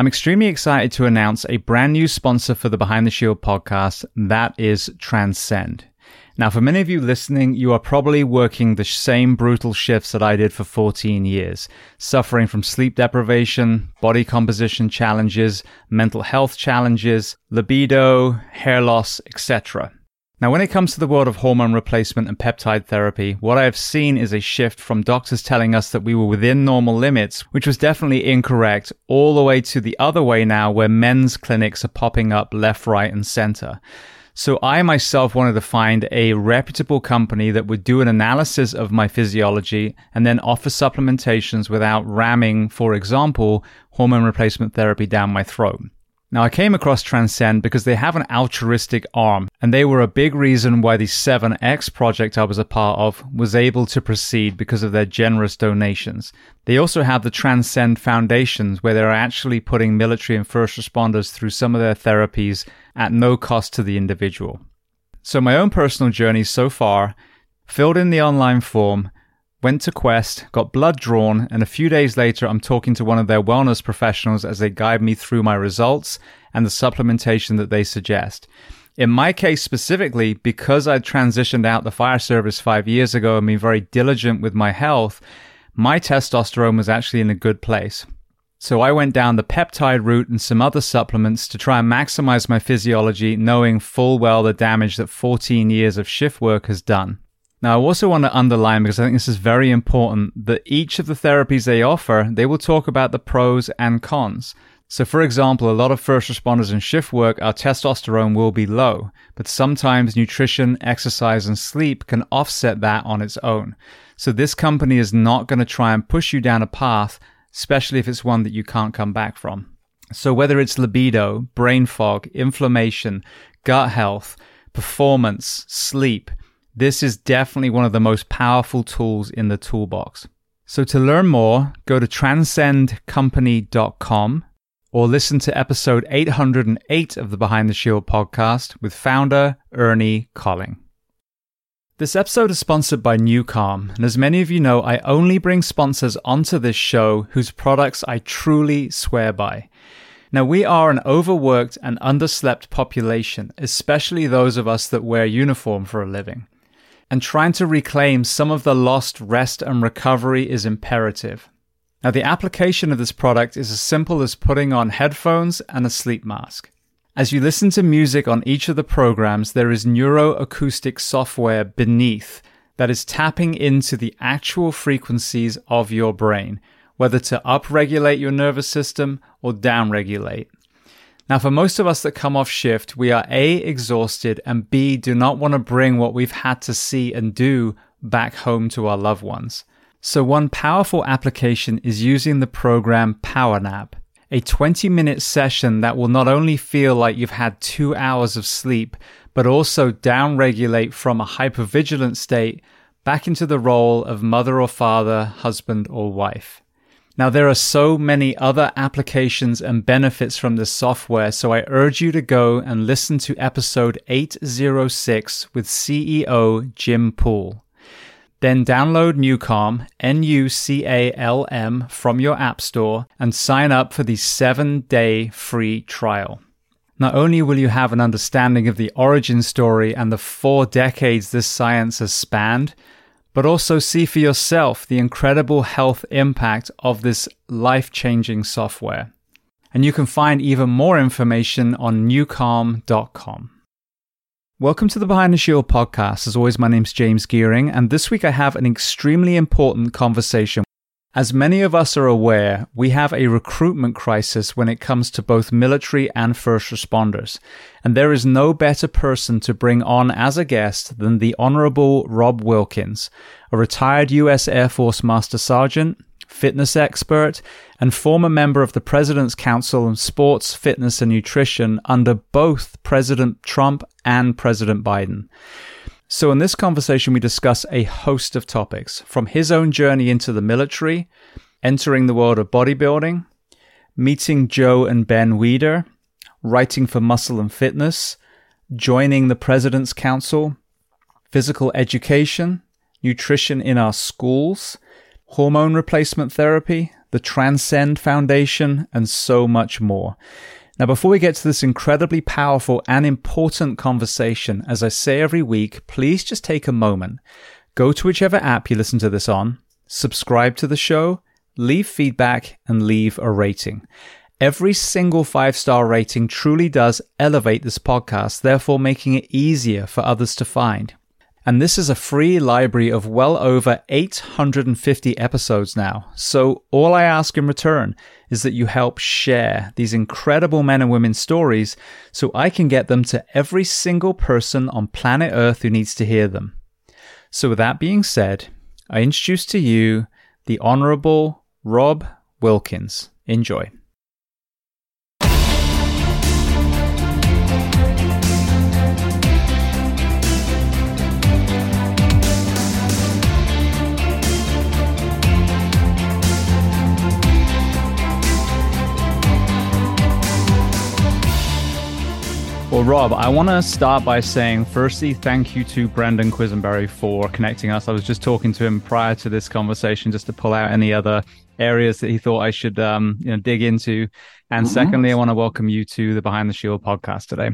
I'm extremely excited to announce a brand new sponsor for the Behind the Shield podcast. That is Transcend. Now, for many of you listening, you are probably working the same brutal shifts that I did for 14 years, suffering from sleep deprivation, body composition challenges, mental health challenges, libido, hair loss, etc. Now, when it comes to the world of hormone replacement and peptide therapy, what I have seen is a shift from doctors telling us that we were within normal limits, which was definitely incorrect, all the way to the other way now where men's clinics are popping up left, right, and center. So I myself wanted to find a reputable company that would do an analysis of my physiology and then offer supplementations without ramming, for example, hormone replacement therapy down my throat. Now, I came across Transcend because they have an altruistic arm, and they were a big reason why the 7X project I was a part of was able to proceed because of their generous donations. They also have the Transcend Foundations, where they're actually putting military and first responders through some of their therapies at no cost to the individual. So, my own personal journey so far filled in the online form went to Quest, got blood drawn, and a few days later, I'm talking to one of their wellness professionals as they guide me through my results and the supplementation that they suggest. In my case specifically, because I transitioned out the fire service five years ago and been very diligent with my health, my testosterone was actually in a good place. So I went down the peptide route and some other supplements to try and maximize my physiology, knowing full well the damage that 14 years of shift work has done. Now, I also want to underline because I think this is very important that each of the therapies they offer, they will talk about the pros and cons. So, for example, a lot of first responders in shift work, our testosterone will be low, but sometimes nutrition, exercise, and sleep can offset that on its own. So, this company is not going to try and push you down a path, especially if it's one that you can't come back from. So, whether it's libido, brain fog, inflammation, gut health, performance, sleep, this is definitely one of the most powerful tools in the toolbox. So to learn more, go to transcendcompany.com or listen to episode 808 of the Behind the Shield podcast with founder Ernie Colling. This episode is sponsored by NuCalm, and as many of you know, I only bring sponsors onto this show whose products I truly swear by. Now, we are an overworked and underslept population, especially those of us that wear uniform for a living and trying to reclaim some of the lost rest and recovery is imperative. Now, the application of this product is as simple as putting on headphones and a sleep mask. As you listen to music on each of the programs, there is neuroacoustic software beneath that is tapping into the actual frequencies of your brain, whether to upregulate your nervous system or downregulate. Now, for most of us that come off shift, we are A, exhausted, and B, do not want to bring what we've had to see and do back home to our loved ones. So, one powerful application is using the program PowerNap, a 20 minute session that will not only feel like you've had two hours of sleep, but also downregulate from a hypervigilant state back into the role of mother or father, husband or wife. Now, there are so many other applications and benefits from this software, so I urge you to go and listen to episode 806 with CEO Jim Poole. Then download Nucalm, N U C A L M, from your App Store and sign up for the seven day free trial. Not only will you have an understanding of the origin story and the four decades this science has spanned, but also see for yourself the incredible health impact of this life changing software. And you can find even more information on nucalm.com. Welcome to the Behind the Shield podcast. As always, my name's James Geering, and this week I have an extremely important conversation as many of us are aware, we have a recruitment crisis when it comes to both military and first responders. And there is no better person to bring on as a guest than the Honorable Rob Wilkins, a retired U.S. Air Force Master Sergeant, fitness expert, and former member of the President's Council on Sports, Fitness, and Nutrition under both President Trump and President Biden. So, in this conversation, we discuss a host of topics from his own journey into the military, entering the world of bodybuilding, meeting Joe and Ben Weider, writing for Muscle and Fitness, joining the President's Council, physical education, nutrition in our schools, hormone replacement therapy, the Transcend Foundation, and so much more. Now, before we get to this incredibly powerful and important conversation, as I say every week, please just take a moment. Go to whichever app you listen to this on, subscribe to the show, leave feedback, and leave a rating. Every single five star rating truly does elevate this podcast, therefore making it easier for others to find. And this is a free library of well over 850 episodes now. So all I ask in return is that you help share these incredible men and women's stories so I can get them to every single person on planet Earth who needs to hear them. So with that being said, I introduce to you the Honorable Rob Wilkins. Enjoy. Well, Rob, I want to start by saying, firstly, thank you to Brendan Quisenberry for connecting us. I was just talking to him prior to this conversation just to pull out any other areas that he thought I should um, you know, dig into. And mm-hmm. secondly, I want to welcome you to the Behind the Shield podcast today.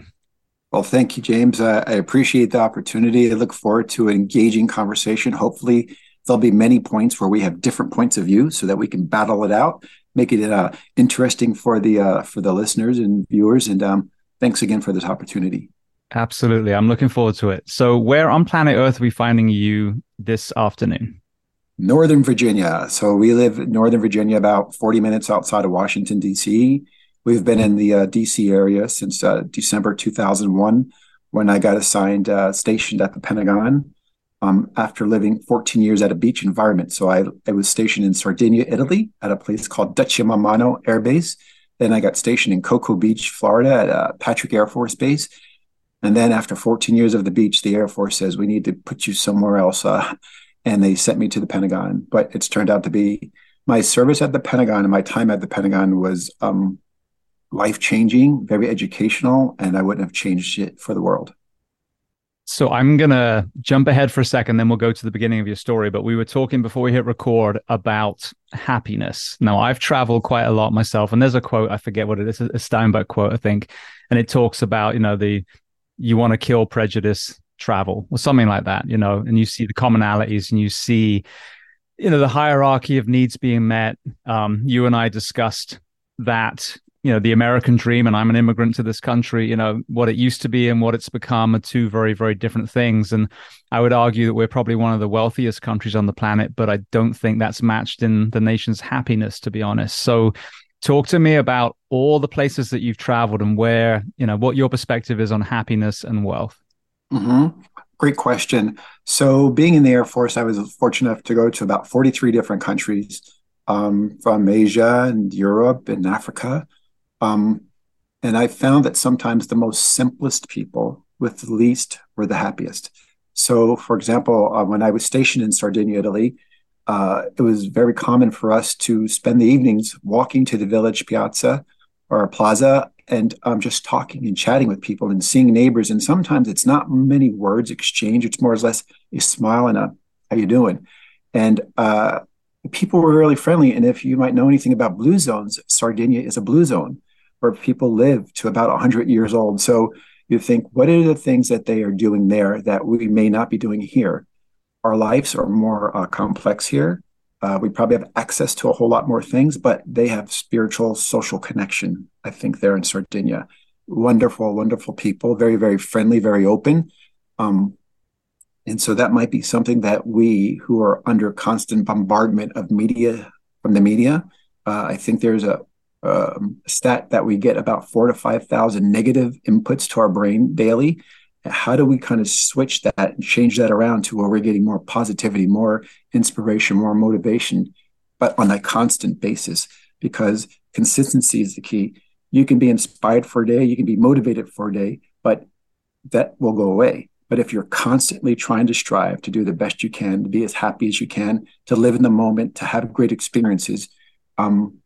Well, thank you, James. Uh, I appreciate the opportunity. I look forward to an engaging conversation. Hopefully, there'll be many points where we have different points of view so that we can battle it out, make it uh, interesting for the uh, for the listeners and viewers. And um, thanks again for this opportunity. Absolutely. I'm looking forward to it. So, where on planet Earth are we finding you this afternoon? Northern Virginia. So, we live in Northern Virginia, about 40 minutes outside of Washington, D.C. We've been in the uh, D.C. area since uh, December 2001 when I got assigned, uh, stationed at the Pentagon um, after living 14 years at a beach environment. So, I, I was stationed in Sardinia, Italy, at a place called Decimomannu Air Base then I got stationed in Cocoa Beach, Florida at uh, Patrick Air Force Base. And then after 14 years of the beach, the Air Force says, we need to put you somewhere else. Uh, and they sent me to the Pentagon. But it's turned out to be my service at the Pentagon and my time at the Pentagon was um, life changing, very educational, and I wouldn't have changed it for the world. So I'm going to jump ahead for a second, then we'll go to the beginning of your story. But we were talking before we hit record about happiness. Now, I've traveled quite a lot myself, and there's a quote, I forget what it is, a Steinbeck quote, I think. And it talks about, you know, the you want to kill prejudice, travel, or something like that, you know, and you see the commonalities and you see, you know, the hierarchy of needs being met. Um, you and I discussed that you know the American dream and I'm an immigrant to this country, you know, what it used to be and what it's become are two very, very different things. And I would argue that we're probably one of the wealthiest countries on the planet, but I don't think that's matched in the nation's happiness, to be honest. So talk to me about all the places that you've traveled and where, you know, what your perspective is on happiness and wealth. Mm-hmm. Great question. So, being in the Air Force, I was fortunate enough to go to about 43 different countries um, from Asia and Europe and Africa. Um, and I found that sometimes the most simplest people with the least were the happiest. So, for example, uh, when I was stationed in Sardinia, Italy, uh, it was very common for us to spend the evenings walking to the village piazza or a plaza and um, just talking and chatting with people and seeing neighbors. And sometimes it's not many words exchanged; it's more or less a smile and a "How you doing?" And uh, people were really friendly. And if you might know anything about blue zones, Sardinia is a blue zone where people live to about 100 years old. So you think, what are the things that they are doing there that we may not be doing here? Our lives are more uh, complex here. Uh, we probably have access to a whole lot more things, but they have spiritual, social connection, I think, there in Sardinia. Wonderful, wonderful people, very, very friendly, very open. Um, and so that might be something that we who are under constant bombardment of media from the media, uh, I think there's a um, stat that we get about four to 5,000 negative inputs to our brain daily. How do we kind of switch that and change that around to where we're getting more positivity, more inspiration, more motivation, but on a constant basis? Because consistency is the key. You can be inspired for a day, you can be motivated for a day, but that will go away. But if you're constantly trying to strive to do the best you can, to be as happy as you can, to live in the moment, to have great experiences, um,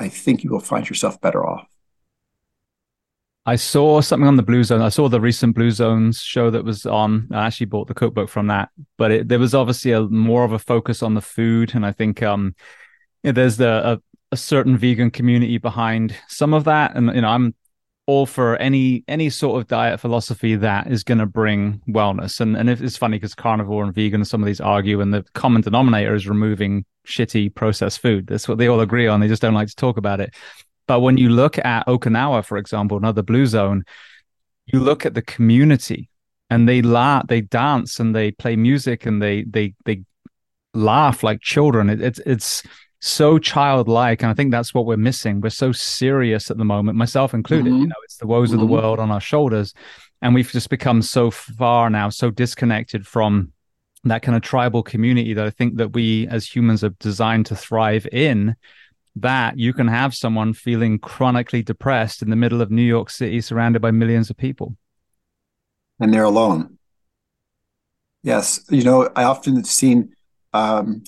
I think you will find yourself better off. I saw something on the Blue Zone. I saw the recent Blue Zones show that was on. I actually bought the cookbook from that, but it, there was obviously a more of a focus on the food, and I think um, there's the a, a certain vegan community behind some of that, and you know I'm all for any any sort of diet philosophy that is going to bring wellness. And and it's funny because carnivore and vegan, some of these argue, and the common denominator is removing shitty processed food. That's what they all agree on. They just don't like to talk about it. But when you look at Okinawa, for example, another blue zone, you look at the community and they laugh, they dance and they play music and they they they laugh like children. It, it's it's so childlike, and I think that's what we're missing. We're so serious at the moment, myself included. Mm-hmm. You know, it's the woes mm-hmm. of the mm-hmm. world on our shoulders, and we've just become so far now, so disconnected from that kind of tribal community that I think that we as humans are designed to thrive in that you can have someone feeling chronically depressed in the middle of New York City surrounded by millions of people. And they're alone. Yes. You know, I often have seen um,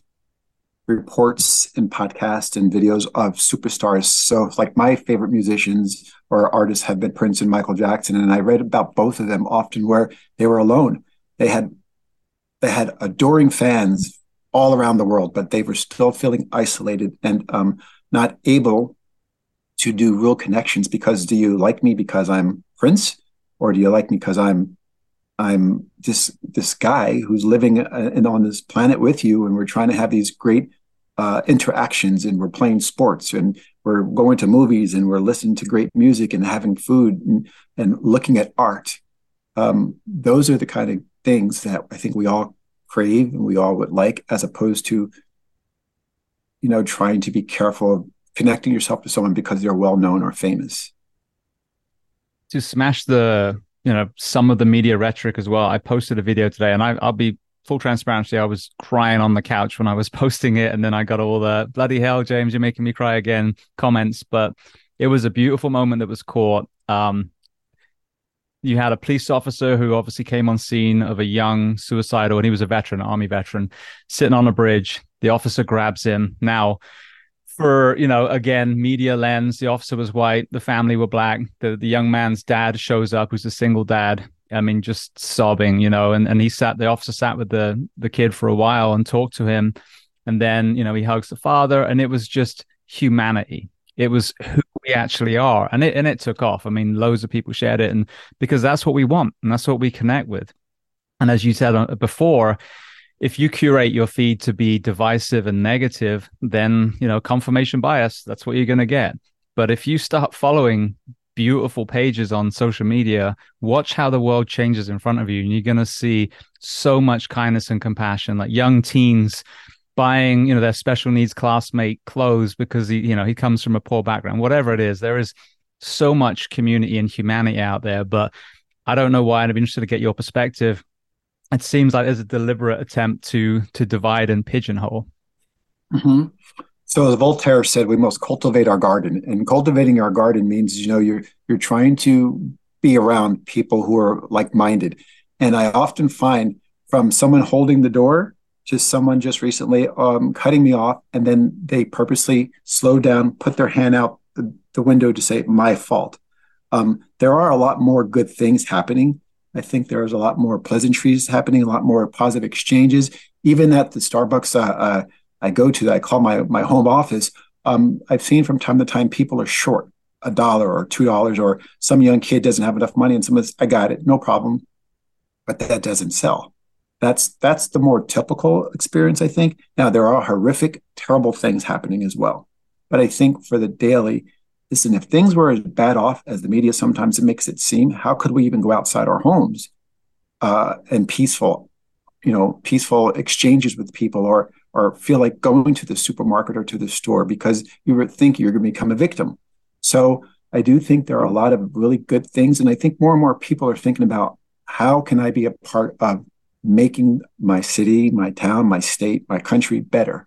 reports and podcasts and videos of superstars. So, like my favorite musicians or artists have been Prince and Michael Jackson, and I read about both of them often where they were alone. They had they had adoring fans all around the world, but they were still feeling isolated and um, not able to do real connections. Because do you like me because I'm Prince, or do you like me because I'm I'm this this guy who's living uh, on this planet with you, and we're trying to have these great uh, interactions, and we're playing sports, and we're going to movies, and we're listening to great music, and having food, and, and looking at art. Um, those are the kind of things that I think we all crave and we all would like, as opposed to, you know, trying to be careful of connecting yourself to someone because they're well known or famous. To smash the, you know, some of the media rhetoric as well. I posted a video today, and I, I'll be full transparency. I was crying on the couch when I was posting it, and then I got all the bloody hell, James, you're making me cry again comments. But it was a beautiful moment that was caught. Um, you had a police officer who obviously came on scene of a young suicidal, and he was a veteran, army veteran, sitting on a bridge. The officer grabs him. Now, for you know, again, media lens, the officer was white, the family were black. The the young man's dad shows up, who's a single dad. I mean, just sobbing, you know, and, and he sat, the officer sat with the the kid for a while and talked to him. And then, you know, he hugs the father, and it was just humanity. It was who we actually are. And it and it took off. I mean, loads of people shared it and because that's what we want and that's what we connect with. And as you said uh, before, if you curate your feed to be divisive and negative, then, you know, confirmation bias, that's what you're going to get. But if you start following beautiful pages on social media, watch how the world changes in front of you and you're going to see so much kindness and compassion like young teens buying you know their special needs classmate clothes because he you know he comes from a poor background whatever it is there is so much community and humanity out there but i don't know why i'd be interested to get your perspective it seems like there's a deliberate attempt to to divide and pigeonhole mm-hmm. so as voltaire said we must cultivate our garden and cultivating our garden means you know you're you're trying to be around people who are like-minded and i often find from someone holding the door to someone just recently um, cutting me off, and then they purposely slow down, put their hand out the, the window to say, "My fault." Um, there are a lot more good things happening. I think there's a lot more pleasantries happening, a lot more positive exchanges. Even at the Starbucks uh, uh, I go to, I call my my home office. Um, I've seen from time to time people are short a dollar or two dollars, or some young kid doesn't have enough money, and someone's, "I got it, no problem," but that doesn't sell. That's that's the more typical experience, I think. Now there are horrific, terrible things happening as well, but I think for the daily, listen, if things were as bad off as the media sometimes makes it seem, how could we even go outside our homes uh, and peaceful, you know, peaceful exchanges with people, or or feel like going to the supermarket or to the store because you would think you're going to become a victim. So I do think there are a lot of really good things, and I think more and more people are thinking about how can I be a part of making my city, my town, my state, my country better.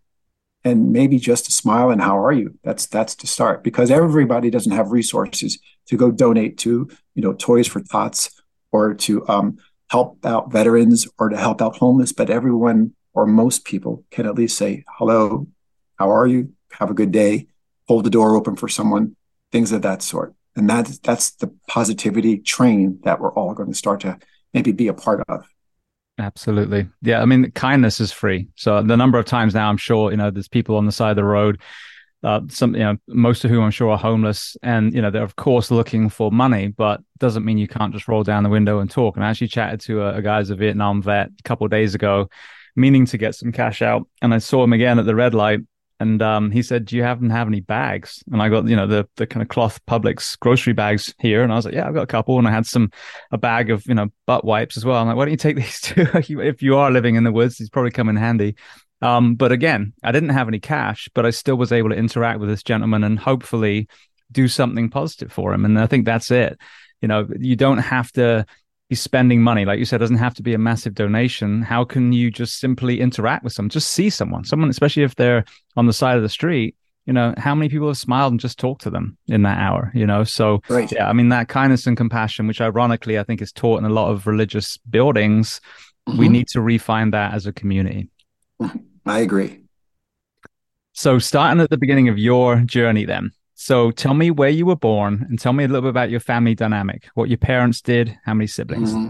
And maybe just a smile and how are you? That's that's to start because everybody doesn't have resources to go donate to, you know, Toys for Tots or to um, help out veterans or to help out homeless. But everyone or most people can at least say, hello, how are you? Have a good day. Hold the door open for someone, things of that sort. And that's that's the positivity train that we're all going to start to maybe be a part of. Absolutely. Yeah. I mean, kindness is free. So the number of times now, I'm sure, you know, there's people on the side of the road, uh, some, you know, most of whom I'm sure are homeless and, you know, they're of course looking for money, but doesn't mean you can't just roll down the window and talk. And I actually chatted to a, a guy who's a Vietnam vet a couple of days ago, meaning to get some cash out. And I saw him again at the red light and um, he said, "Do you happen to have any bags?" And I got you know the the kind of cloth Publix grocery bags here, and I was like, "Yeah, I've got a couple." And I had some a bag of you know butt wipes as well. I'm like, "Why don't you take these too? if you are living in the woods, these probably come in handy." Um, but again, I didn't have any cash, but I still was able to interact with this gentleman and hopefully do something positive for him. And I think that's it. You know, you don't have to be spending money. Like you said, doesn't have to be a massive donation. How can you just simply interact with someone? Just see someone, someone, especially if they're on the side of the street. You know, how many people have smiled and just talked to them in that hour? You know, so right. yeah, I mean that kindness and compassion, which ironically I think is taught in a lot of religious buildings, mm-hmm. we need to refine that as a community. I agree. So, starting at the beginning of your journey, then, so tell me where you were born and tell me a little bit about your family dynamic, what your parents did, how many siblings. Mm-hmm.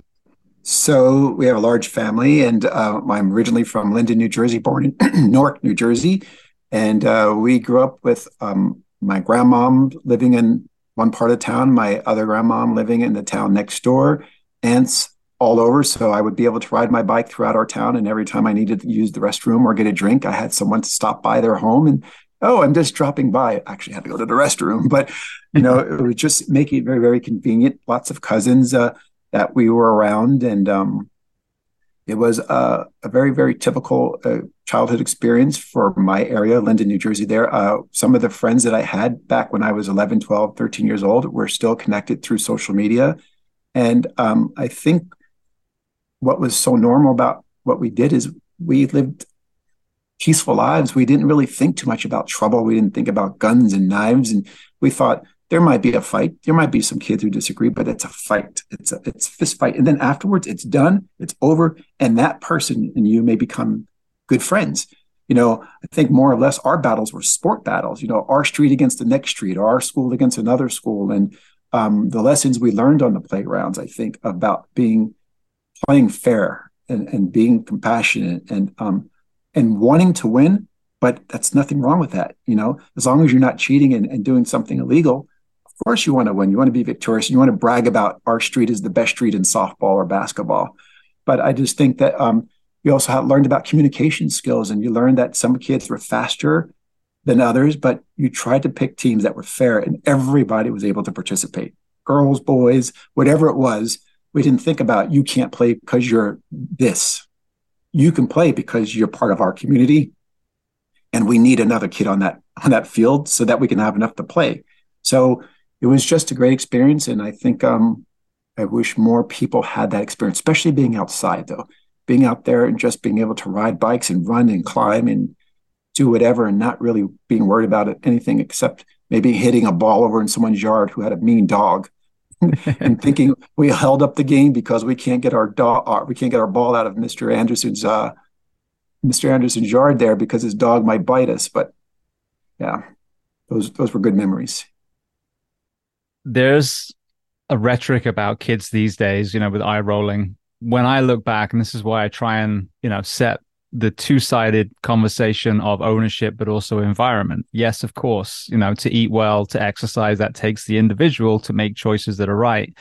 So we have a large family, and uh, I'm originally from Linden, New Jersey, born in Newark, New Jersey. And uh, we grew up with um, my grandmom living in one part of town, my other grandmom living in the town next door, aunts all over. So I would be able to ride my bike throughout our town. And every time I needed to use the restroom or get a drink, I had someone to stop by their home and oh, I'm just dropping by. I actually had to go to the restroom, but you know, it was just making it very, very convenient. Lots of cousins uh, that we were around, and um, it was uh, a very, very typical uh, childhood experience for my area, Linden, New Jersey. There, uh, some of the friends that I had back when I was 11, 12, 13 years old were still connected through social media, and um, I think what was so normal about what we did is we lived peaceful lives, we didn't really think too much about trouble. We didn't think about guns and knives. And we thought there might be a fight. There might be some kids who disagree, but it's a fight. It's a it's fist fight. And then afterwards, it's done, it's over. And that person and you may become good friends. You know, I think more or less our battles were sport battles, you know, our street against the next street, or our school against another school. And um, the lessons we learned on the playgrounds, I think, about being playing fair and, and being compassionate and um, and wanting to win, but that's nothing wrong with that. You know, as long as you're not cheating and, and doing something illegal, of course you want to win. You want to be victorious. And You want to brag about our street is the best street in softball or basketball. But I just think that um, you also learned about communication skills and you learned that some kids were faster than others, but you tried to pick teams that were fair and everybody was able to participate. Girls, boys, whatever it was, we didn't think about you can't play because you're this you can play because you're part of our community. And we need another kid on that on that field so that we can have enough to play. So it was just a great experience. And i think um, i wish more people had that experience especially being outside though. Being out there and just being able to ride bikes and run and climb and do whatever and not really being worried about it, anything except maybe hitting a ball over in someone's yard who had a mean dog and thinking we held up the game because we can't get our dog, uh, we can't get our ball out of Mr. Anderson's, uh, Mr. Anderson's yard there because his dog might bite us. But yeah, those those were good memories. There's a rhetoric about kids these days, you know, with eye rolling. When I look back, and this is why I try and you know set the two-sided conversation of ownership but also environment. Yes of course you know to eat well to exercise that takes the individual to make choices that are right.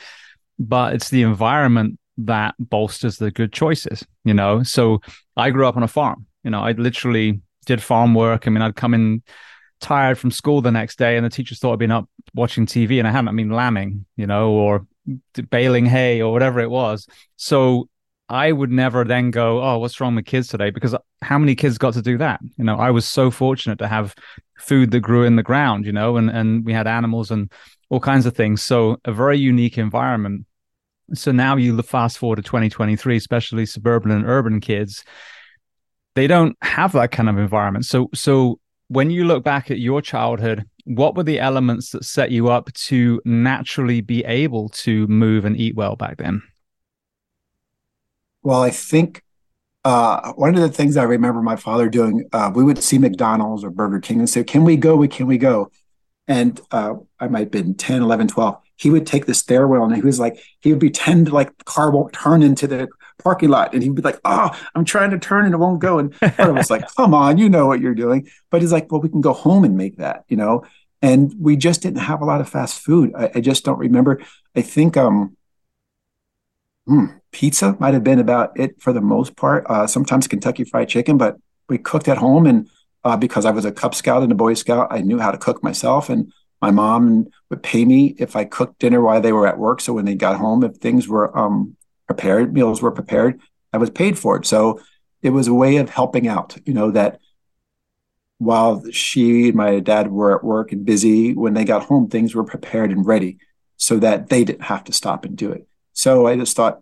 But it's the environment that bolsters the good choices you know? So i grew up on a farm. You know i literally did farm work. I mean i'd come in tired from school the next day and the teachers thought i'd been up watching tv and i hadn't. I mean lambing you know or baling hay or whatever it was. So I would never then go, oh, what's wrong with kids today? Because how many kids got to do that? You know, I was so fortunate to have food that grew in the ground, you know, and, and we had animals and all kinds of things. So a very unique environment. So now you fast forward to 2023, especially suburban and urban kids, they don't have that kind of environment. So, so when you look back at your childhood, what were the elements that set you up to naturally be able to move and eat well back then? Well, I think uh, one of the things I remember my father doing, uh, we would see McDonald's or Burger King and say, Can we go? Can we go? And uh, I might have been 10, 11, 12. He would take the stairwell and he was like, he would pretend like the car won't turn into the parking lot. And he'd be like, oh, I'm trying to turn and it won't go. And of us like, come on, you know what you're doing. But he's like, well, we can go home and make that, you know? And we just didn't have a lot of fast food. I, I just don't remember. I think um, hmm, pizza might have been about it for the most part. Uh, sometimes Kentucky Fried Chicken, but we cooked at home. And uh, because I was a Cub Scout and a Boy Scout, I knew how to cook myself. And my mom would pay me if I cooked dinner while they were at work. So when they got home, if things were um, prepared, meals were prepared, I was paid for it. So it was a way of helping out, you know, that while she and my dad were at work and busy, when they got home, things were prepared and ready so that they didn't have to stop and do it. So I just thought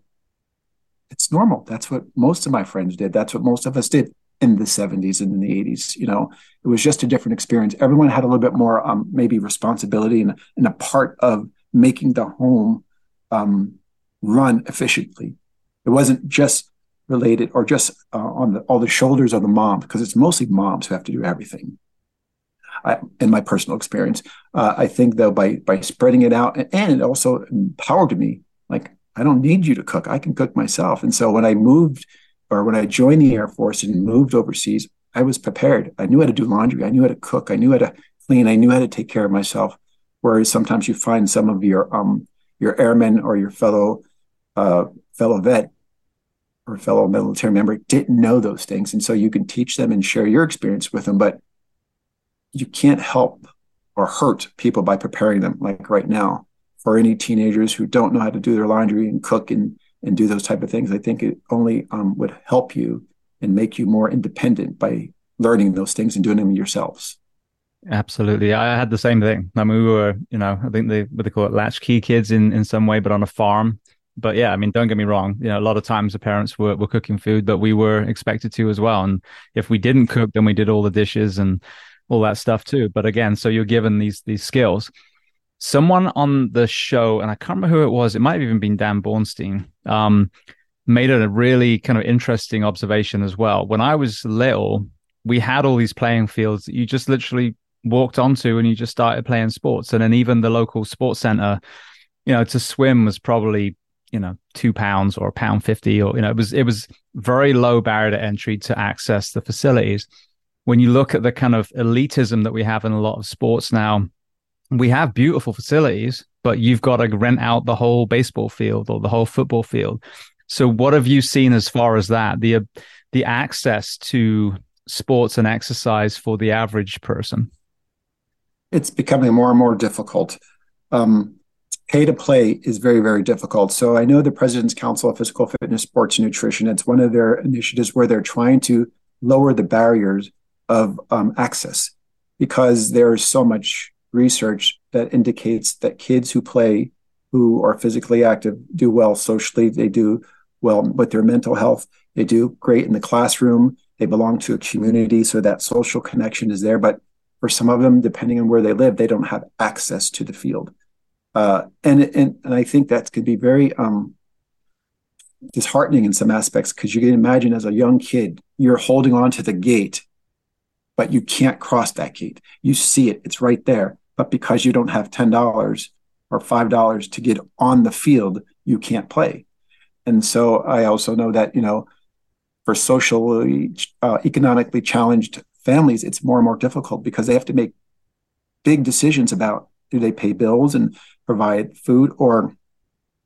it's normal. That's what most of my friends did. That's what most of us did in the 70s and in the 80s. You know, it was just a different experience. Everyone had a little bit more um, maybe responsibility and, and a part of making the home um, run efficiently. It wasn't just related or just uh, on the, all the shoulders of the mom because it's mostly moms who have to do everything. I, in my personal experience, uh, I think though by by spreading it out and, and it also empowered me. Like I don't need you to cook; I can cook myself. And so when I moved or when I joined the Air Force and moved overseas, I was prepared. I knew how to do laundry. I knew how to cook. I knew how to clean. I knew how to take care of myself. Whereas sometimes you find some of your um your airmen or your fellow uh, fellow vet or fellow military member didn't know those things. And so you can teach them and share your experience with them, but you can't help or hurt people by preparing them like right now. For any teenagers who don't know how to do their laundry and cook and, and do those type of things, I think it only um, would help you and make you more independent by learning those things and doing them yourselves. Absolutely. I had the same thing. I mean, we were, you know, I think they what they call it latchkey kids in, in some way, but on a farm but yeah, I mean, don't get me wrong. You know, a lot of times the parents were, were cooking food, but we were expected to as well. And if we didn't cook, then we did all the dishes and all that stuff too. But again, so you're given these these skills. Someone on the show, and I can't remember who it was. It might have even been Dan Bornstein. Um, made a really kind of interesting observation as well. When I was little, we had all these playing fields that you just literally walked onto and you just started playing sports. And then even the local sports center, you know, to swim was probably you know two pounds or a pound fifty or you know it was it was very low barrier to entry to access the facilities when you look at the kind of elitism that we have in a lot of sports now we have beautiful facilities but you've got to rent out the whole baseball field or the whole football field. So what have you seen as far as that? The the access to sports and exercise for the average person? It's becoming more and more difficult. Um, pay to play is very, very difficult. So I know the President's Council of Physical Fitness, Sports, and Nutrition, it's one of their initiatives where they're trying to lower the barriers of um, access because there's so much research that indicates that kids who play, who are physically active, do well socially, they do well with their mental health, they do great in the classroom, they belong to a community, so that social connection is there. But for some of them, depending on where they live, they don't have access to the field. Uh, and, and and I think that could be very um, disheartening in some aspects because you can imagine as a young kid you're holding on to the gate, but you can't cross that gate. You see it; it's right there. But because you don't have ten dollars or five dollars to get on the field, you can't play. And so I also know that you know, for socially uh, economically challenged families, it's more and more difficult because they have to make big decisions about do they pay bills and provide food or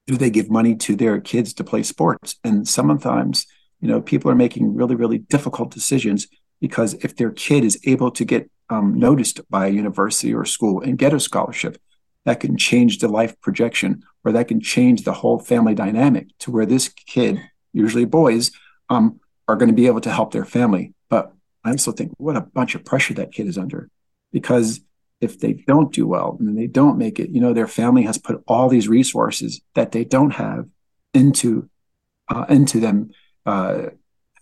do they give money to their kids to play sports? And sometimes, you know, people are making really, really difficult decisions because if their kid is able to get um, noticed by a university or school and get a scholarship, that can change the life projection or that can change the whole family dynamic to where this kid, usually boys, um, are going to be able to help their family. But I also think what a bunch of pressure that kid is under because if they don't do well and they don't make it, you know, their family has put all these resources that they don't have into uh, into them uh,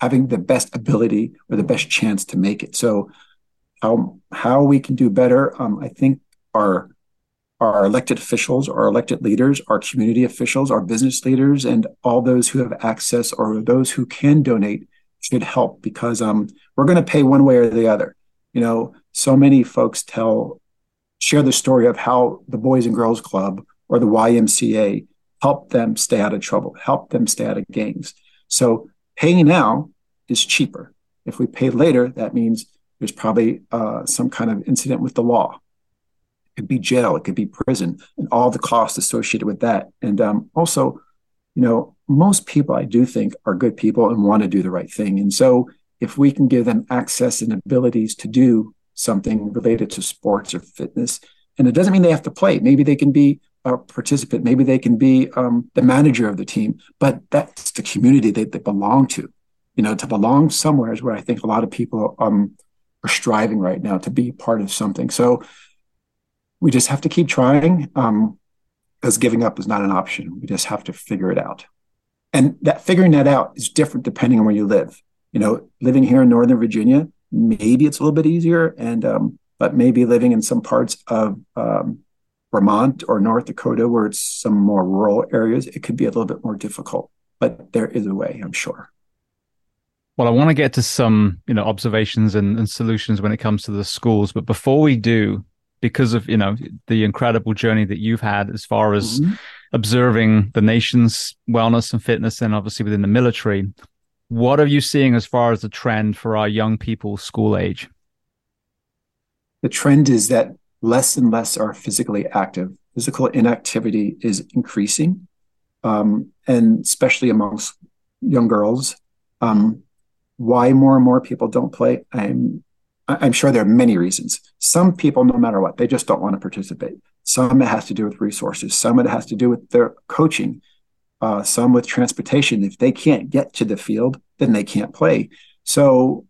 having the best ability or the best chance to make it. So, how how we can do better? Um, I think our our elected officials, our elected leaders, our community officials, our business leaders, and all those who have access or those who can donate should help because um, we're going to pay one way or the other. You know, so many folks tell share the story of how the Boys and Girls Club or the YMCA helped them stay out of trouble, helped them stay out of gangs. So paying now is cheaper. If we pay later, that means there's probably uh, some kind of incident with the law. It could be jail, it could be prison, and all the costs associated with that. And um, also, you know, most people I do think are good people and want to do the right thing. And so if we can give them access and abilities to do something related to sports or fitness, and it doesn't mean they have to play. Maybe they can be a participant. Maybe they can be um, the manager of the team. But that's the community they, they belong to. You know, to belong somewhere is where I think a lot of people um, are striving right now to be part of something. So we just have to keep trying. Um, because giving up is not an option. We just have to figure it out. And that figuring that out is different depending on where you live. You know, living here in Northern Virginia, maybe it's a little bit easier. And um, but maybe living in some parts of um, Vermont or North Dakota, where it's some more rural areas, it could be a little bit more difficult. But there is a way, I'm sure. Well, I want to get to some, you know, observations and, and solutions when it comes to the schools. But before we do, because of you know the incredible journey that you've had as far as mm-hmm. observing the nation's wellness and fitness, and obviously within the military, what are you seeing as far as the trend for our young people school age? the trend is that less and less are physically active. Physical inactivity is increasing, um, and especially amongst young girls. Um, why more and more people don't play? I'm I'm sure there are many reasons. Some people, no matter what, they just don't want to participate. Some it has to do with resources. Some it has to do with their coaching. Uh, some with transportation. If they can't get to the field, then they can't play. So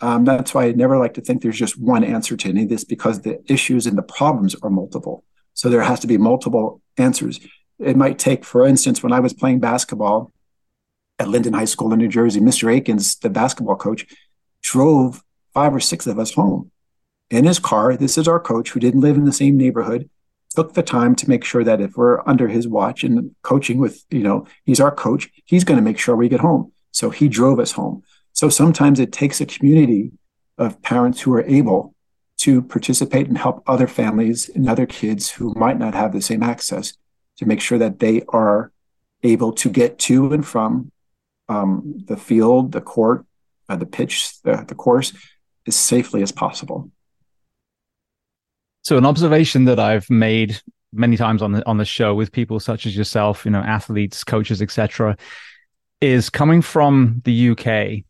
um, that's why I never like to think there's just one answer to any of this because the issues and the problems are multiple. So there has to be multiple answers. It might take, for instance, when I was playing basketball at Linden High School in New Jersey, Mr. Akins, the basketball coach, drove five or six of us home in his car. This is our coach who didn't live in the same neighborhood, took the time to make sure that if we're under his watch and coaching with, you know, he's our coach, he's going to make sure we get home. So he drove us home. So sometimes it takes a community of parents who are able to participate and help other families and other kids who might not have the same access to make sure that they are able to get to and from um, the field, the court, uh, the pitch, the, the course as safely as possible. So, an observation that I've made many times on the on the show with people such as yourself, you know, athletes, coaches, etc., is coming from the UK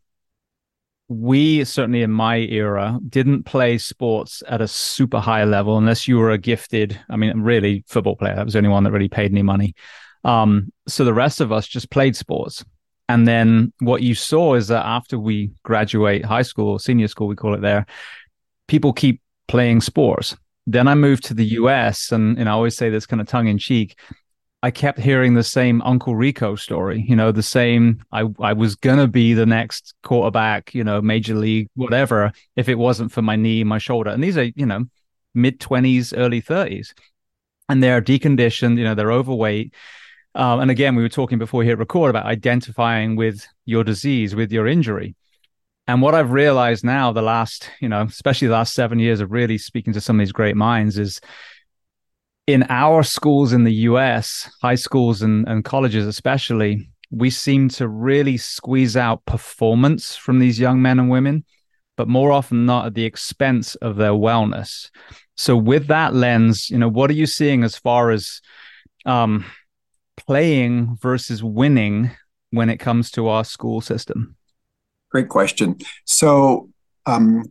we certainly in my era didn't play sports at a super high level unless you were a gifted i mean really football player that was the only one that really paid any money um, so the rest of us just played sports and then what you saw is that after we graduate high school or senior school we call it there people keep playing sports then i moved to the us and, and i always say this kind of tongue in cheek I kept hearing the same Uncle Rico story, you know, the same I I was gonna be the next quarterback, you know, major league, whatever, if it wasn't for my knee, my shoulder. And these are, you know, mid twenties, early thirties. And they're deconditioned, you know, they're overweight. Um, and again, we were talking before we hit record about identifying with your disease, with your injury. And what I've realized now, the last, you know, especially the last seven years of really speaking to some of these great minds is in our schools in the US, high schools and, and colleges especially, we seem to really squeeze out performance from these young men and women, but more often not at the expense of their wellness. So, with that lens, you know, what are you seeing as far as um, playing versus winning when it comes to our school system? Great question. So, um,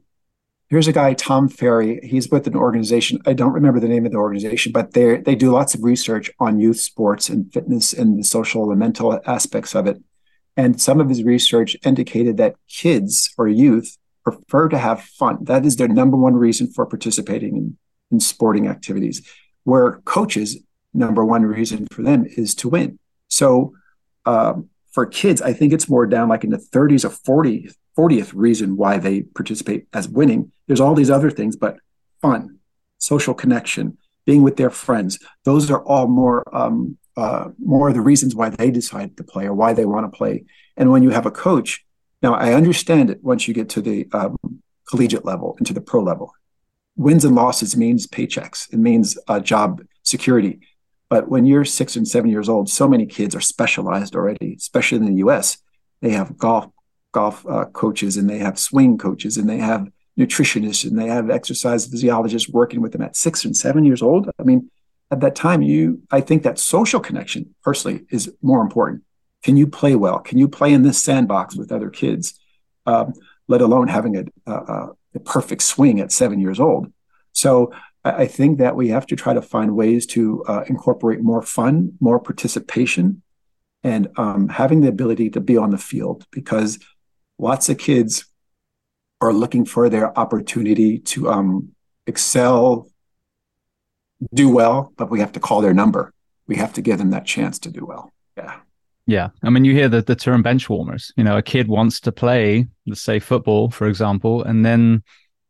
here's a guy, Tom Farrey. He's with an organization. I don't remember the name of the organization, but they they do lots of research on youth sports and fitness and the social and mental aspects of it. And some of his research indicated that kids or youth prefer to have fun. That is their number one reason for participating in, in sporting activities. Where coaches, number one reason for them is to win. So um, for kids, I think it's more down like in the 30s or 40s 40th reason why they participate as winning. There's all these other things, but fun, social connection, being with their friends. Those are all more um, uh, more of the reasons why they decide to play or why they want to play. And when you have a coach, now I understand it once you get to the um, collegiate level and to the pro level. Wins and losses means paychecks. It means uh, job security. But when you're six and seven years old, so many kids are specialized already, especially in the U.S they have golf golf uh, coaches and they have swing coaches and they have nutritionists and they have exercise physiologists working with them at six and seven years old. I mean, at that time, you I think that social connection personally is more important. Can you play well? Can you play in this sandbox with other kids? Um, let alone having a, a, a, perfect swing at seven years old. So I think that we have to try to find ways to uh, incorporate more fun, more participation, and um, having the ability to be on the field because lots of kids are looking for their opportunity to um, excel, do well, but we have to call their number. We have to give them that chance to do well. Yeah. Yeah. I mean, you hear the, the term bench warmers. You know, a kid wants to play, let's say football, for example, and then,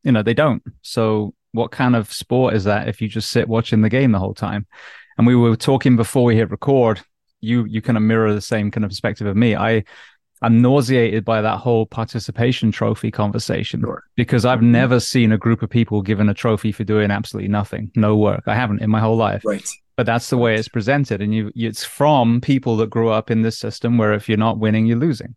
you know, they don't. So, what kind of sport is that if you just sit watching the game the whole time? And we were talking before we hit record. You you kind of mirror the same kind of perspective of me. I I'm nauseated by that whole participation trophy conversation sure. because I've mm-hmm. never seen a group of people given a trophy for doing absolutely nothing, no work. I haven't in my whole life. Right. But that's the way it's presented, and you, it's from people that grew up in this system where if you're not winning, you're losing.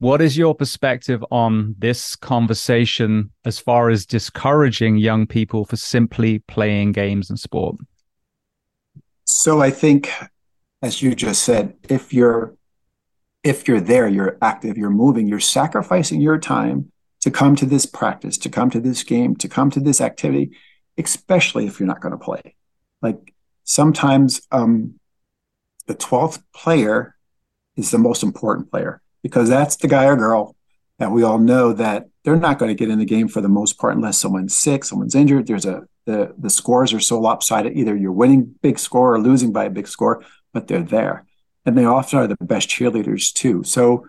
What is your perspective on this conversation as far as discouraging young people for simply playing games and sport? So I think, as you just said, if you're if you're there, you're active, you're moving, you're sacrificing your time to come to this practice, to come to this game, to come to this activity, especially if you're not going to play. Like sometimes um, the 12th player is the most important player because that's the guy or girl that we all know that they're not going to get in the game for the most part unless someone's sick, someone's injured. There's a the the scores are so lopsided. Either you're winning big score or losing by a big score, but they're there and they often are the best cheerleaders too. So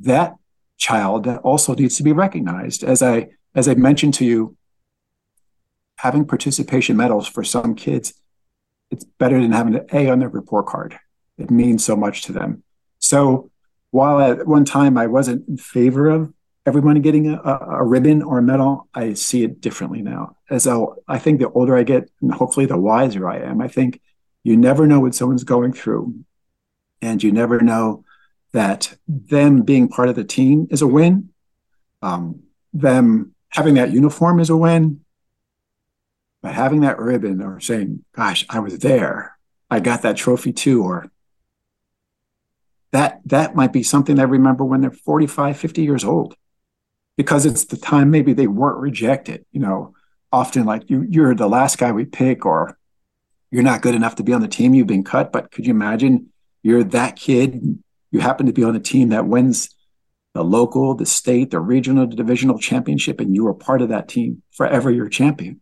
that child also needs to be recognized. As I as I mentioned to you, having participation medals for some kids, it's better than having an A on their report card. It means so much to them. So while at one time I wasn't in favor of everyone getting a, a, ribbon or a medal, I see it differently now. As I, I think the older I get, and hopefully the wiser I am, I think you never know what someone's going through and you never know that them being part of the team is a win. Um, them having that uniform is a win. But having that ribbon or saying, gosh, I was there, I got that trophy too, or that that might be something they remember when they're 45, 50 years old. Because it's the time maybe they weren't rejected, you know, often like you you're the last guy we pick or you're not good enough to be on the team, you've been cut. But could you imagine you're that kid. You happen to be on a team that wins the local, the state, the regional, the divisional championship, and you are part of that team forever. You're champion.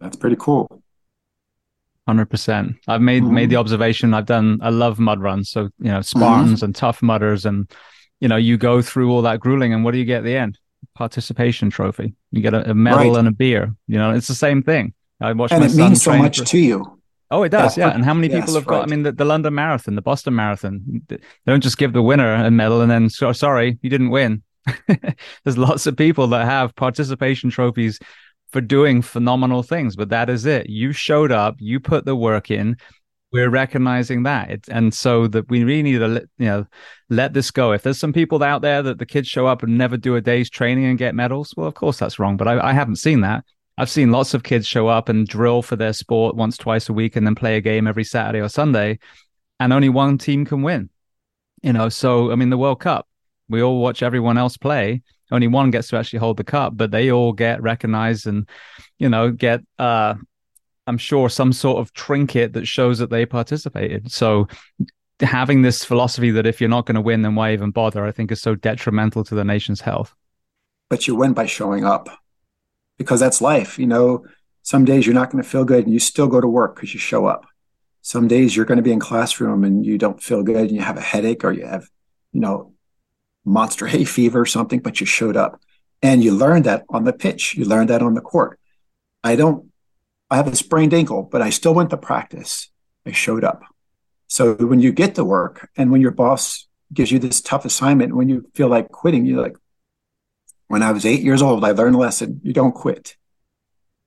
That's pretty cool. Hundred percent. I've made mm-hmm. made the observation. I've done. I love mud runs. So you know, Spartans mm-hmm. and Tough Mudders, and you know, you go through all that grueling, and what do you get at the end? Participation trophy. You get a, a medal right. and a beer. You know, it's the same thing. I watch and it means so much for, to you. Oh, it does, yeah. yeah. And how many people yes, have got? Right. I mean, the, the, London Marathon, the Boston Marathon, they don't just give the winner a medal and then, so, sorry, you didn't win. There's lots of people that have participation trophies for doing phenomenal things, but that is it. You showed up, you put the work in. We're recognizing that, and so that we really need to, you know, let this go. If there's some people out there that the kids show up and never do a day's training and get medals, well, of course that's wrong. But I, I haven't seen that. I've seen lots of kids show up and drill for their sport once, twice a week, and then play a game every Saturday or Sunday, and only one team can win. You know, so I mean, the World Cup, we all watch everyone else play. Only one gets to actually hold the cup, but they all get recognized and, you know, get, uh, I'm sure, some sort of trinket that shows that they participated. So having this philosophy that if you're not going to win, then why even bother, I think is so detrimental to the nation's health. But you win by showing up because that's life. You know, some days you're not going to feel good and you still go to work because you show up. Some days you're going to be in classroom and you don't feel good and you have a headache or you have, you know, monster hay fever or something, but you showed up. And you learned that on the pitch. You learned that on the court. I don't, I have a sprained ankle, but I still went to practice. I showed up. So when you get to work and when your boss gives you this tough assignment, when you feel like quitting, you're like, when I was eight years old, I learned a lesson. You don't quit.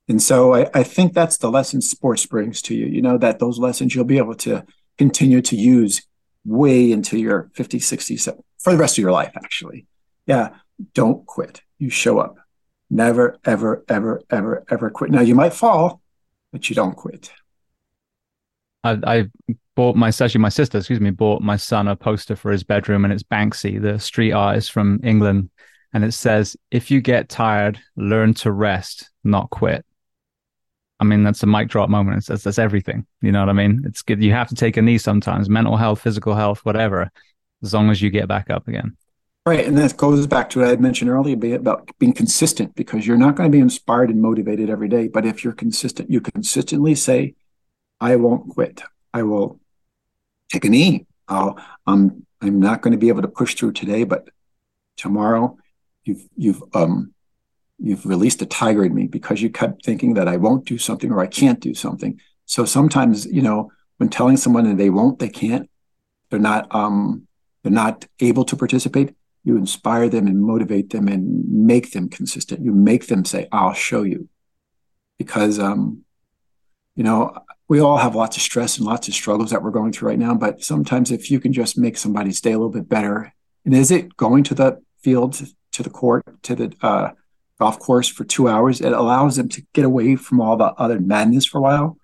And so I, I, think that's the lesson sports brings to you, you know, that those lessons you'll be able to continue to use way into your 50s, 60s, for the rest of your life, actually. Yeah, don't quit. You show up. Never, ever, ever, ever, ever quit. Now you might fall, but you don't quit. I, I bought my actually my sister, excuse me, bought my son a poster for his bedroom, and it's Banksy, the street artist from England, and it says, "If you get tired, learn to rest, not quit." I mean, that's a mic drop moment. That's, that's everything. You know what I mean? It's good. You have to take a knee sometimes, mental health, physical health, whatever, as long as you get back up again. Right. And that goes back to what I had mentioned earlier about being consistent because you're not going to be inspired and motivated every day. But if you're consistent, you consistently say, I won't quit. I will take a knee. I'll, I'm, I'm not going to be able to push through today, but tomorrow you've, you've, um, you've released a tiger in me because you kept thinking that I won't do something or I can't do something. So sometimes, you know, when telling someone that they won't, they can't, they're not, um, not able to participate. You inspire them and motivate them and make them consistent. You make them say, "I'll show you," because, um, you know, we all have lots of stress and lots of struggles that we're going through right now. But sometimes, if you can just make somebody's day a little bit better, and is it going to the field, to the court, to the uh, golf course for two hours. It allows them to get away from all the other madness for a while,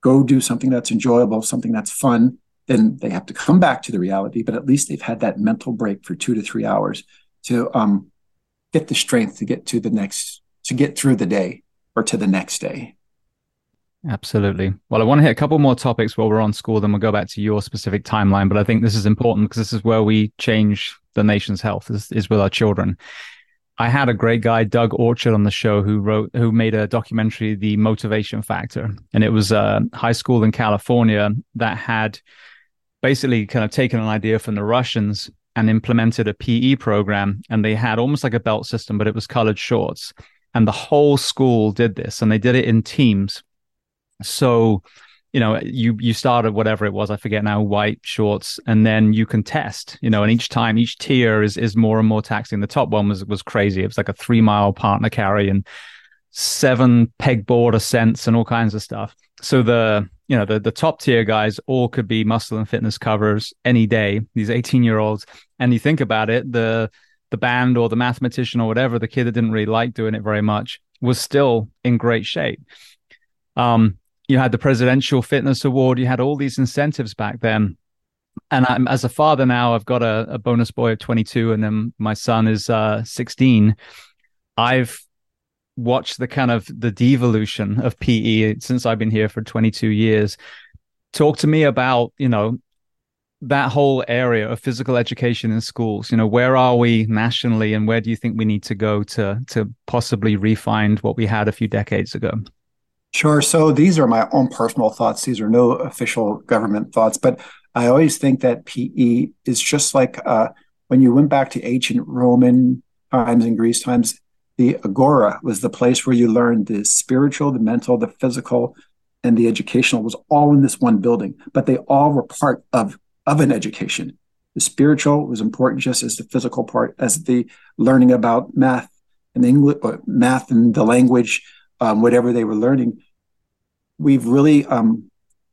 go do something that's enjoyable, something that's fun. Then they have to come back to the reality, but at least they've had that mental break for two to three hours to um, get the strength to get to the next, to get through the day or to the next day. Absolutely. Well, I want to hit a couple more topics while we're on school, then we'll go back to your specific timeline. But I think this is important because this is where we change the nation's health is, is with our children. I had a great guy, Doug Orchard, on the show who wrote, who made a documentary, The Motivation Factor, and it was a high school in California that had basically kind of taken an idea from the Russians and implemented a PE program, and they had almost like a belt system, but it was colored shorts, and the whole school did this, and they did it in teams. So you know you you started whatever it was i forget now white shorts and then you can test you know and each time each tier is is more and more taxing. The top one was was crazy. It was like a three mile partner carry and seven pegboard ascents and all kinds of stuff. So the you know the the top tier guys all could be muscle and fitness covers any day these 18 year olds and you think about it the the band or the mathematician or whatever the kid that didn't really like doing it very much was still in great shape. Um you had the presidential fitness award you had all these incentives back then. And I'm, as a father now i've got a, a bonus boy of 22 and then my son is uh, 16 i've watched the kind of the devolution of pe since i've been here for 22 years talk to me about you know that whole area of physical education in schools you know where are we nationally and where do you think we need to go to to possibly refine what we had a few decades ago Sure. So these are my own personal thoughts. These are no official government thoughts, but I always think that PE is just like uh, when you went back to ancient Roman times and Greece times, the agora was the place where you learned the spiritual, the mental, the physical, and the educational was all in this one building, but they all were part of, of an education. The spiritual was important just as the physical part, as the learning about math and English, math and the language, um, whatever they were learning, we've really um,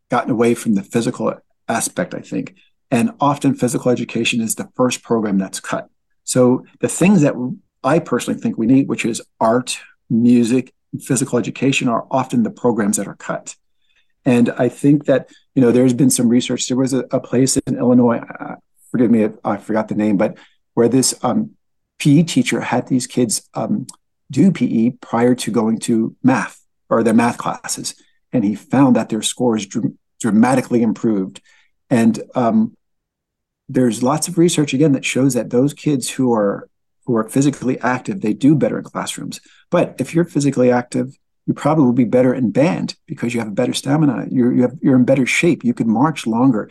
gotten away from the physical aspect, I think. And often physical education is the first program that's cut. So the things that I personally think we need, which is art, music, physical education, are often the programs that are cut. And I think that, you know, there's been some research. There was a, a place in Illinois, uh, forgive me if I forgot the name, but where this um, PE teacher had these kids um, do PE prior to going to math or their math classes. And he found that their scores dr- dramatically improved. And um, there's lots of research again that shows that those kids who are who are physically active, they do better in classrooms. But if you're physically active, you probably will be better in band because you have better stamina. You're you have, you're in better shape. You can march longer.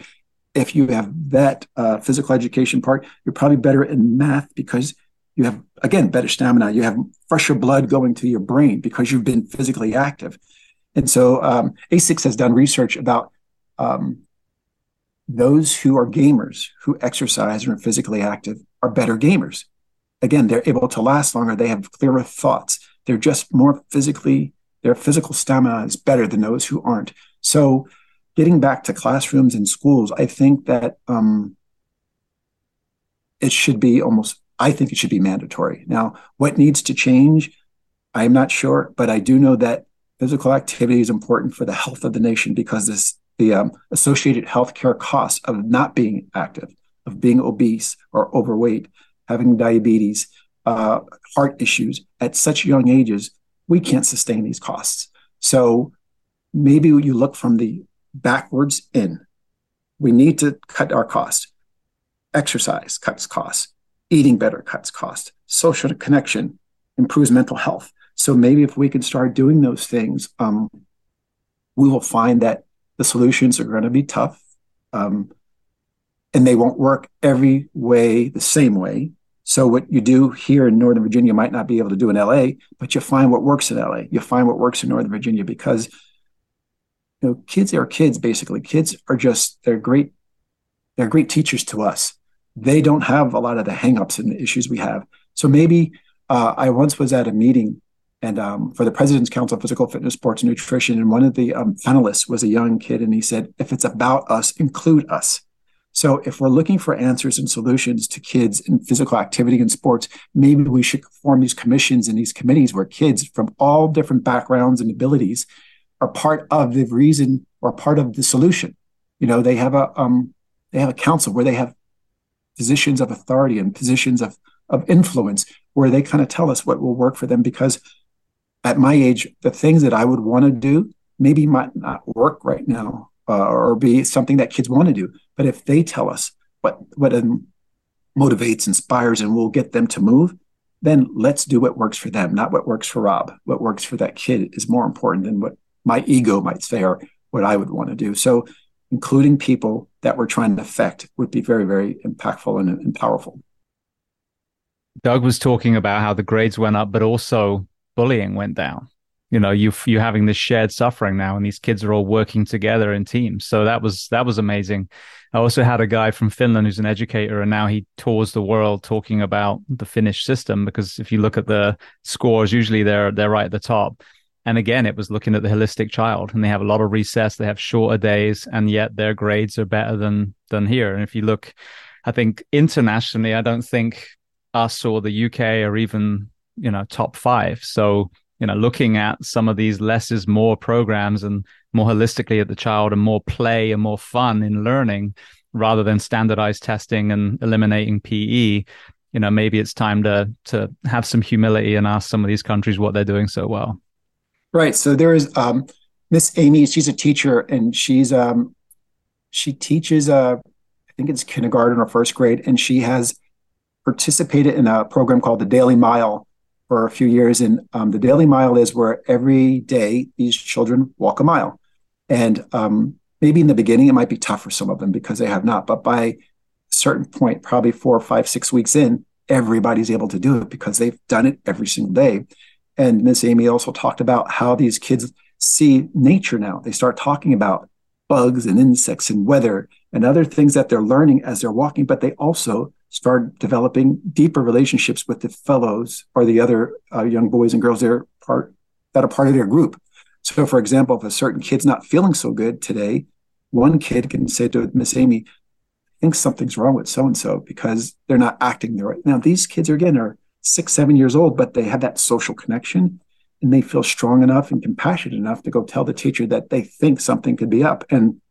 If you have that uh, physical education part, you're probably better in math because you have again better stamina you have fresher blood going to your brain because you've been physically active and so um, asics has done research about um, those who are gamers who exercise and are physically active are better gamers again they're able to last longer they have clearer thoughts they're just more physically their physical stamina is better than those who aren't so getting back to classrooms and schools i think that um, it should be almost, I think it should be mandatory. Now, what needs to change? I'm not sure, but I do know that physical activity is important for the health of the nation because this the um, associated healthcare costs of not being active, of being obese or overweight, having diabetes, uh, heart issues at such young ages, we can't sustain these costs. So maybe you look from the backwards in. We need to cut our costs. Exercise cuts costs. Eating better cuts costs. Social connection improves mental health. So maybe if we can start doing those things, um, we will find that the solutions are going to be tough, um, and they won't work every way the same way. So what you do here in Northern Virginia might not be able to do in LA, but you find what works in LA. You find what works in Northern Virginia because you know kids are kids basically. Kids are just they're great. They're great teachers to us. They don't have a lot of the hangups and the issues we have. So maybe uh, I once was at a meeting and um, for the President's Council of Physical Fitness, Sports, and Nutrition. And one of the um, panelists was a young kid, and he said, "If it's about us, include us." So if we're looking for answers and solutions to kids in physical activity and sports, maybe we should form these commissions and these committees where kids from all different backgrounds and abilities are part of the reason or part of the solution. You know, they have a um, they have a council where they have positions of authority and positions of of influence where they kind of tell us what will work for them because at my age, the things that I would want to do maybe might not work right now uh, or be something that kids want to do. But if they tell us what what motivates, inspires, and will get them to move, then let's do what works for them, not what works for Rob. What works for that kid is more important than what my ego might say or what I would want to do. So, including people that we're trying to affect would be very, very impactful and, and powerful. Doug was talking about how the grades went up, but also bullying went down. You know, you you having this shared suffering now, and these kids are all working together in teams. So that was that was amazing. I also had a guy from Finland who's an educator, and now he tours the world talking about the Finnish system. Because if you look at the scores, usually they're they're right at the top. And again, it was looking at the holistic child, and they have a lot of recess. They have shorter days, and yet their grades are better than than here. And if you look, I think internationally, I don't think us or the UK or even you know top five. So you know looking at some of these less is more programs and more holistically at the child and more play and more fun in learning rather than standardized testing and eliminating PE. You know, maybe it's time to to have some humility and ask some of these countries what they're doing so well. Right. So there is um, Miss Amy. She's a teacher, and she's um, she teaches. Uh, I think it's kindergarten or first grade, and she has participated in a program called the Daily Mile, for a few years. And um, the Daily Mile is where every day these children walk a mile. And um, maybe in the beginning, it might be tough for some of them because they have not. But by a certain point, probably four, five, six weeks in, everybody's able to do it because they've done it every single day. And Miss Amy also talked about how these kids see nature now. They start talking about bugs and insects and weather and other things that they're learning as they're walking, but they also start developing deeper relationships with the fellows or the other uh, young boys and girls that are part that are part of their group. So, for example, if a certain kid's not feeling so good today, one kid can say to Miss Amy, "I think something's wrong with so and so because they're not acting the right." Now, these kids are again are six, seven years old, but they have that social connection and they feel strong enough and compassionate enough to go tell the teacher that they think something could be up. And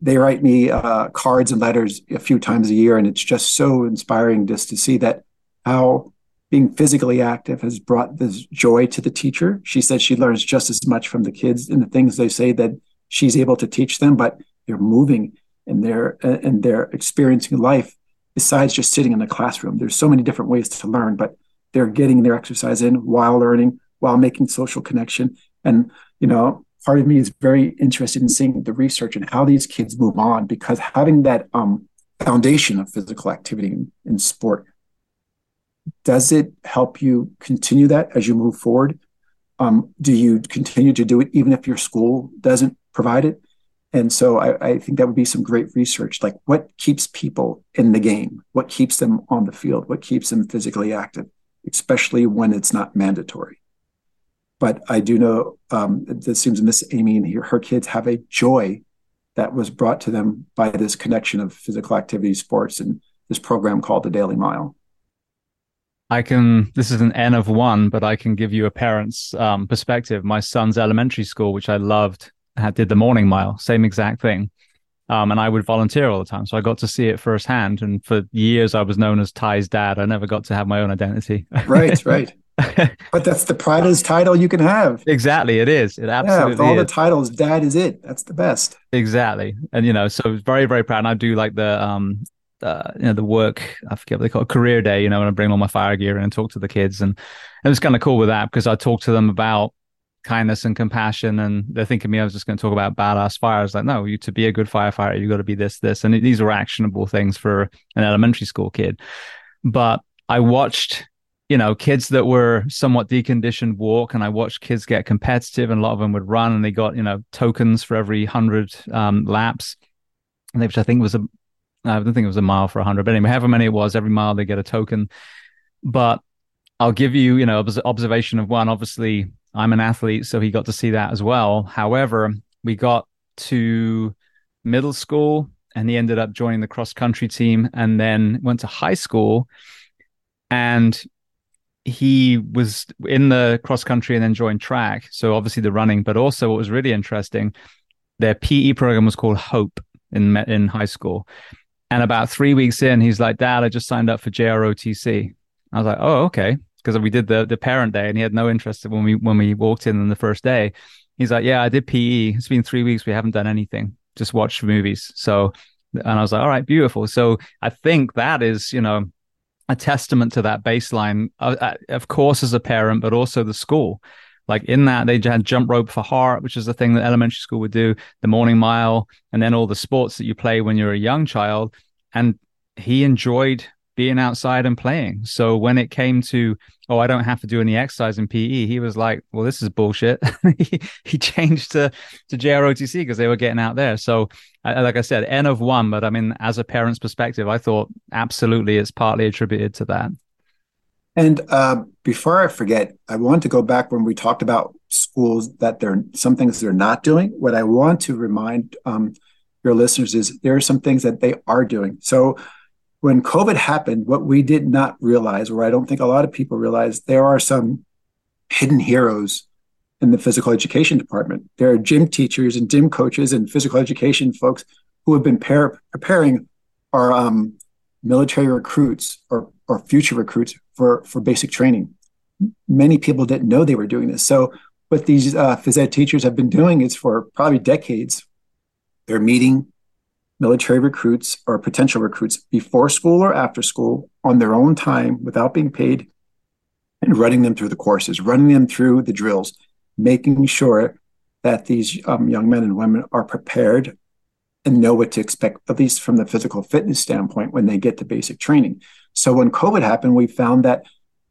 they write me uh, cards and letters a few times a year, and it's just so inspiring just to see that how being physically active has brought this joy to the teacher. She says she learns just as much from the kids and the things they say that she's able to teach them, but they're moving and they're and they're experiencing life besides just sitting in the classroom. There's so many different ways to learn, but they're getting their exercise in while learning, while making social connection. And you know, part of me is very interested in seeing the research and how these kids move on because having that um, foundation of physical activity in, sport does it help you continue that as you move forward? Um, do you continue to do it even if your school doesn't provide it? And so I, I think that would be some great research. Like what keeps people in the game? What keeps them on the field? What keeps them physically active especially when it's not mandatory but I do know um, it seems Miss Amy and her kids have a joy that was brought to them by this connection of physical activity, sports, and this program called the Daily Mile. I can, this is an N of one, but I can give you a parent's um, perspective. My son's elementary school, which I loved, had, did the morning mile, same exact thing. Um, and I would volunteer all the time. So I got to see it firsthand. And for years, I was known as Ty's dad. I never got to have my own identity. right, right. but that's the proudest title you can have. Exactly, it is. It absolutely yeah, with all is. the titles, dad is it. That's the best. Exactly, and you know, so very, very proud. And I do like the um, uh, you know, the work. I forget what they call it, career day. You know, when I bring all my fire gear in and talk to the kids, and it was kind of cool with that because I talk to them about kindness and compassion, and they're thinking me I was just going to talk about badass fire. I was like, no, you to be a good firefighter, you got to be this, this, and these are actionable things for an elementary school kid. But I watched, you know, kids that were somewhat deconditioned walk, and I watched kids get competitive, and a lot of them would run, and they got you know tokens for every hundred um, laps, which I think was a I don't think it was a mile for a hundred, but anyway, however many it was, every mile they get a token. But I'll give you, you know, observation of one. Obviously, I'm an athlete, so he got to see that as well. However, we got to middle school and he ended up joining the cross country team and then went to high school and he was in the cross country and then joined track. So obviously the running, but also what was really interesting, their PE program was called Hope in in high school. And about three weeks in, he's like, Dad, I just signed up for JROTC. I was like, Oh, okay because we did the the parent day and he had no interest when we when we walked in on the first day. He's like, "Yeah, I did PE. It's been three weeks. We haven't done anything. Just watched movies." So, and I was like, "All right, beautiful." So I think that is, you know, a testament to that baseline, uh, uh, of course, as a parent, but also the school. Like in that, they had jump rope for heart, which is the thing that elementary school would do, the morning mile, and then all the sports that you play when you're a young child. And he enjoyed being outside and playing. So when it came to, oh, I don't have to do any exercise in PE, he was like, well, this is bullshit. he, changed to, to JROTC because they were getting out there. So, like I said, N of one, but I mean, as a parent's perspective, I thought absolutely it's partly attributed to that. And uh, before I forget, I want to go back when we talked about schools that they're some things they're not doing. What I want to remind um, your listeners is there are some things that they are doing. So when COVID happened, what we did not realize, or I don't think a lot of people realize, there are some hidden heroes in the physical education department. There are gym teachers and gym coaches and physical education folks who have been par- preparing our um, military recruits or, or future recruits for, for basic training. Many people didn't know they were doing this. So, what these uh, phys ed teachers have been doing is for probably decades, they're meeting military recruits or potential recruits before school or after school on their own time without being paid and running them through the courses, running them through the drills, making sure that these um, young men and women are prepared and know what to expect, at least from the physical fitness standpoint, when they get to basic training. So when COVID happened, we found that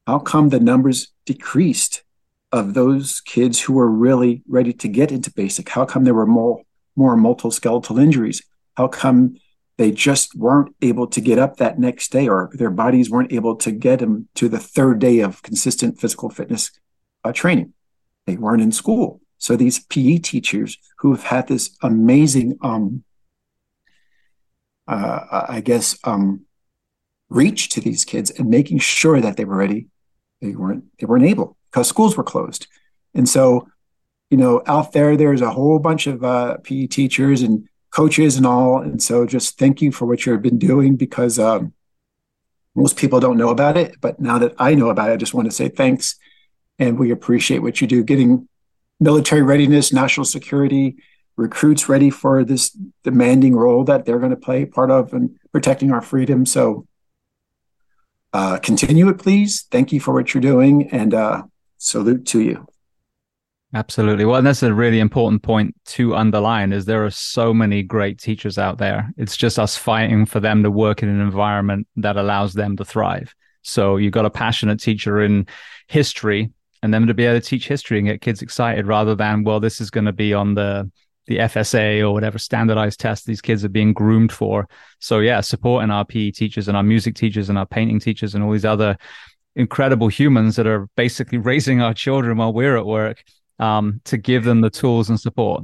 how come the numbers decreased of those kids who were really ready to get into basic? How come there were more, more musculoskeletal injuries? How come they just weren't able to get up that next day or their bodies weren't able to get them to the third day of consistent physical fitness uh, training? They weren't in school. So these PE teachers who have had this amazing, um, uh, I guess, um, reach to these kids and making sure that they were ready, they weren't they weren't able because schools were closed, and so you know out there there's a whole bunch of uh, PE teachers and coaches and all. And so just thank you for what you've been doing because um, most people don't know about it. But now that I know about it, I just want to say thanks. And we appreciate what you do, getting military readiness, national security, recruits ready for this demanding role that they're going to play part of and protecting our freedom. So uh, continue it, please. Thank you for what you're doing and uh, salute to you. Absolutely. Well, and that's a really important point to underline is there are so many great teachers out there. It's just us fighting for them to work in an environment that allows them to thrive. So you've got a passionate teacher in history and them to be able to teach history and get kids excited rather than, well, this is going to be on the the FSA or whatever standardized test these kids are being groomed for. So yeah, supporting our PE teachers and our music teachers and our painting teachers and all these other incredible humans that are basically raising our children while we're at work um, to give them the tools and support?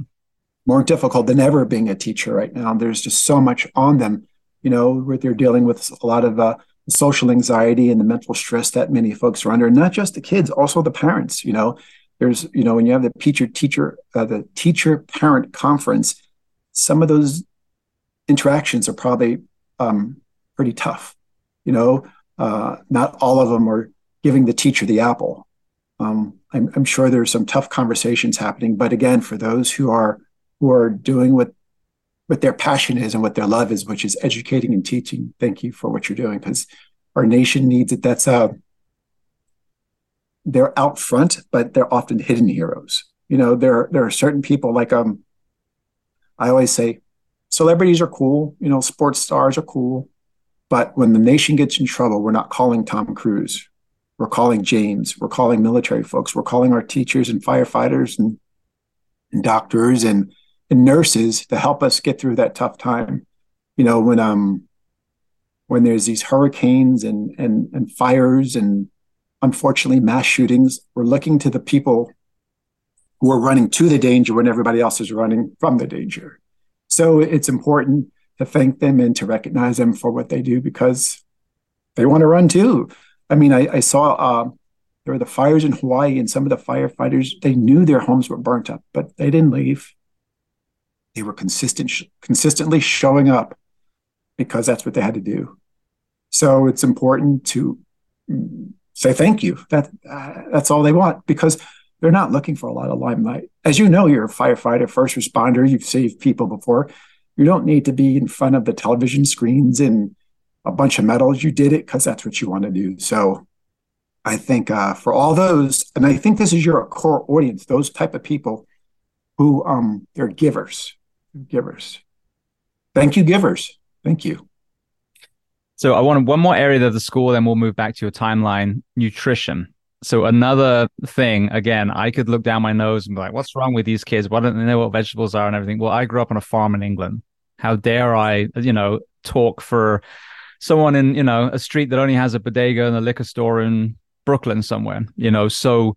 More difficult than ever being a teacher right now. There's just so much on them. you know, where they're dealing with a lot of uh, social anxiety and the mental stress that many folks are under, and not just the kids, also the parents. You know, there's, you know, when you have the teacher teacher uh, the teacher parent conference, some of those interactions are probably um, pretty tough. You know, uh, not all of them are giving the teacher the apple. Um, I'm, I'm sure there's some tough conversations happening, but again, for those who are who are doing what what their passion is and what their love is, which is educating and teaching. Thank you for what you're doing because our nation needs it. That's uh, they're out front, but they're often hidden heroes. You know, there there are certain people like um, I always say, celebrities are cool. You know, sports stars are cool, but when the nation gets in trouble, we're not calling Tom Cruise. We're calling James. We're calling military folks. We're calling our teachers and firefighters and, and doctors and and nurses to help us get through that tough time. You know, when um when there's these hurricanes and and and fires and unfortunately mass shootings, we're looking to the people who are running to the danger when everybody else is running from the danger. So it's important to thank them and to recognize them for what they do because they want to run too. I mean, I, I saw uh, there were the fires in Hawaii, and some of the firefighters they knew their homes were burnt up, but they didn't leave. They were consistent, consistently showing up because that's what they had to do. So it's important to say thank you. That uh, that's all they want because they're not looking for a lot of limelight. As you know, you're a firefighter, first responder. You've saved people before. You don't need to be in front of the television screens and a bunch of medals. You did it because that's what you want to do. So I think uh, for all those, and I think this is your core audience, those type of people who um, they're givers givers. Thank you, givers. Thank you. So I want one more area of the school, then we'll move back to your timeline nutrition. So another thing, again, I could look down my nose and be like, what's wrong with these kids? Why don't they know what vegetables are and everything? Well, I grew up on a farm in England. How dare I, you know, talk for someone in, you know, a street that only has a bodega and a liquor store in Brooklyn somewhere, you know? So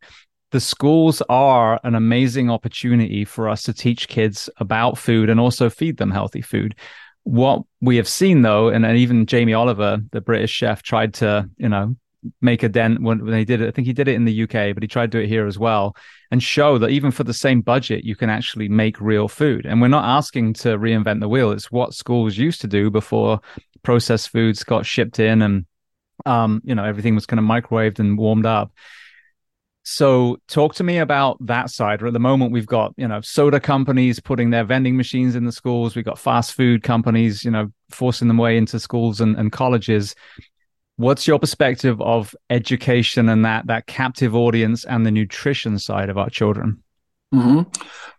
the schools are an amazing opportunity for us to teach kids about food and also feed them healthy food. What we have seen though, and even Jamie Oliver, the British chef, tried to, you know, make a dent when, when they did it. I think he did it in the UK, but he tried to do it here as well and show that even for the same budget, you can actually make real food. And we're not asking to reinvent the wheel. It's what schools used to do before processed foods got shipped in and, um, you know, everything was kind of microwaved and warmed up. So talk to me about that side. At the moment, we've got, you know, soda companies putting their vending machines in the schools. We've got fast food companies, you know, forcing them way into schools and, and colleges. What's your perspective of education and that that captive audience and the nutrition side of our children? Mm-hmm.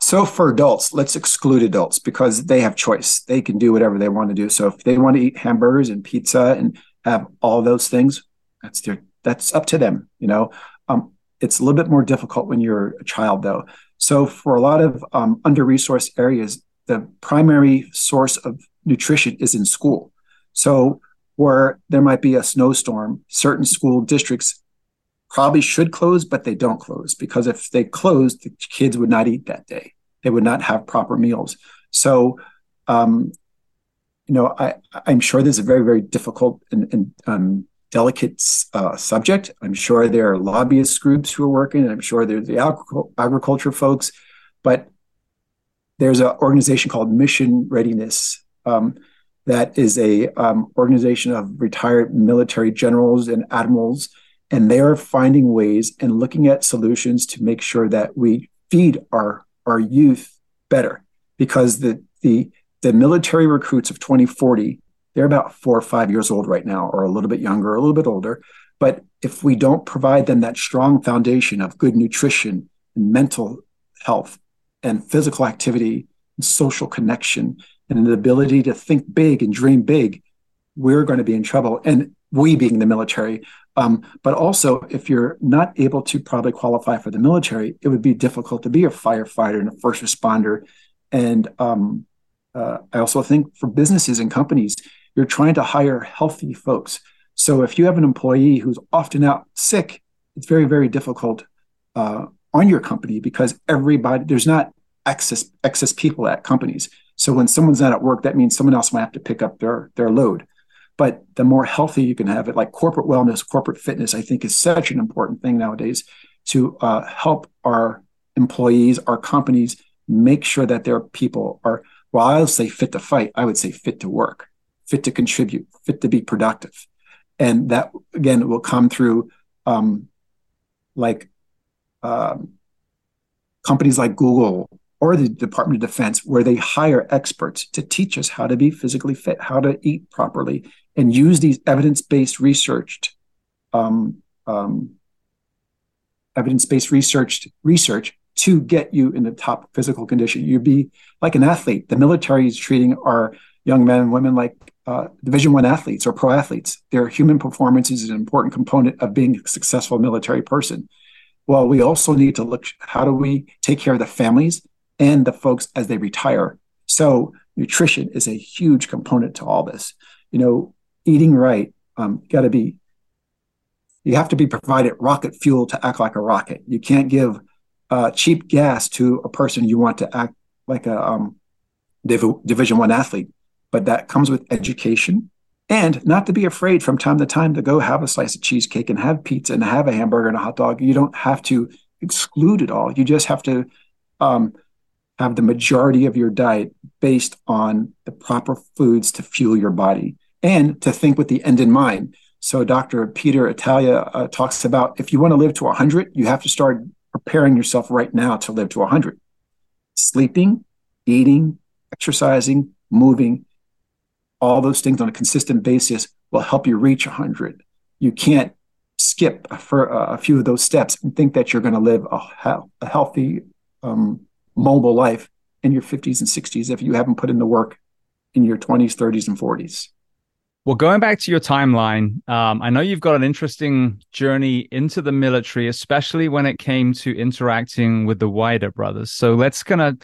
So for adults, let's exclude adults because they have choice. They can do whatever they want to do. So if they want to eat hamburgers and pizza and have all those things, that's their that's up to them. You know, um, it's a little bit more difficult when you're a child, though. So, for a lot of um, under resourced areas, the primary source of nutrition is in school. So, where there might be a snowstorm, certain school districts probably should close, but they don't close because if they closed, the kids would not eat that day. They would not have proper meals. So, um, you know, I, I'm sure this is a very, very difficult and, and um, delicate uh, subject. I'm sure there are lobbyist groups who are working. and I'm sure there's the agriculture folks, but there's an organization called Mission Readiness um, that is a um, organization of retired military generals and admirals, and they're finding ways and looking at solutions to make sure that we feed our our youth better because the the the military recruits of 2040 they're about four or five years old right now, or a little bit younger, a little bit older. But if we don't provide them that strong foundation of good nutrition and mental health and physical activity and social connection and the ability to think big and dream big, we're going to be in trouble. And we being the military. Um, but also, if you're not able to probably qualify for the military, it would be difficult to be a firefighter and a first responder. And um, uh, I also think for businesses and companies, you're trying to hire healthy folks. So if you have an employee who's often out sick, it's very, very difficult uh, on your company because everybody, there's not excess, excess people at companies. So when someone's not at work, that means someone else might have to pick up their their load. But the more healthy you can have it, like corporate wellness, corporate fitness, I think is such an important thing nowadays to uh, help our employees, our companies make sure that their people are, while I'll say fit to fight, I would say fit to work, fit to contribute, fit to be productive. And that, again, will come through um, like um, companies like Google or the Department of Defense, where they hire experts to teach us how to be physically fit, how to eat properly, and use these evidence-based researched, um, um, evidence-based researched research to get you in the top physical condition. You'd be like an athlete. The military is treating our young men and women like uh, Division One athletes or pro athletes. Their human performance is an important component of being a successful military person. Well, we also need to look how do we take care of the families and the folks as they retire. So nutrition is a huge component to all this. You know, eating right, um, got to be. You have to be provided rocket fuel to act like a rocket. You can't give uh, cheap gas to a person you want to act like a um, Div- Division One athlete, but that comes with education and not to be afraid from time to time to go have a slice of cheesecake and have pizza and have a hamburger and a hot dog. You don't have to exclude it all. You just have to um, have the majority of your diet based on the proper foods to fuel your body and to think with the end in mind. So, Dr. Peter Attia uh, talks about if you want to live to 100, you have to start preparing yourself right now to live to 100. Sleeping, eating, exercising, moving, all those things on a consistent basis will help you reach 100. You can't skip for a few of those steps and think that you're going to live a, a healthy, um, mobile life in your 50s and 60s if you haven't put in the work in your 20s, 30s, and 40s. Well, going back to your timeline, um, I know you've got an interesting journey into the military, especially when it came to interacting with the Weider brothers. So let's kind of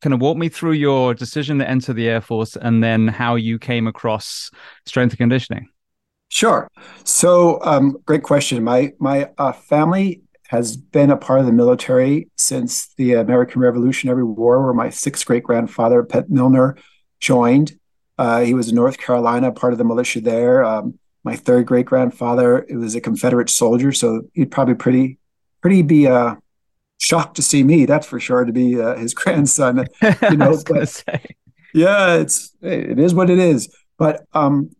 kind of walk me through your decision to enter the Air Force and then how you came across strength and conditioning. Sure. So, um, great question. My my uh, family has been a part of the military since the American Revolutionary War, where my sixth great grandfather, Pet Milner, joined. Uh, he was in North Carolina, part of the militia there. Um, my third great grandfather it was a Confederate soldier, so he'd probably pretty pretty be uh, shocked to see me. That's for sure to be uh, his grandson. You know, but, yeah, it's it is what it is. But um,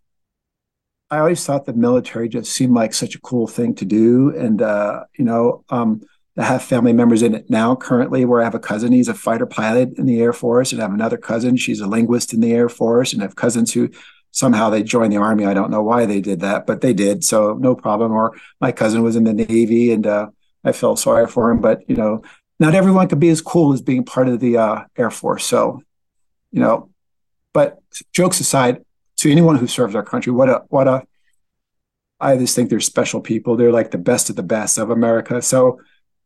I always thought the military just seemed like such a cool thing to do, and uh, you know, um, I have family members in it now currently where I have a cousin, he's a fighter pilot in the Air Force, and I have another cousin, she's a linguist in the Air Force, and I have cousins who somehow they joined the army. I don't know why they did that, but they did. So no problem. Or my cousin was in the Navy and uh, I felt sorry for him, but you know, not everyone could be as cool as being part of the uh, Air Force. So, you know, but jokes aside, to anyone who serves our country, what a, what a, I just think they're special people. They're like the best of the best of America. So,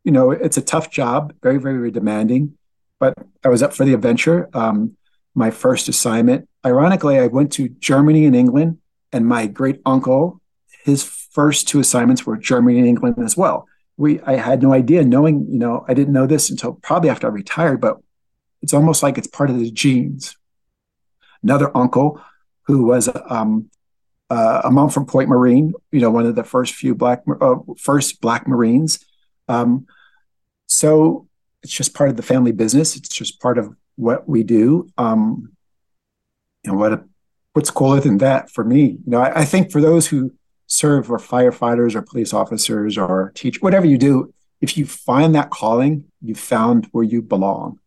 you know, it's a tough job, very, very, very demanding. But I was up for the adventure. Um, my first assignment, ironically, I went to Germany and England, and my great uncle, his first two assignments were Germany and England as well. We, I had no idea, knowing, you know, I didn't know this until probably after I retired, but it's almost like it's part of the genes. Another uncle who was um, uh, a Montford Point Marine, you know, one of the first few black, uh, first black Marines, um, so it's just part of the family business. It's just part of what we do. Um, and what a, what's cooler than that for me? You know, I, I think for those who serve or firefighters or police officers or teach whatever you do, if you find that calling, you found where you belong,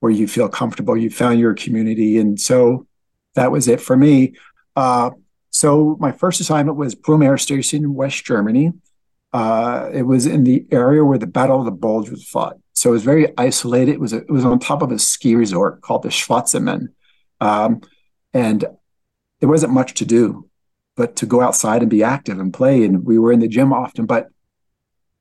where you feel comfortable, you found your community, and so that was it for me. Uh, so my first assignment was Prüm Air Station in West Germany. Uh, it was in the area where the Battle of the Bulge was fought. So it was very isolated. It was a, it was on top of a ski resort called the Schwarzer Mann, um, and there wasn't much to do, but to go outside and be active and play. And we were in the gym often. But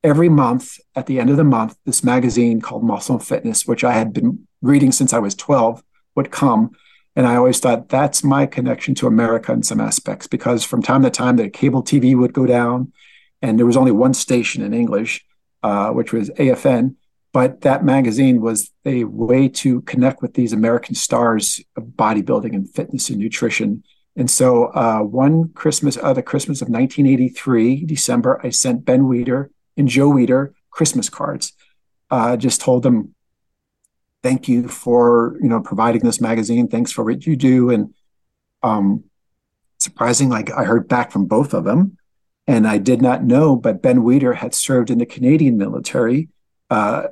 every month, at the end of the month, this magazine called Muscle and Fitness, which I had been reading since I was twelve, would come. And I always thought that's my connection to America in some aspects, because from time to time the cable TV would go down and there was only one station in English, uh, which was AFN. but that magazine was a way to connect with these American stars of bodybuilding and fitness and nutrition. And so, uh, one Christmas, uh, the Christmas of 1983, December, I sent Ben Weider and Joe Weider Christmas cards. Uh, just told them, "Thank you for you know providing this magazine. Thanks for what you do." And um, surprising, like I heard back from both of them, and I did not know, but Ben Weider had served in the Canadian military, uh,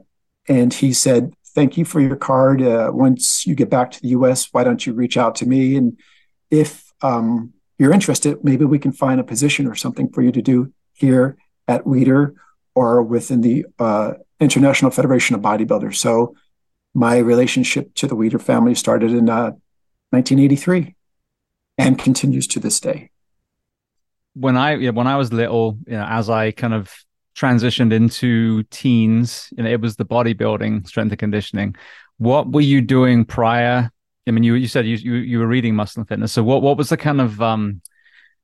and he said, "Thank you for your card. Uh, once you get back to the U.S., why don't you reach out to me? And if um, you're interested, maybe we can find a position or something for you to do here at Weider or within the uh, International Federation of Bodybuilders." So my relationship to the Weider family started in 1983 uh, and continues to this day. When I yeah, when I was little, you know, as I kind of transitioned into teens, you know, it was the bodybuilding, strength and conditioning. What were you doing prior? I mean, you you said you you, you were reading Muscle and Fitness. So what what was the kind of um,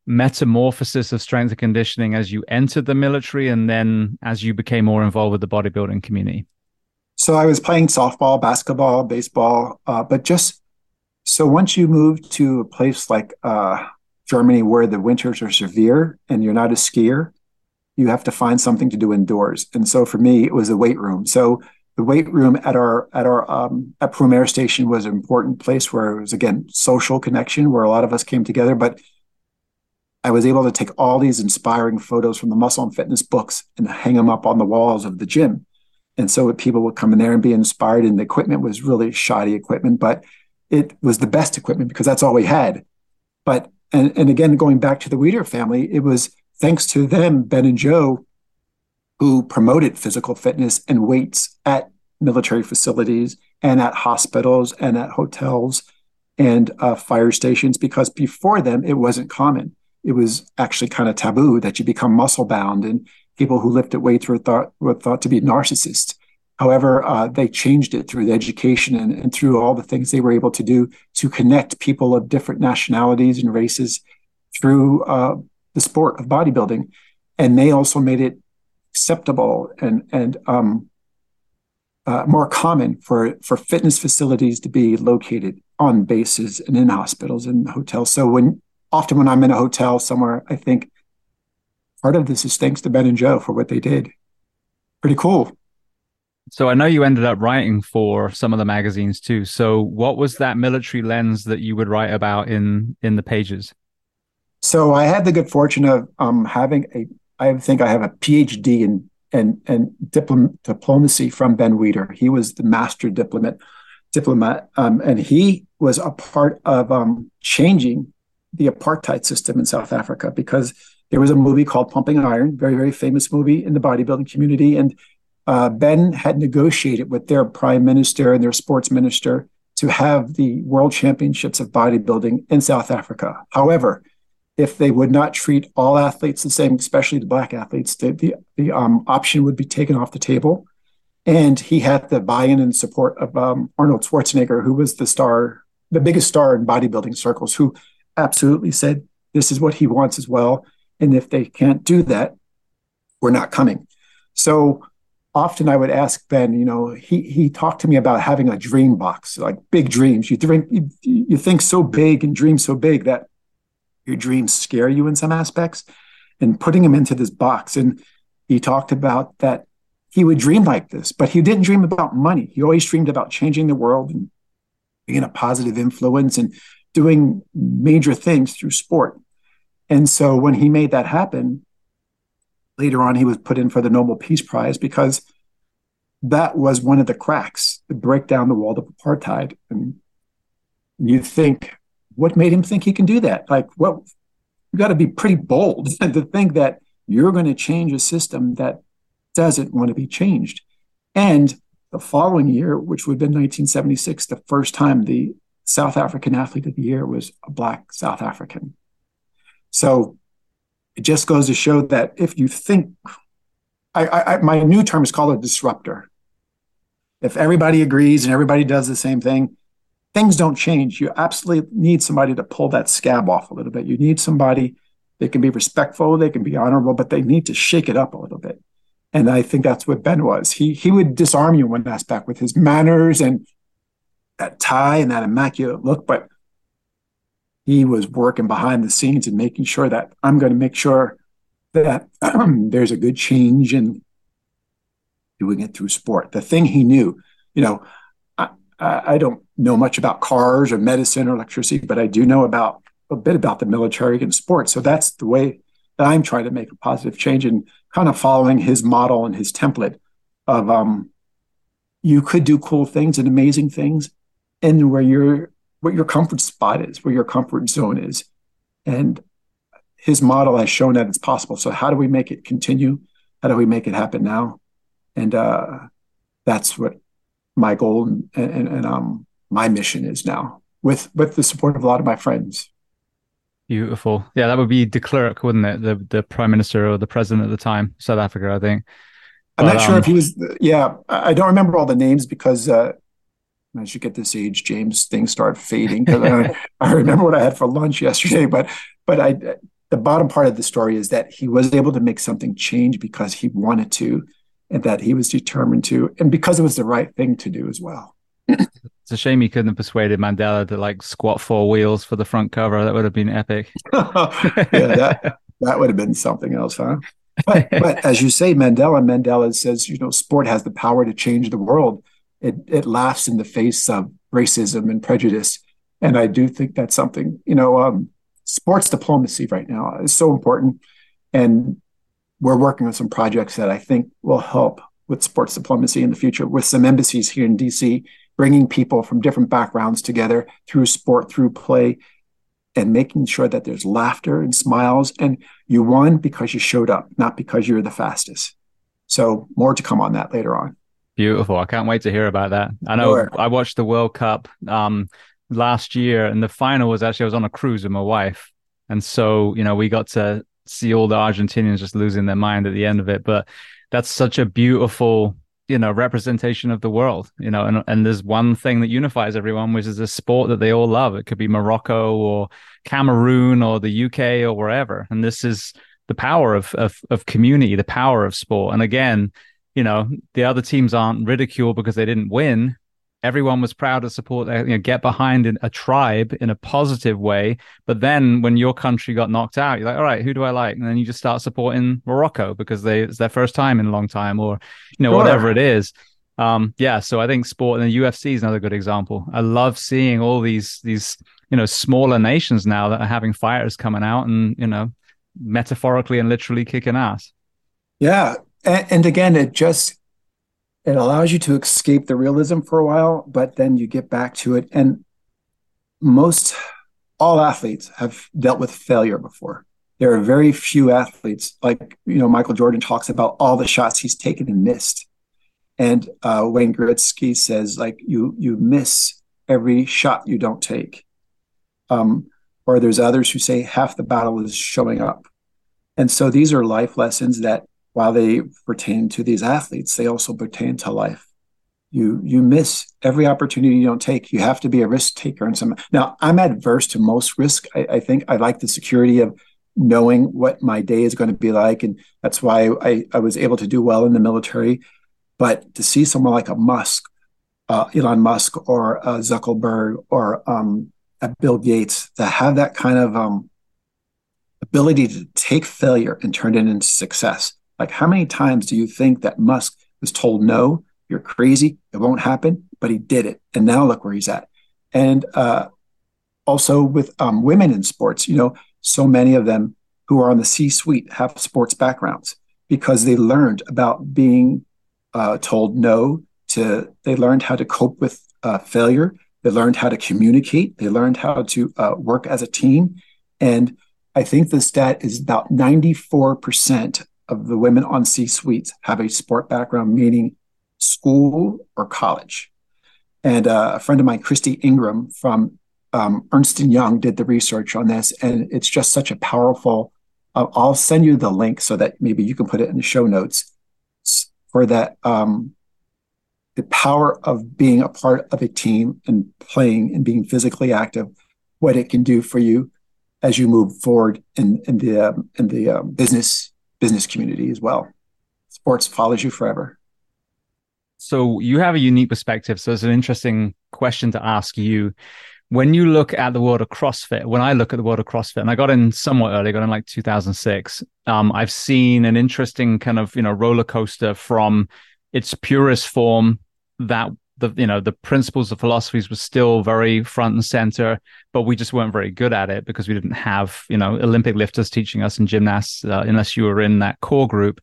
metamorphosis of strength and conditioning as you entered the military, and then as you became more involved with the bodybuilding community? So I was playing softball, basketball, baseball, uh, but just so once you move to a place like uh, Germany where the winters are severe and you're not a skier, you have to find something to do indoors. And so for me, it was a weight room. So the weight room at our at our um, at Prüm Air Station was an important place where it was again social connection, where a lot of us came together. But I was able to take all these inspiring photos from the muscle and fitness books and hang them up on the walls of the gym. And so people would come in there and be inspired. And the equipment was really shoddy equipment, but it was the best equipment because that's all we had. But and, and again, going back to the Weider family, it was thanks to them, Ben and Joe, who promoted physical fitness and weights at military facilities and at hospitals and at hotels and uh, fire stations because before them it wasn't common. It was actually kind of taboo that you become muscle bound, and people who lifted weights were thought were thought to be narcissists. However, uh, they changed it through the education and, and, through all the things they were able to do to connect people of different nationalities and races through uh, the sport of bodybuilding. And they also made it acceptable and and um, uh, more common for for fitness facilities to be located on bases and in hospitals and hotels. So when often when I'm in a hotel somewhere, I think part of this is thanks to Ben and Joe for what they did. Pretty cool. So I know you ended up writing for some of the magazines too. So what was that military lens that you would write about in in the pages? So I had the good fortune of um, having a I think I have a PhD in and and diplom- diplomacy from Ben Weider. He was the master diplomat diplomat, um, and he was a part of um, changing the apartheid system in South Africa because there was a movie called Pumping Iron, very very famous movie in the bodybuilding community, and uh, Ben had negotiated with their prime minister and their sports minister to have the world championships of bodybuilding in South Africa. However, if they would not treat all athletes the same, especially the black athletes, the, the, the um, option would be taken off the table. And he had the buy-in and support of um, Arnold Schwarzenegger, who was the star, the biggest star in bodybuilding circles, who absolutely said this is what he wants as well. And if they can't do that, we're not coming. So often I would ask Ben, you know, he he talked to me about having a dream box, like big dreams. You drink, you, you think so big and dream so big that your dreams scare you in some aspects, and putting him into this box. And he talked about that he would dream like this, but he didn't dream about money. He always dreamed about changing the world and being a positive influence and doing major things through sport. And so when he made that happen, later on he was put in for the Nobel Peace Prize because that was one of the cracks to break down the wall of apartheid. And you think, what made him think he can do that? Like, well, you got to be pretty bold to think that you're going to change a system that doesn't want to be changed. And the following year, which would have been 1976, the first time the South African athlete of the year was a Black South African. So it just goes to show that if you think, I, I, my new term is called a disruptor. If everybody agrees and everybody does the same thing, things don't change. You absolutely need somebody to pull that scab off a little bit. You need somebody that can be respectful, they can be honorable, but they need to shake it up a little bit. And I think that's what Ben was. He he would disarm you one aspect with his manners and that tie and that immaculate look, but he was working behind the scenes and making sure that I'm going to make sure that there's a good change in doing it through sport. The thing he knew, you know, I, I don't know much about cars or medicine or electricity, but I do know about a bit about the military and sports. So that's the way that I'm trying to make a positive change and kind of following his model and his template of um, you could do cool things and amazing things and where your what your comfort spot is, where your comfort zone is. And his model has shown that it's possible. So how do we make it continue? How do we make it happen now? And uh, that's what my goal and, and, and um, my mission is now with with the support of a lot of my friends. Beautiful. Yeah, that would be de Klerk, wouldn't it? The the prime minister or the president at the time, South Africa, I think. I'm not sure um, if he was. Yeah, I don't remember all the names because uh, as you get this age, James, things start fading. Because I, I, remember what I had for lunch yesterday, but but I the bottom part of the story is that he was able to make something change because he wanted to, and that he was determined to, and because it was the right thing to do as well. It's a shame he couldn't have persuaded Mandela to like squat four wheels for the front cover. That would have been epic. yeah, that that would have been something else, huh? But, but as you say, Mandela, Mandela says, you know, sport has the power to change the world. It it laughs in the face of racism and prejudice, and I do think that's something. You know, um, sports diplomacy right now is so important, and we're working on some projects that I think will help with sports diplomacy in the future with some embassies here in DC bringing people from different backgrounds together through sport, through play, and making sure that there's laughter and smiles. And you won because you showed up, not because you're the fastest. So more to come on that later on. Beautiful. I can't wait to hear about that. I know sure. I watched the World Cup um, last year, and the final was actually I was on a cruise with my wife, and so you know we got to see all the Argentinians just losing their mind at the end of it. But that's such a beautiful you know representation of the world you know and, and there's one thing that unifies everyone which is a sport that they all love it could be morocco or cameroon or the uk or wherever and this is the power of, of of community the power of sport and again you know the other teams aren't ridiculed because they didn't win. Everyone was proud to support you know get behind a tribe in a positive way. But then when your country got knocked out you're like all right who do i like? And then you just start supporting morocco because they it's their first time in a long time or you know sure. whatever it is. Um yeah so i think sport and the ufc is another good example. I love seeing all these these you know smaller nations now that are having fighters coming out and you know metaphorically and literally kicking ass. Yeah and, and again it just it allows you to escape the realism for a while, but then you get back to it. And most all athletes have dealt with failure before. There are very few athletes, like you know, Michael Jordan talks about all the shots he's taken and missed, and uh, Wayne Gretzky says like you you miss every shot you don't take. Um, or there's others who say half the battle is showing up, and so these are life lessons that while they pertain to these athletes, they also pertain to life. You you miss every opportunity you don't take. You have to be a risk taker in some. Now, I'm adverse to most risk. I, I think I like the security of knowing what my day is going to be like, and that's why I, I was able to do well in the military. But to see someone like a Musk, uh, Elon Musk, or a Zuckerberg, or um, a Bill Gates, to have that kind of um, ability to take failure and turn it into success like, how many times do you think that Musk was told, no, you're crazy, it won't happen, but he did it. And now look where he's at. And uh, also with um, women in sports, you know, so many of them who are on the C suite have sports backgrounds because they learned about being uh, told no to, they learned how to cope with uh, failure. They learned how to communicate. They learned how to uh, work as a team. And I think the stat is about 94% of the women on C suites have a sport background, meaning school or college. And uh, a friend of mine, Christy Ingram from um, Ernst and Young, did the research on this, and it's just such a powerful. Uh, I'll send you the link so that maybe you can put it in the show notes for that. Um, the power of being a part of a team and playing and being physically active, what it can do for you as you move forward in, in the um, in the um, business business community as well. Sports follows you forever. So you have a unique perspective. So it's an interesting question to ask you. When you look at the world of CrossFit, when I look at the world of CrossFit, and I got in somewhat early, got in like 2006, um, I've seen an interesting kind of, you know, roller coaster from its purest form that the you know the principles of philosophies were still very front and center but we just weren't very good at it because we didn't have you know olympic lifters teaching us and gymnasts uh, unless you were in that core group.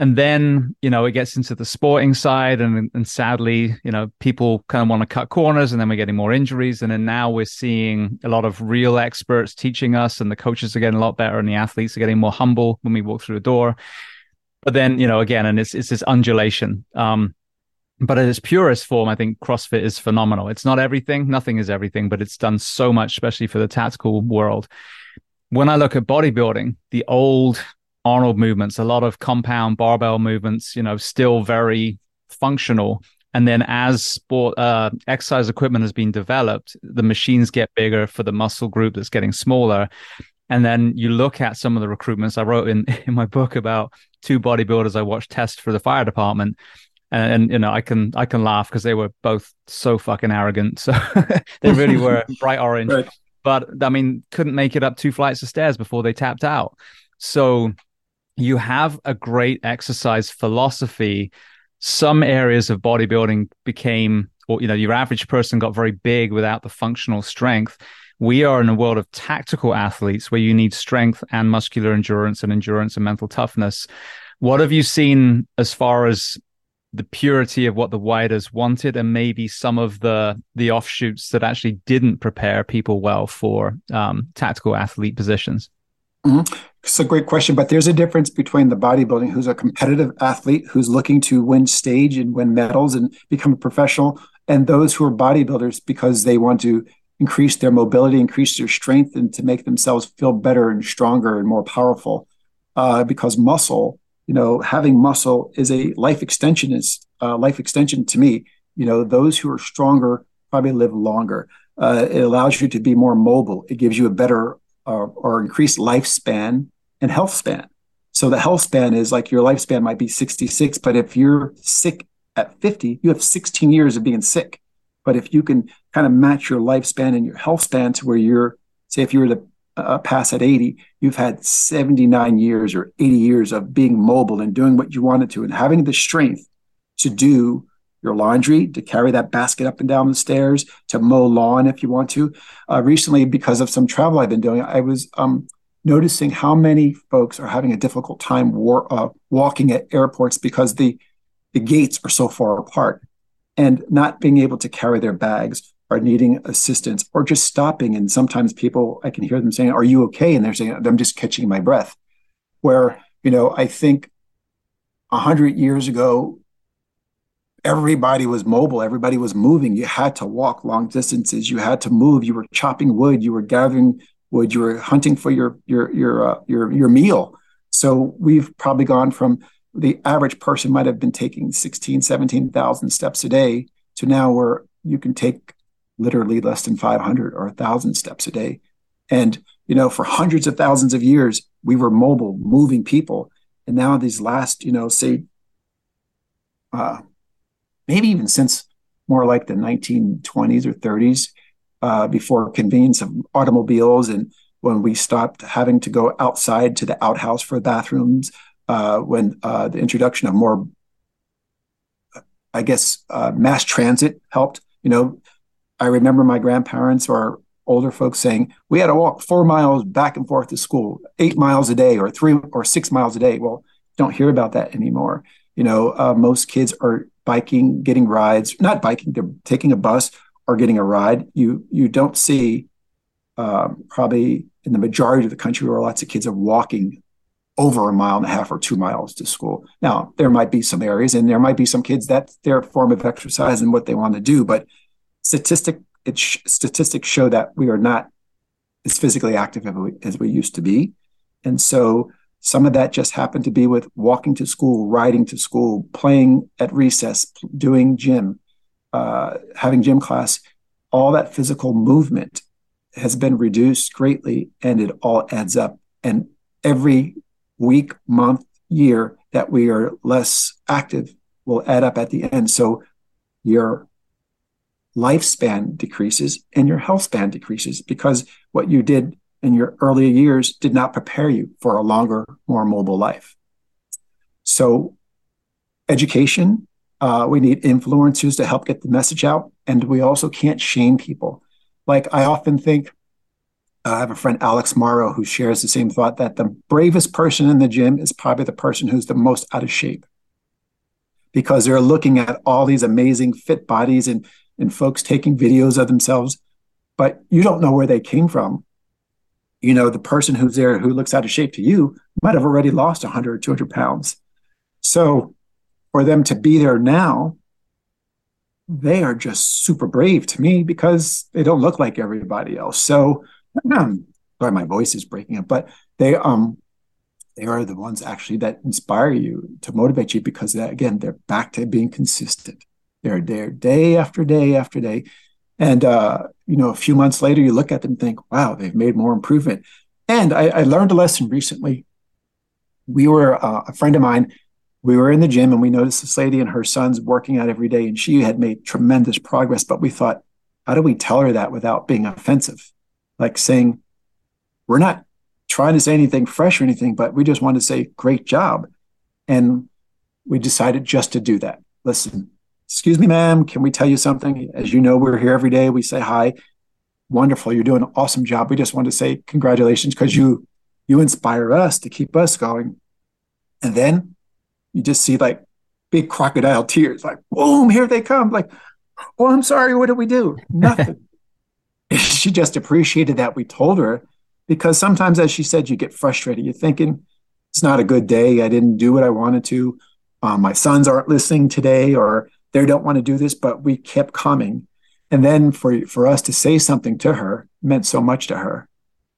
And then you know it gets into the sporting side and and sadly you know people kind of want to cut corners and then we're getting more injuries. And then now we're seeing a lot of real experts teaching us and the coaches are getting a lot better and the athletes are getting more humble when we walk through the door. But then you know again and it's it's this undulation. Um but at its purest form, I think CrossFit is phenomenal. It's not everything, nothing is everything, but it's done so much, especially for the tactical world. When I look at bodybuilding, the old Arnold movements, a lot of compound barbell movements, you know, still very functional. And then as sport uh, exercise equipment has been developed, the machines get bigger for the muscle group that's getting smaller. And then you look at some of the recruitments. I wrote in, in my book about two bodybuilders I watched test for the fire department and, and you know I can I can laugh because they were both so fucking arrogant. So they really were bright orange, right. but I mean couldn't make it up two flights of stairs before they tapped out. So you have a great exercise philosophy. Some areas of bodybuilding became, or you know, your average person got very big without the functional strength. We are in a world of tactical athletes where you need strength and muscular endurance and endurance and mental toughness. What have you seen as far as the purity of what the Weiders wanted and maybe some of the the offshoots that actually didn't prepare people well for um, tactical athlete positions mm-hmm. it's a great question but there's a difference between the bodybuilding who's a competitive athlete who's looking to win stage and win medals and become a professional and those who are bodybuilders because they want to increase their mobility increase their strength and to make themselves feel better and stronger and more powerful uh, because muscle you know, having muscle is a life extension is uh, life extension to me. You know, those who are stronger probably live longer. Uh, it allows you to be more mobile. It gives you a better uh, or increased lifespan and health span. So the health span is like your lifespan might be 66, but if you're sick at 50, you have 16 years of being sick. But if you can kind of match your lifespan and your health span to where you're, say, if you were to uh, pass at 80, you've had 79 years or 80 years of being mobile and doing what you wanted to and having the strength to do your laundry, to carry that basket up and down the stairs, to mow lawn if you want to. Uh, recently, because of some travel I've been doing, I was um, noticing how many folks are having a difficult time war- uh, walking at airports because the the gates are so far apart and not being able to carry their bags are needing assistance or just stopping. And sometimes people, I can hear them saying, Are you okay? And they're saying, I'm just catching my breath. Where, you know, I think a hundred years ago, everybody was mobile, everybody was moving. You had to walk long distances, you had to move, you were chopping wood, you were gathering wood, you were hunting for your your your uh, your your meal. So we've probably gone from the average person might have been taking 16, 17,000 steps a day to now where you can take literally less than 500 or 1,000 steps a day. And, you know, for hundreds of thousands of years, we were mobile, moving people. And now these last, you know, say, uh, maybe even since more like the 1920s or 30s, uh, before convenience of automobiles and when we stopped having to go outside to the outhouse for bathrooms, uh, when uh, the introduction of more, I guess, uh, mass transit helped. You know, I remember my grandparents or older folks saying we had to walk four miles back and forth to school, eight miles a day or three or six miles a day. Well, don't hear about that anymore. You know, uh, most kids are biking, getting rides, not biking, they're taking a bus or getting a ride. You you don't see um, probably in the majority of the country where lots of kids are walking over a mile and a half or two miles to school. Now, there might be some areas and there might be some kids that's their form of exercise and what they want to do, but statistic it sh- statistics show that we are not as physically active as we, as we used to be, and so some of that just happened to be with walking to school, riding to school, playing at recess, doing gym, uh, having gym class. All that physical movement has been reduced greatly, and it all adds up. And every week, month, year, that we are less active will add up at the end. So your lifespan decreases and your health span decreases because what you did in your earlier years did not prepare you for a longer, more mobile life. So, education, uh, we need influencers to help get the message out. And we also can't shame people. Like, I often think, uh, I have a friend, Alex Morrow, who shares the same thought that the bravest person in the gym is probably the person who's the most out of shape because they're looking at all these amazing fit bodies and, and folks taking videos of themselves, but you don't know where they came from you know, the person who's there who looks out of shape to you might have already lost 100 or 200 pounds. So for them to be there now, they are just super brave to me because they don't look like everybody else. So, um, sorry, my voice is breaking up, but they, um, they are the ones actually that inspire you to motivate you because again, they're back to being consistent. They're there day after day after day. And uh, you know, a few months later, you look at them and think, "Wow, they've made more improvement." And I, I learned a lesson recently. We were uh, a friend of mine. We were in the gym and we noticed this lady and her son's working out every day, and she had made tremendous progress. But we thought, how do we tell her that without being offensive? Like saying, "We're not trying to say anything fresh or anything, but we just want to say, great job." And we decided just to do that. Listen, excuse me, ma'am, can we tell you something? As you know, we're here every day. We say hi. Wonderful. You're doing an awesome job. We just want to say congratulations because you you inspire us to keep us going. And then you just see like big crocodile tears, like, boom, here they come. Like, oh, I'm sorry. What did we do? Nothing. she just appreciated that we told her because sometimes, as she said, you get frustrated. You're thinking, it's not a good day. I didn't do what I wanted to. Um, my sons aren't listening today, or they don't want to do this, but we kept coming. And then for for us to say something to her meant so much to her.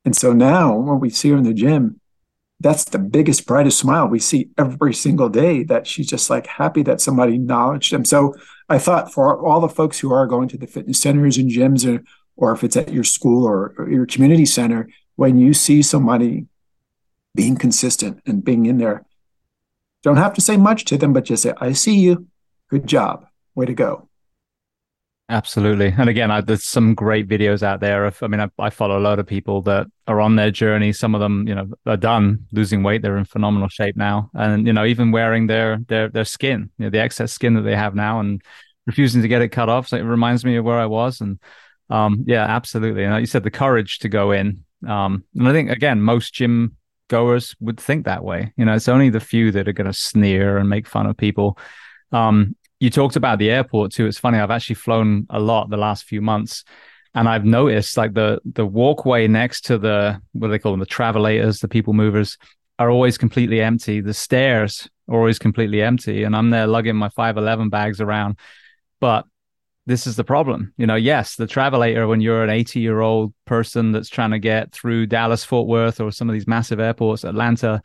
And so now when we see her in the gym, that's the biggest, brightest smile we see every single day that she's just like happy that somebody acknowledged them. So I thought for all the folks who are going to the fitness centers and gyms or, or if it's at your school or, or your community center, when you see somebody being consistent and being in there, don't have to say much to them, but just say, I see you. Good job. Way to go. Absolutely. And again, I, there's some great videos out there. I mean, I, I, follow a lot of people that are on their journey. Some of them, you know, are done losing weight. They're in phenomenal shape now. And, you know, even wearing their, their, their skin, you know, the excess skin that they have now and refusing to get it cut off. So it reminds me of where I was. And, um, yeah, absolutely. And like you said, the courage to go in. Um, and I think, again, most gym goers would think that way. You know, it's only the few that are going to sneer and make fun of people. Um, you talked about the airport too. It's funny. I've actually flown a lot the last few months, and I've noticed like the the walkway next to the what do they call them, the travelators, the people movers, are always completely empty. The stairs are always completely empty, and I'm there lugging my five eleven bags around. But this is the problem. You know, yes, the travelator when you're an 80 year old person that's trying to get through Dallas, Fort Worth, or some of these massive airports, Atlanta,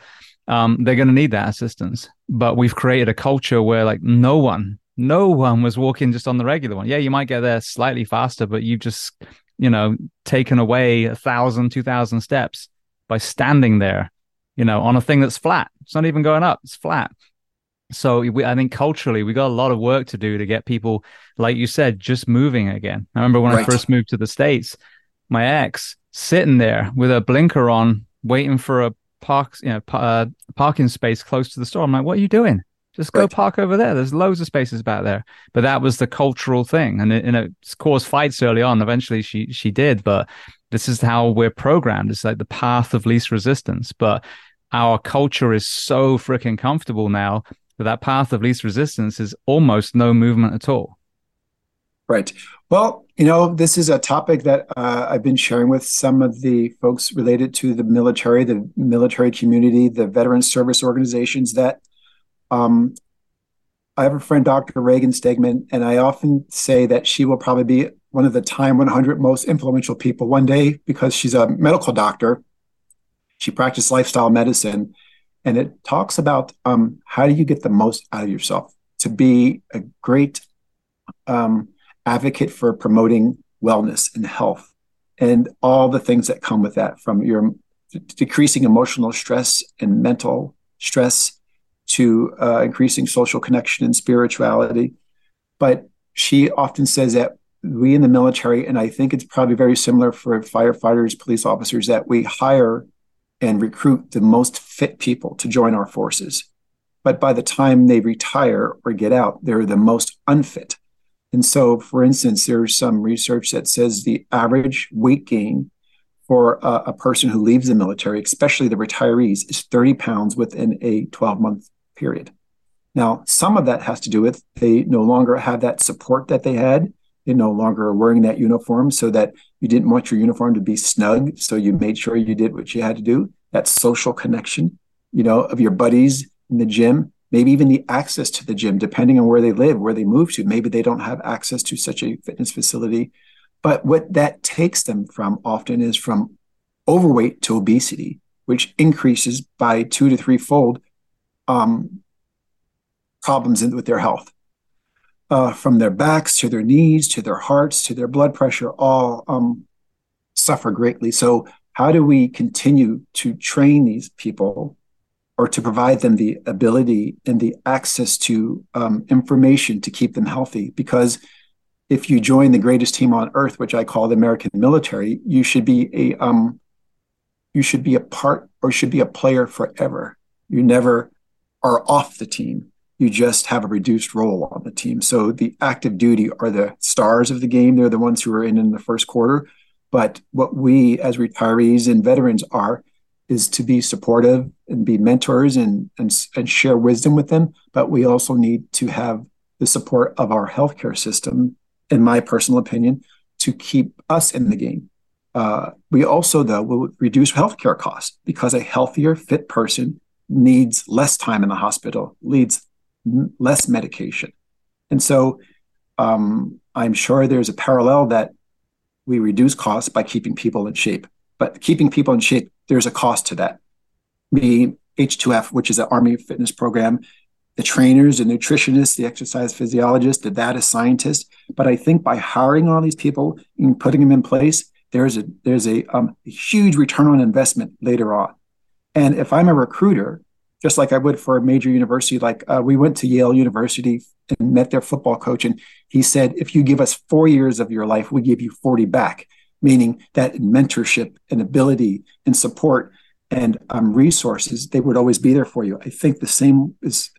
um, they're going to need that assistance. But we've created a culture where like no one no one was walking just on the regular one. Yeah, you might get there slightly faster, but you've just, you know, taken away a thousand, two thousand steps by standing there, you know, on a thing that's flat. It's not even going up, it's flat. So we, I think culturally, we got a lot of work to do to get people, like you said, just moving again. I remember when right. I first moved to the States, my ex sitting there with a blinker on, waiting for a park, you know, uh, parking space close to the store. I'm like, what are you doing? Just go right. park over there. There's loads of spaces back there. But that was the cultural thing, and it, and it caused fights early on. Eventually, she she did, but this is how we're programmed. It's like the path of least resistance. But our culture is so freaking comfortable now that that path of least resistance is almost no movement at all. Right. Well, you know, this is a topic that uh, I've been sharing with some of the folks related to the military, the military community, the veteran service organizations that um, I have a friend, Dr. Reagan Stegman, and I often say that she will probably be one of the time 100 most influential people one day because she's a medical doctor. She practiced lifestyle medicine, and it talks about um, how do you get the most out of yourself to be a great um, advocate for promoting wellness and health and all the things that come with that from your decreasing emotional stress and mental stress to uh, increasing social connection and spirituality. But she often says that we in the military, and I think it's probably very similar for firefighters, police officers, that we hire and recruit the most fit people to join our forces. But by the time they retire or get out, they're the most unfit. And so, for instance, there's some research that says the average weight gain for a, a person who leaves the military, especially the retirees, is 30 pounds within a 12 month period. Now, some of that has to do with they no longer have that support that they had. They no longer are wearing that uniform so that you didn't want your uniform to be snug. So you made sure you did what you had to do. That social connection, you know, of your buddies in the gym, maybe even the access to the gym, depending on where they live, where they move to. Maybe they don't have access to such a fitness facility. But what that takes them from often is from overweight to obesity, which increases by two to three fold um, problems in, with their health. Uh, from their backs to their knees to their hearts to their blood pressure, all um, suffer greatly. So, how do we continue to train these people or to provide them the ability and the access to um, information to keep them healthy? Because if you join the greatest team on earth, which I call the American military, you should be a um, you should be a part or should be a player forever. You never are off the team you just have a reduced role on the team. So the active duty are the stars of the game. They're the ones who are in in the first quarter. But what we as retirees and veterans are is to be supportive and be mentors and, and, and share wisdom with them. But we also need to have the support of our healthcare system, in my personal opinion, to keep us in the game. Uh, we also, though, will reduce healthcare costs because a healthier, fit person needs less time in the hospital, leads less medication. And so um, I'm sure there's a parallel that we reduce costs by keeping people in shape. But keeping people in shape, there's a cost to that. The H2F, which is an Army fitness program, the trainers, the nutritionists, the exercise physiologists, the data scientists. But I think by hiring all these people and putting them in place, there's a there's a, um, a huge return on investment later on. And if I'm a recruiter just like I would for a major university. Like uh, we went to Yale University and met their football coach, and he said, "If you give us four years of your life, we give you forty back." Meaning that mentorship and ability and support and um, resources, they would always be there for you. I think the same is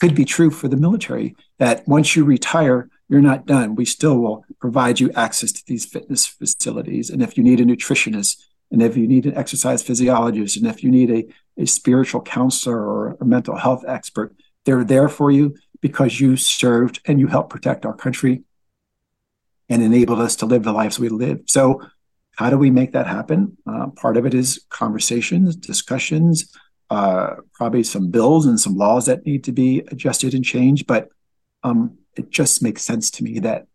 could be true for the military. That once you retire, you're not done. We still will provide you access to these fitness facilities, and if you need a nutritionist and if you need an exercise physiologist, and if you need a, a spiritual counselor or a mental health expert, they're there for you because you served and you helped protect our country and enabled us to live the lives we live. So, how do we make that happen? Uh, part of it is conversations, discussions, uh, probably some bills and some laws that need to be adjusted and changed. But um, it just makes sense to me that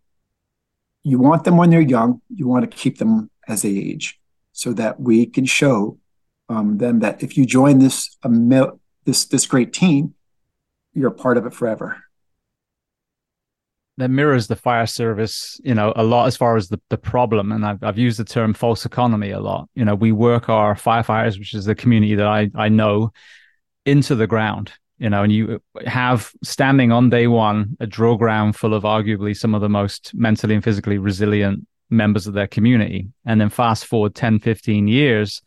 you want them when they're young, you want to keep them as they age so that we can show um, them that if you join this this this great team, you're a part of it forever. That mirrors the fire service, you know, a lot as far as the, the problem. And I've, I've used the term false economy a lot. You know, we work our firefighters, which is the community that I, I know, into the ground you know, and you have standing on day one a drill ground full of arguably some of the most mentally and physically resilient members of their community. And then fast forward 10, 15 years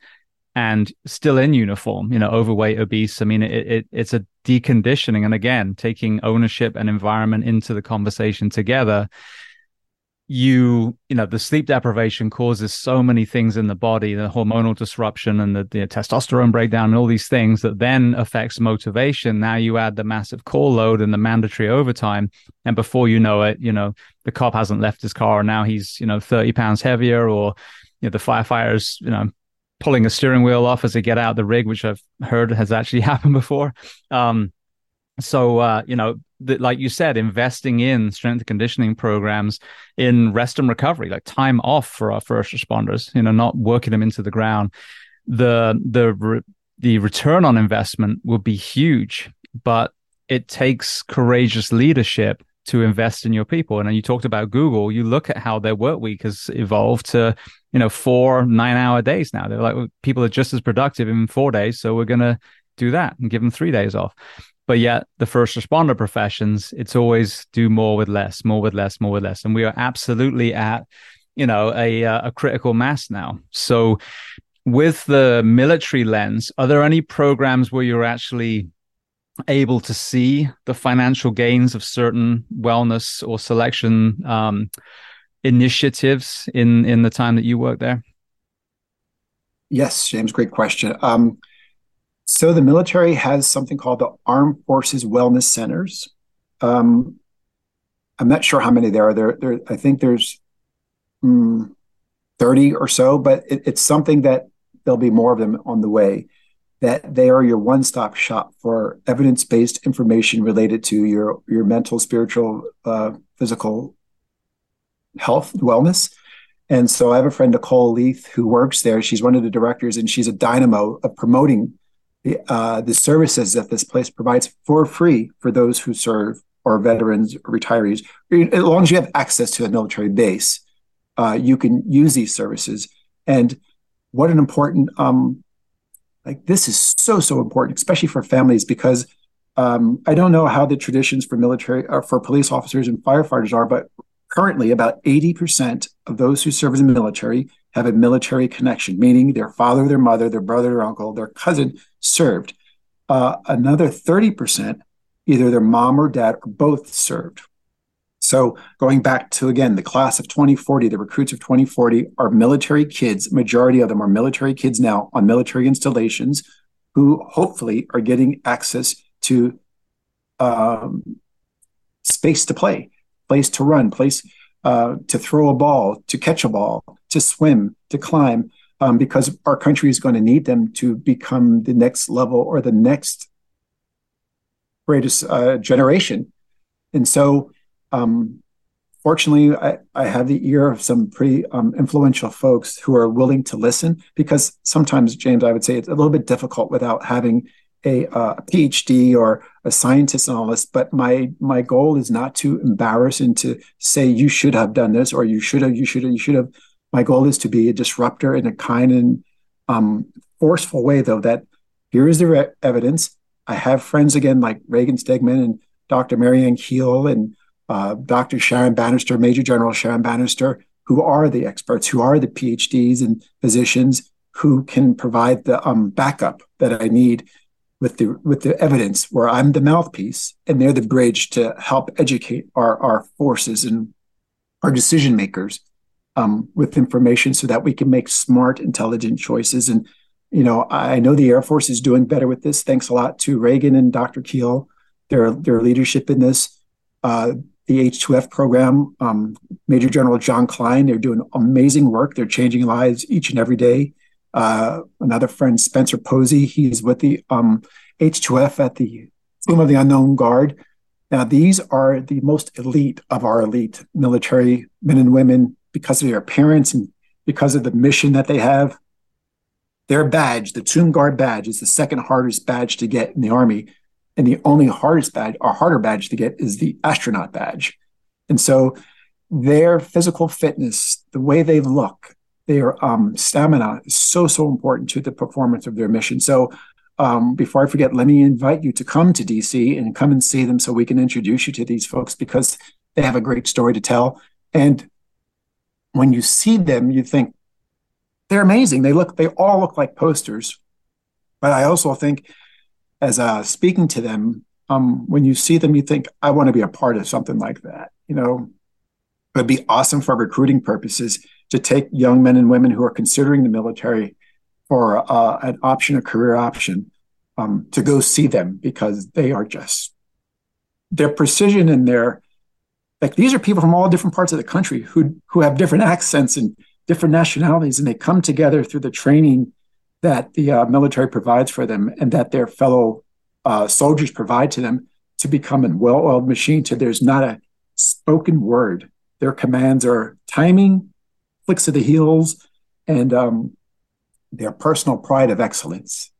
and still in uniform, you know, overweight, obese. I mean, it, it, it's a deconditioning. And again, taking ownership and environment into the conversation together you you know the sleep deprivation causes so many things in the body the hormonal disruption and the, the, testosterone breakdown and all these things that then affects motivation. Now you add the massive call load and the mandatory overtime. And before you know it you know the cop hasn't left his car. And now he's you know 30 pounds heavier or you know the firefighters you know pulling a steering wheel off as they get out the rig which i've heard has actually happened before. Um so uh, you know that like you said investing in strength conditioning programs in rest and recovery like time off for our first responders you know not working them into the ground. The the the return on investment will be huge but it takes courageous leadership to invest in your people. And you talked about google. You look at how their work week has evolved to you know four nine hour days now. They're like people are just as productive in four days so we're going to do that and give them three days off But yet, the first responder professions, it's always do more with less, more with less, more with less. And we are absolutely at, you know, a, uh, a critical mass now. So, with the military lens, are there any programs where you're actually able to see the financial gains of certain wellness or selection um, initiatives in in the time that you work there? Yes, James, great question. Um, so the military has something called the Armed Forces Wellness Centers. Um, I'm not sure how many there are. There, there I think there's mm, 30 or so, but it, it's something that there'll be more of them on the way. That they are your one-stop shop for evidence-based information related to your your mental, spiritual, uh, physical health, wellness. And so I have a friend, Nicole Leith, who works there. She's one of the directors, and she's a dynamo of promoting the, uh, the services that this place provides for free for those who serve or veterans or retirees. As long as you have access to a military base, uh, you can use these services. And what an important, um, like this is so, so important, especially for families, because um, I don't know how the traditions for military or uh, for police officers and firefighters are, but currently about 80% of those who serve in the military have a military connection, meaning their father, their mother, their brother, their uncle, their cousin served. Uh, another 30%, either their mom or dad or both served. So going back to again the class of 2040, the recruits of 2040 are military kids. Majority of them are military kids now on military installations, who hopefully are getting access to um, space to play, place to run, place uh, to throw a ball, to catch a ball, to swim, to climb, um, because our country is going to need them to become the next level or the next greatest uh, generation. And so, um, fortunately, I, I, have the ear of some pretty um, influential folks who are willing to listen because sometimes, James, I would say it's a little bit difficult without having a, PhD or a scientist and all this. But my my goal is not to embarrass and to say you should have done this or you should have, you should have, you should have. My goal is to be a disruptor in a kind and um, forceful way, though. That here is the re- evidence. I have friends again like Reagan Stegman and Dr. Marianne Keel and uh, Dr. Sharon Bannister, Major General Sharon Bannister, who are the experts, who are the PhDs and physicians who can provide the um, backup that I need with the with the evidence where I'm the mouthpiece and they're the bridge to help educate our our forces and our decision makers um, with information so that we can make smart, intelligent choices. And you know, I know the Air Force is doing better with this. Thanks a lot to Reagan and Dr. Keel, their their leadership in this. Uh, the H2F program, um, Major General John Klein, they're doing amazing work. They're changing lives each and every day. Uh, another friend, Spencer Posey, he's with the um, H2F at the Tomb of the Unknown Guard. Now, these are the most elite of our elite military men and women because of their appearance and because of the mission that they have. Their badge, the Tomb Guard badge, is the second hardest badge to get in the Army. And the only hardest badge or harder badge to get is the astronaut badge. And so their physical fitness, the way they look, their um, stamina is so so important to the performance of their mission. So um, before I forget, let me invite you to come to DC and come and see them so we can introduce you to these folks because they have a great story to tell. And when you see them, you think they're amazing. They look, they all look like posters. But I also think, as uh, speaking to them, um, when you see them, you think, I want to be a part of something like that. You know, it'd be awesome for recruiting purposes to take young men and women who are considering the military for uh, an option, a career option, um, to go see them because they are just their precision and their like these are people from all different parts of the country who who have different accents and different nationalities, and they come together through the training that the uh, military provides for them and that their fellow uh, soldiers provide to them to become a well-oiled machine. To there's not a spoken word. Their commands are timing, flicks of the heels, and um, their personal pride of excellence.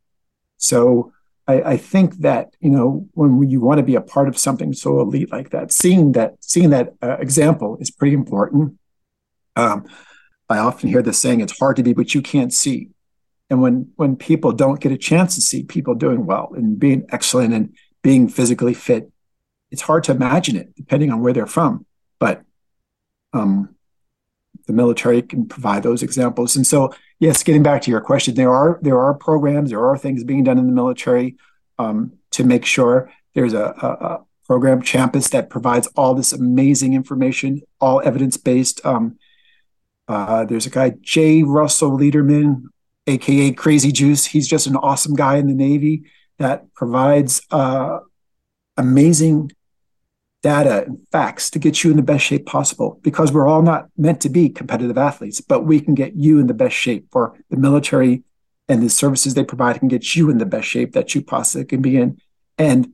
So I, I, think that you know when you want to be a part of something so elite like that, seeing that seeing that uh, example is pretty important. Um, I often hear the saying, "It's hard to be what you can't see," and when when people don't get a chance to see people doing well and being excellent and being physically fit. It's hard to imagine it depending on where they're from, but um, the military can provide those examples. And so, yes, getting back to your question, there are there are programs, there are things being done in the military um, to make sure there's a, a, a, program, Champus, that provides all this amazing information, all evidence based. Um, uh, there's a guy, Jay Russell Lederman, aka Crazy Juice. He's just an awesome guy in the Navy that provides uh, amazing data and facts to get you in the best shape possible because we're all not meant to be competitive athletes, but we can get you in the best shape for the military and the services they provide can get you in the best shape that you possibly can be in. And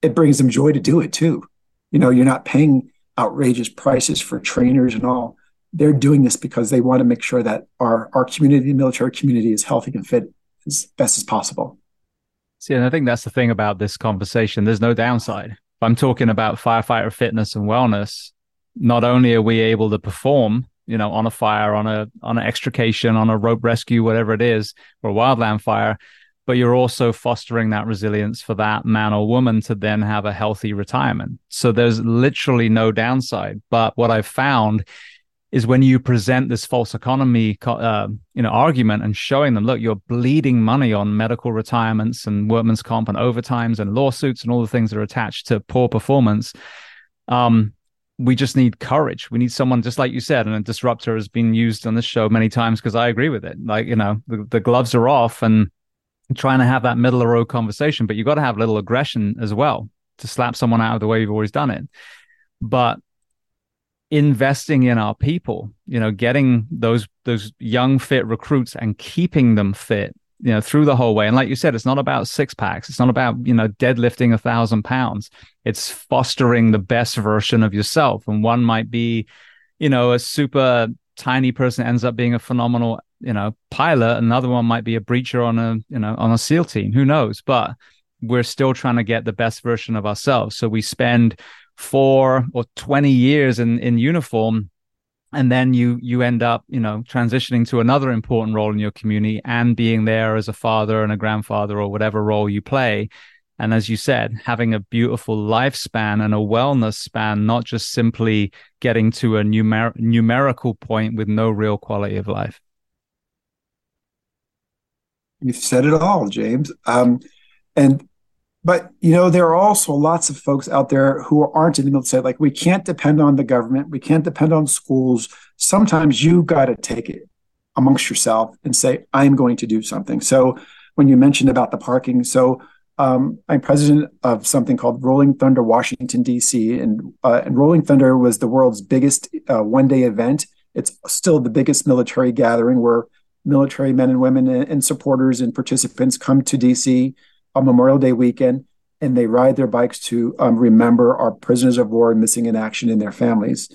it brings them joy to do it too. You know, you're not paying outrageous prices for trainers and all. They're doing this because they want to make sure that our, our community, the military community, is healthy and fit as best as possible. See, and I think that's the thing about this conversation. There's no downside. If I'm talking about firefighter fitness and wellness, not only are we able to perform, you know, on a fire, on a on an extrication, on a rope rescue, whatever it is, or a wildland fire, but you're also fostering that resilience for that man or woman to then have a healthy retirement. So there's literally no downside. But what I've found is when you present this false economy uh, you know argument and showing them look you're bleeding money on medical retirements and workman's comp and overtimes and lawsuits and all the things that are attached to poor performance. Um, we just need courage. We need someone just like you said and a disruptor has been used on this show many times because i agree with it. Like you know the, the gloves are off and trying to have that middle of road conversation but you've got to have a little aggression as well to slap someone out of the way you've always done it. But investing in our people you know getting those those young fit recruits and keeping them fit you know through the whole way. And like you said it's not about six packs. It's not about you know deadlifting a thousand pounds. It's fostering the best version of yourself. And one might be you know a super tiny person ends up being a phenomenal you know pilot. Another one might be a breacher on a you know on a seal team. Who knows? But we're still trying to get the best version of ourselves. So we spend four or 20 years in, in uniform and then you you end up you know transitioning to another important role in your community and being there as a father and a grandfather or whatever role you play. And as you said having a beautiful lifespan and a wellness span not just simply getting to a numer- numerical point with no real quality of life. You've said it all james. Um, and but you know, there are also lots of folks out there who aren't in the military. Like we can't depend on the government, we can't depend on schools. Sometimes you got to take it amongst yourself and say, "I'm going to do something." So when you mentioned about the parking, so um, I'm president of something called Rolling Thunder Washington D.C. and uh, and Rolling Thunder was the world's biggest uh, one day event. It's still the biggest military gathering where military men and women and, and supporters and participants come to D.C on Memorial Day weekend, and they ride their bikes to um, remember our prisoners of war missing in action and their families.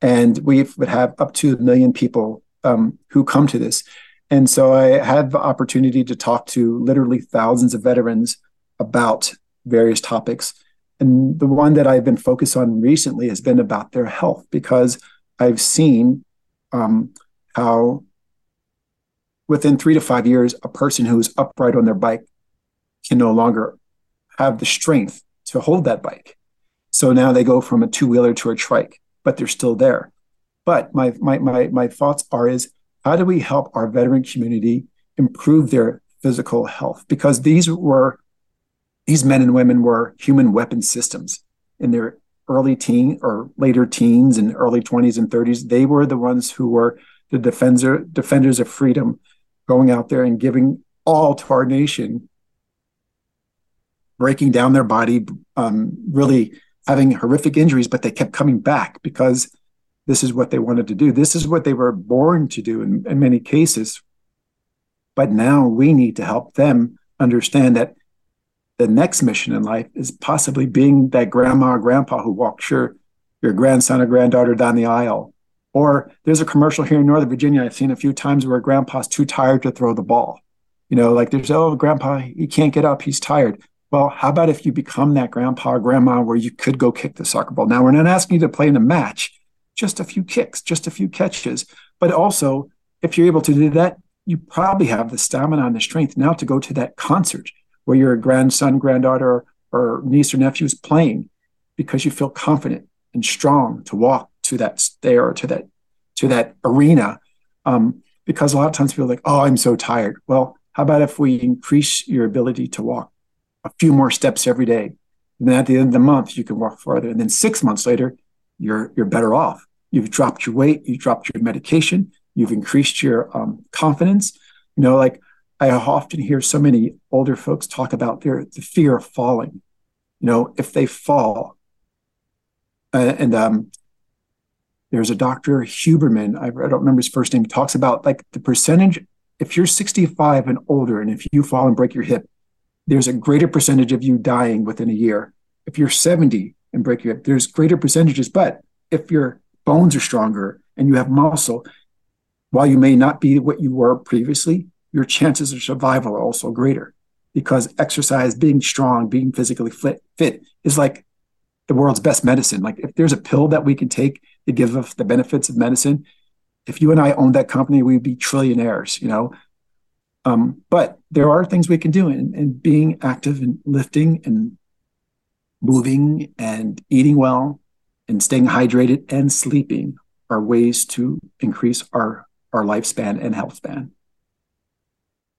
And we would have up to a million people um, who come to this. And so I had the opportunity to talk to literally thousands of veterans about various topics. And the one that I've been focused on recently has been about their health because I've seen um, how within three to five years, a person who is upright on their bike can no longer have the strength to hold that bike. So now they go from a two wheeler to a trike, but they're still there. But my, my, my, my thoughts are is how do we help our veteran community improve their physical health? Because these were, these men and women were human weapon systems in their early teen or later teens and early 20s and 30s. They were the ones who were the defender, defenders of freedom, going out there and giving all to our nation breaking down their body, um, really having horrific injuries, but they kept coming back because this is what they wanted to do. This is what they were born to do in, in many cases. But now we need to help them understand that the next mission in life is possibly being that grandma or grandpa who walks your your grandson or granddaughter down the aisle. Or there's a commercial here in Northern Virginia I've seen a few times where grandpa's too tired to throw the ball. You know, like there's oh grandpa, he can't get up, he's tired. Well, how about if you become that grandpa or grandma where you could go kick the soccer ball? Now, we're not asking you to play in a match, just a few kicks, just a few catches. But also, if you're able to do that, you probably have the stamina and the strength now to go to that concert where your grandson, granddaughter, or niece or nephew is playing because you feel confident and strong to walk to that stair to that to that arena. Um, because a lot of times people are like, oh, I'm so tired. Well, how about if we increase your ability to walk a few more steps every day? And then at the end of the month, you can walk farther. And then six months later, you're you're better off. You've dropped your weight, you dropped your medication, you've increased your um, confidence. You know, like I often hear so many older folks talk about their the fear of falling. You know, if they fall, uh, and um, there's a Dr. Huberman, I, I don't remember his first name, talks about like the percentage, if you're 65 and older, and if you fall and break your hip, there's a greater percentage of you dying within a year. If you're 70 and break your hip, there's greater percentages. But if your bones are stronger and you have muscle, while you may not be what you were previously, your chances of survival are also greater because exercise, being strong, being physically fit, fit is like the world's best medicine. Like if there's a pill that we can take to give us the benefits of medicine, if you and I owned that company, we'd be trillionaires, you know. Um, but there are things we can do, and, and being active and lifting and moving and eating well and staying hydrated and sleeping are ways to increase our our lifespan and health span.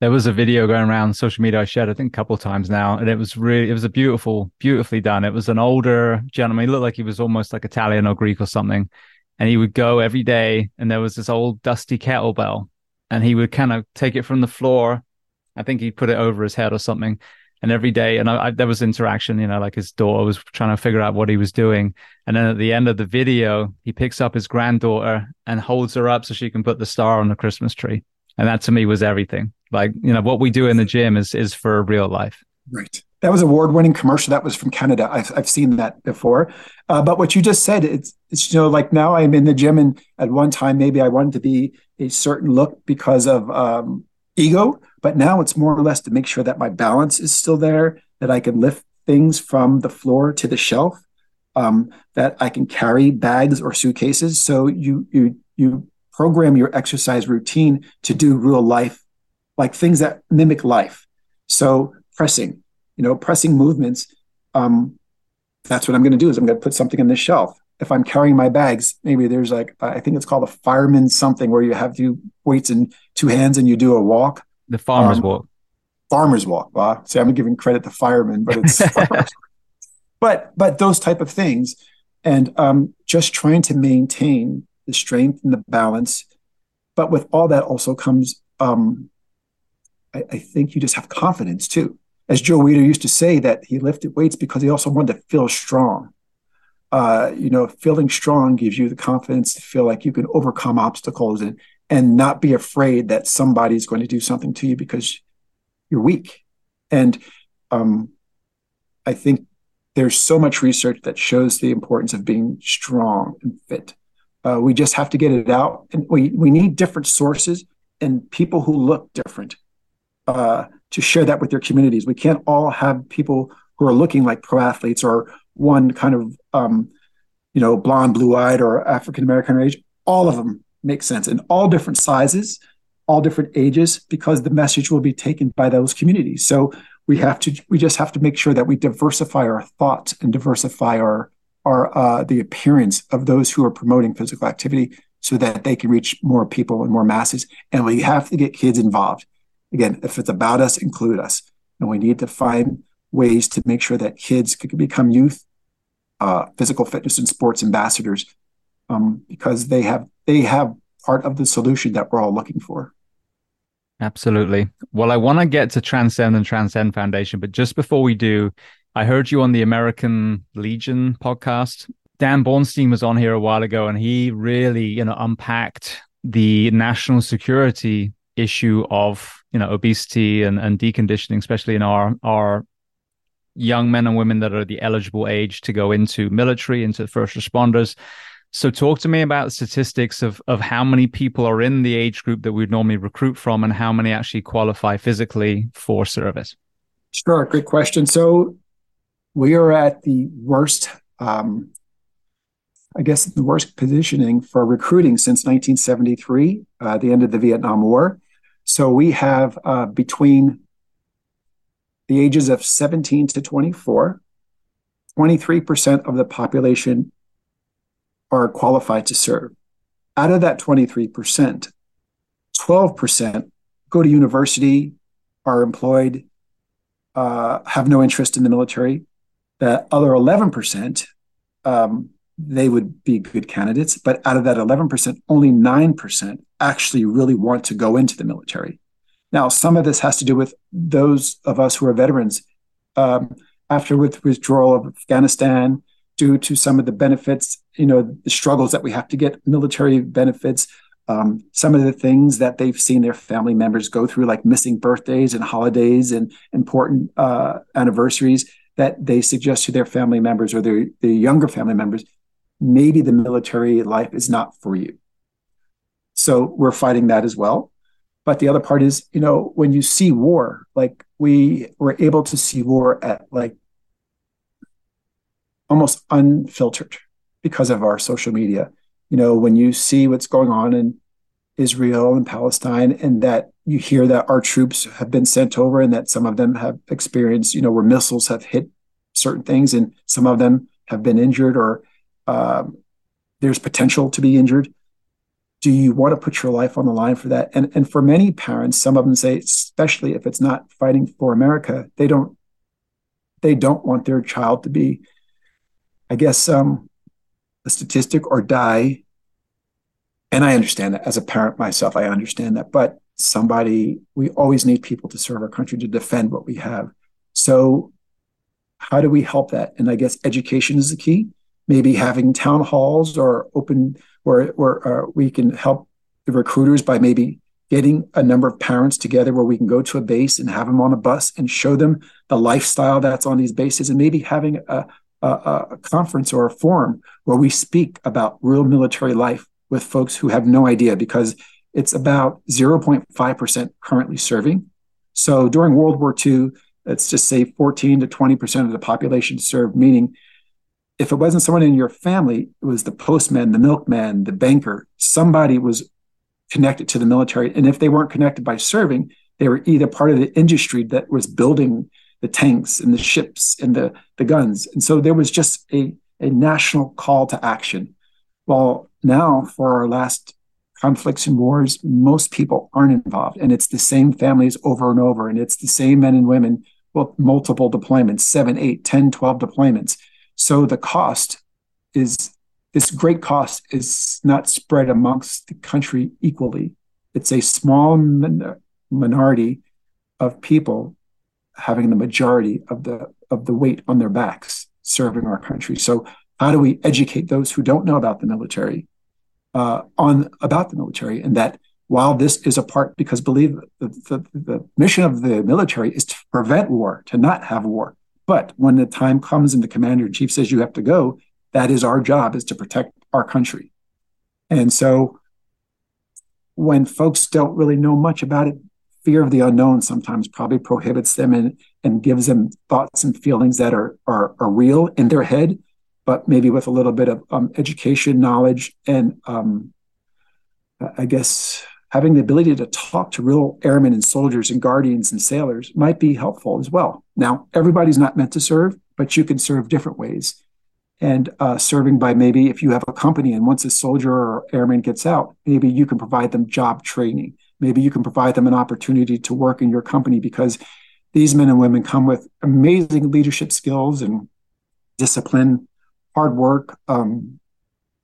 There was a video going around social media I shared, I think, a couple times now, and it was really, it was a beautiful, beautifully done. It was an older gentleman. He looked like he was almost like Italian or Greek or something, and he would go every day, and there was this old dusty kettlebell, and he would kind of take it from the floor. I think he put it over his head or something, and every day, and I, I, there was interaction, you know, like his daughter was trying to figure out what he was doing, and then at the end of the video, he picks up his granddaughter and holds her up so she can put the star on the Christmas tree, and that to me was everything. Like you know, what we do in the gym is is for real life. Right. That was award winning commercial. That was from Canada. I've, I've seen that before. Uh, but what you just said, it's, it's, you know, like now I'm in the gym and at one time, maybe I wanted to be a certain look because of um, ego, but now it's more or less to make sure that my balance is still there, that I can lift things from the floor to the shelf, um, that I can carry bags or suitcases. So you, you, you program your exercise routine to do real life, like things that mimic life. So pressing, you know, pressing movements. Um, that's what I'm going to do is I'm going to put something on this shelf. If I'm carrying my bags, maybe there's like I think it's called a fireman something where you have two weights in two hands and you do a walk. The farmer's um, walk. Farmer's walk. Well, see, I'm giving credit to firemen, but it's but but those type of things, and um, just trying to maintain the strength and the balance. But with all that also comes, um, I, I think you just have confidence too as Joe Weider used to say, that he lifted weights because he also wanted to feel strong. Uh, you know, feeling strong gives you the confidence to feel like you can overcome obstacles and and not be afraid that somebody's going to do something to you because you're weak. And um, I think there's so much research that shows the importance of being strong and fit. Uh, we just have to get it out, and we we need different sources and people who look different. Uh, to share that with their communities. We can't all have people who are looking like pro athletes or one kind of um, you know blonde, blue eyed, or African American age. All of them make sense in all different sizes, all different ages, because the message will be taken by those communities. So we have to we just have to make sure that we diversify our thoughts and diversify our our uh, the appearance of those who are promoting physical activity so that they can reach more people and more masses. And we have to get kids involved. Again, if it's about us, include us. And we need to find ways to make sure that kids can become youth uh, physical fitness and sports ambassadors um, because they have they have part of the solution that we're all looking for. Absolutely. Well, I want to get to Transcend and Transcend Foundation, but just before we do, I heard you on the American Legion podcast. Dan Bornstein was on here a while ago, and he really, you know, unpacked the national security issue of you know obesity and, and deconditioning, especially in our our young men and women that are the eligible age to go into military, into first responders. So talk to me about the statistics of of how many people are in the age group that we'd normally recruit from and how many actually qualify physically for service. Sure, great question. So we are at the worst um, I guess the worst positioning for recruiting since 1973, uh, the end of the Vietnam War. So we have uh, between the ages of 17 to 24, 23% of the population are qualified to serve. Out of that 23%, 12% go to university, are employed, uh, have no interest in the military. The other 11%, um, they would be good candidates. But out of that 11%, only 9% actually really want to go into the military. Now, some of this has to do with those of us who are veterans. Um, after with withdrawal of Afghanistan, due to some of the benefits, you know, the struggles that we have to get military benefits, um, some of the things that they've seen their family members go through, like missing birthdays and holidays and important uh, anniversaries, that they suggest to their family members or their, their younger family members, maybe the military life is not for you. So we're fighting that as well. But the other part is, you know, when you see war, like we were able to see war at like almost unfiltered because of our social media. You know, when you see what's going on in Israel and Palestine, and that you hear that our troops have been sent over and that some of them have experienced, you know, where missiles have hit certain things and some of them have been injured or um, there's potential to be injured. Do you want to put your life on the line for that? And and for many parents, some of them say, especially if it's not fighting for America, they don't they don't want their child to be I guess, um, a statistic or die. And I understand that as a parent myself, I understand that. But somebody, we always need people to serve our country to defend what we have. So, how do we help that? And I guess education is the key. Maybe having town halls or open where, where uh, we can help the recruiters by maybe getting a number of parents together where we can go to a base and have them on a bus and show them the lifestyle that's on these bases and maybe having a, a, a conference or a forum where we speak about real military life with folks who have no idea because it's about 0.5% currently serving. So during World War II, let's just say 14 to 20% of the population served, meaning if it wasn't someone in your family, it was the postman, the milkman, the banker, somebody was connected to the military. And if they weren't connected by serving, they were either part of the industry that was building the tanks and the ships and the, the guns. And so there was just a, a national call to action. Well, now for our last conflicts and wars, most people aren't involved. And it's the same families over and over. And it's the same men and women with multiple deployments, seven, eight, 10, 12 deployments. So the cost is this great cost is not spread amongst the country equally. It's a small min- minority of people having the majority of the of the weight on their backs serving our country. So how do we educate those who don't know about the military uh, on about the military and that while this is a part because believe the, the, the mission of the military is to prevent war to not have war but when the time comes and the commander in chief says you have to go that is our job is to protect our country. And so when folks don't really know much about it fear of the unknown sometimes probably prohibits them and, and gives them thoughts and feelings that are, are, are real in their head, but maybe with a little bit of um, education, knowledge, and um, I guess having the ability to talk to real airmen and soldiers and guardians and sailors might be helpful as well. Now, everybody's not meant to serve, but you can serve different ways. And uh, serving by maybe if you have a company and once a soldier or airman gets out, maybe you can provide them job training maybe you can provide them an opportunity to work in your company because these men and women come with amazing leadership skills and discipline, hard work, um,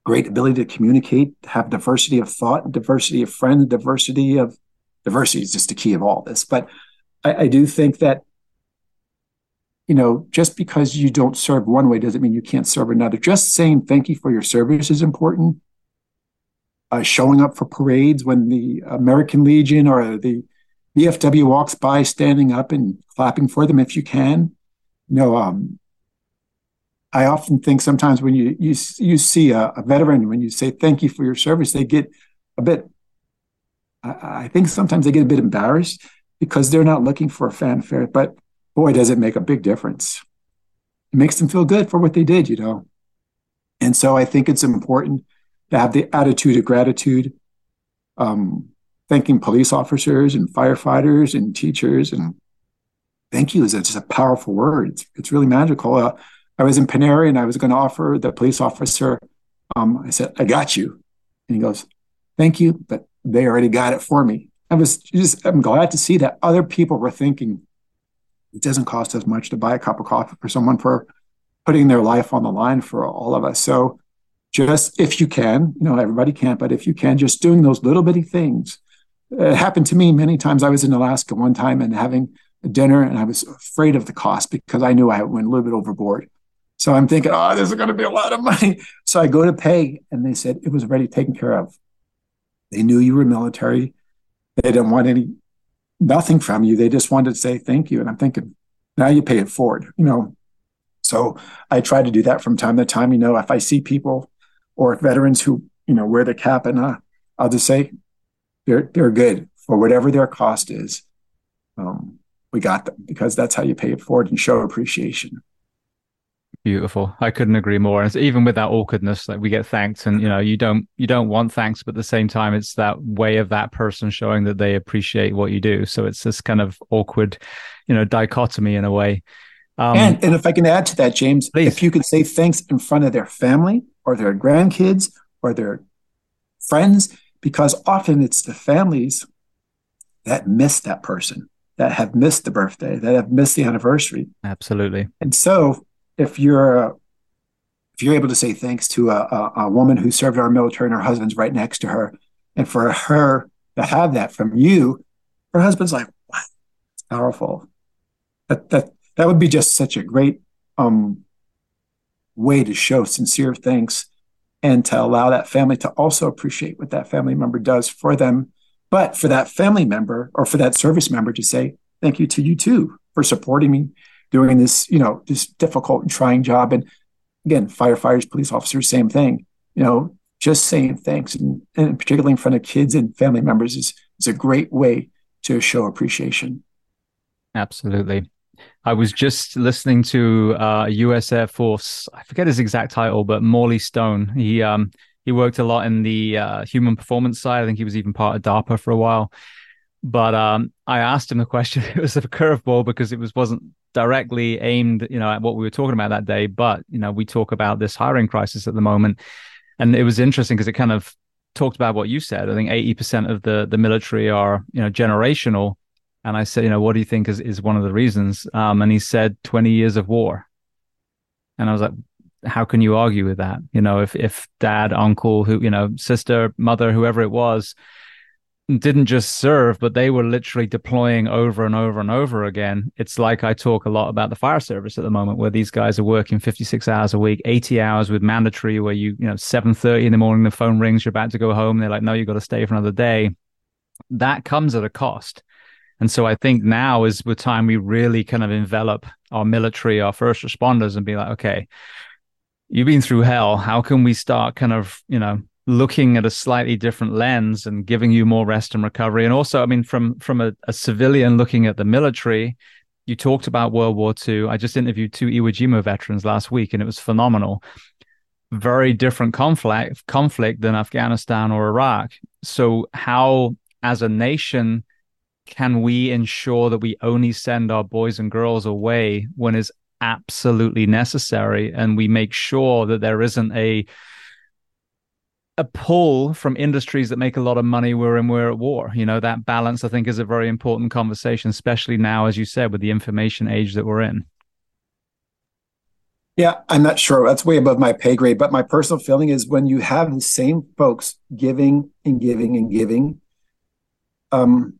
great ability to communicate, have diversity of thought, diversity of friends, diversity of diversity is just the key of all this. But I, I do think that you know, just because you don't serve one way doesn't mean you can't serve another. Just saying thank you for your service is important uh, showing up for parades when the American Legion or the VFW walks by, standing up and clapping for them if you can. You know, um, I often think sometimes when you you you see a, a, veteran, when you say thank you for your service, they get a bit. I, I think sometimes they get a bit embarrassed because they're not looking for a fanfare. But boy, does it make a big difference. It makes them feel good for what they did, you know. And so I think it's important to have the attitude of gratitude, um, thanking police officers and firefighters and teachers. And thank you is just a powerful word. It's, it's really magical. Uh, I was in Panera and I was going to offer the police officer. Um, I said, "I got you," and he goes, "Thank you," but they already got it for me. I was just I'm glad to see that other people were thinking it doesn't cost as much to buy a cup of coffee for someone for putting their life on the line for all of us. So just if you can, you know, everybody can't, but if you can, just doing those little bitty things. It happened to me many times. I was in Alaska one time and having a dinner, and I was afraid of the cost because I knew I went a little bit overboard. So I'm thinking, oh, this is going to be a lot of money. So I go to pay, and they said it was already taken care of. They knew you were military. They didn't want any nothing from you. They just wanted to say thank you. And I'm thinking, now you pay it forward, you know. So I try to do that from time to time. You know, if I see people or veterans who, you know, wear the cap and uh, I'll just say they're they're good for whatever their cost is. Um, we got them because that's how you pay it forward and show appreciation. Beautiful. I couldn't agree more. And even with that awkwardness, like we get thanked, and you know, you don't you don't want thanks, but at the same time, it's that way of that person showing that they appreciate what you do. So it's this kind of awkward, you know, dichotomy in a way. Um, and and if I can add to that, James, please. if you could say thanks in front of their family or their grandkids or their friends, because often it's the families that miss that person, that have missed the birthday, that have missed the anniversary. Absolutely. And so if you're if you're able to say thanks to a, a, a woman who served our military and her husband's right next to her, and for her to have that from you, her husband's like, wow, it's powerful. That that that would be just such a great um, way to show sincere thanks and to allow that family to also appreciate what that family member does for them. But for that family member or for that service member to say, thank you to you too for supporting me doing this, you know, this difficult and trying job. And again, firefighters, police officers, same thing. You know, just saying thanks, and, and particularly in front of kids and family members, is is a great way to show appreciation. Absolutely. I was just listening to uh, U.S. Air Force. I forget his exact title, but Morley Stone. He um, he worked a lot in the uh, human performance side. I think he was even part of DARPA for a while. But um, I asked him the question. It was a curveball because it was wasn't directly aimed, you know, at what we were talking about that day. But you know, we talk about this hiring crisis at the moment, and it was interesting because it kind of talked about what you said. I think eighty percent of the the military are you know generational, and I said, you know, what do you think is is one of the reasons? Um, and he said twenty years of war, and I was like. How can you argue with that? You know, if if dad, uncle, who you know, sister, mother, whoever it was, didn't just serve, but they were literally deploying over and over and over again. It's like I talk a lot about the fire service at the moment, where these guys are working 56 hours a week, 80 hours with mandatory, where you, you know, 7.30 in the morning, the phone rings, you're about to go home. They're like, no, you've got to stay for another day. That comes at a cost. And so I think now is the time we really kind of envelop our military, our first responders and be like, okay, you've been through hell. How can we start kind of, you know, looking at a slightly different lens and giving you more rest and recovery. And also, I mean, from from a, a civilian looking at the military, you talked about World War II. I just interviewed two Iwo Jima veterans last week, and it was phenomenal. Very different conflict conflict than Afghanistan or Iraq. So, how as a nation can we ensure that we only send our boys and girls away when is absolutely necessary, and we make sure that there isn't a a pull from industries that make a lot of money when we're at war. You know, that balance, I think, is a very important conversation, especially now, as you said, with the information age that we're in. Yeah, I'm not sure. That's way above my pay grade. But my personal feeling is when you have the same folks giving and giving and giving, um,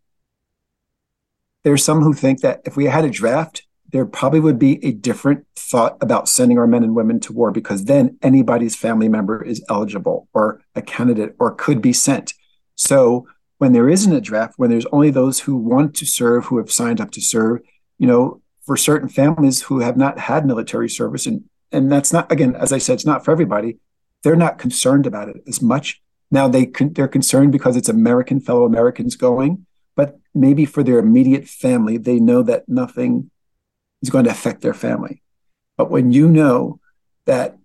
there's some who think that if we had a draft, there probably would be a different thought about sending our men and women to war because then anybody's family member is eligible or a candidate or could be sent. So when there isn't a draft, when there's only those who want to serve, who have signed up to serve, you know, for certain families who have not had military service, and and that's not again, as I said, it's not for everybody. They're not concerned about it as much. Now they con- they're concerned because it's American fellow Americans going, but maybe for their immediate family, they know that nothing is going to affect their family. But when you know that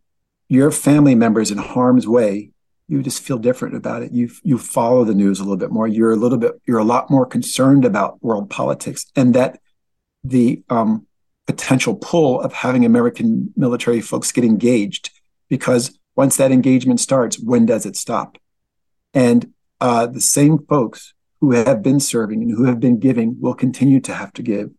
your family member is in harm's way, you just feel different about it. You you follow the news a little bit more. You're a little bit you're a lot more concerned about world politics, and that the um, potential pull of having American military folks get engaged because once that engagement starts, when does it stop? And uh, the same folks who have been serving and who have been giving will continue to have to give.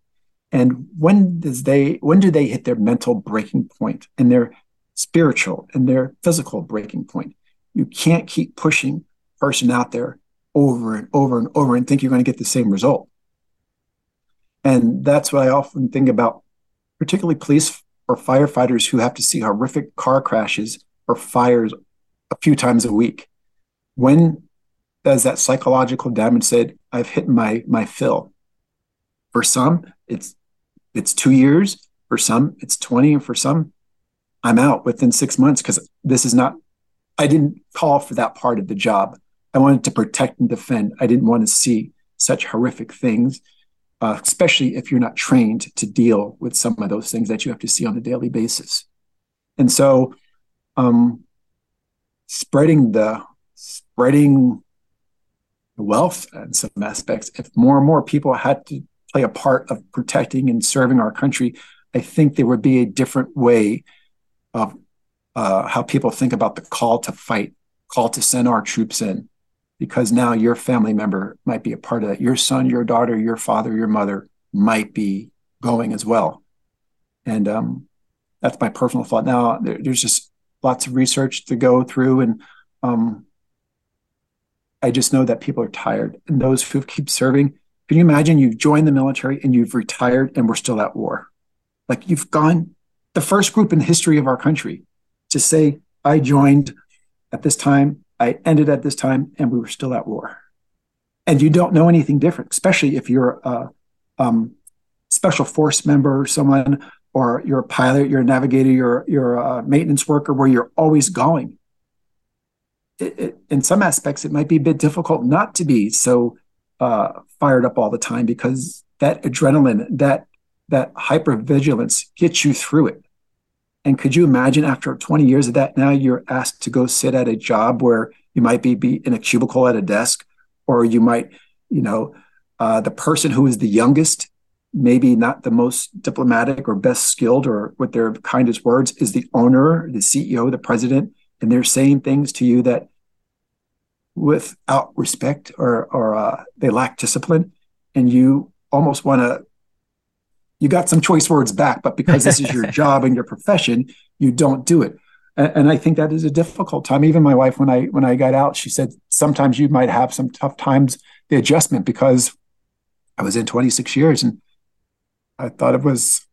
And when does they when do they hit their mental breaking point and their spiritual and their physical breaking point? You can't keep pushing person out there over and over and over and think you're going to get the same result. And that's what I often think about, particularly police or firefighters who have to see horrific car crashes or fires a few times a week. When does that psychological damage say I've hit my my fill? For some, it's it's two years. For some, it's 20. And for some, I'm out within six months because this is not, I didn't call for that part of the job. I wanted to protect and defend. I didn't want to see such horrific things, uh, especially if you're not trained to deal with some of those things that you have to see on a daily basis. And so, um, spreading the spreading wealth in some aspects. If more and more people had to play a part of protecting and serving our country, I think there would be a different way of uh, how people think about the call to fight, call to send our troops in, because now your family member might be a part of that. Your son, your daughter, your father, your mother might be going as well. And um, that's my personal thought. Now, there, there's just lots of research to go through, and um, I just know that people are tired. And those who keep serving, can you imagine you've joined the military and you've retired and we're still at war? Like you've gone the first group in the history of our country to say, I joined at this time, I ended at this time, and we were still at war. And you don't know anything different, especially if you're a um, special force member or someone, or you're a pilot, you're a navigator, you're, you're a maintenance worker where you're always going. It, it, in some aspects, it might be a bit difficult not to be so uh, fired up all the time because that adrenaline, that that hypervigilance gets you through it. And could you imagine after 20 years of that, now you're asked to go sit at a job where you might be, be in a cubicle at a desk, or you might, you know, uh, the person who is the youngest, maybe not the most diplomatic or best skilled or with their kindest words, is the owner, the CEO, the president, and they're saying things to you that without respect or or uh, they lack discipline, and you almost want to. You got some choice words back, but because this is your job and your profession, you don't do it. And, and I think that is a difficult time. Even my wife, when I when I got out, she said sometimes you might have some tough times the adjustment because I was in 26 years and I thought it was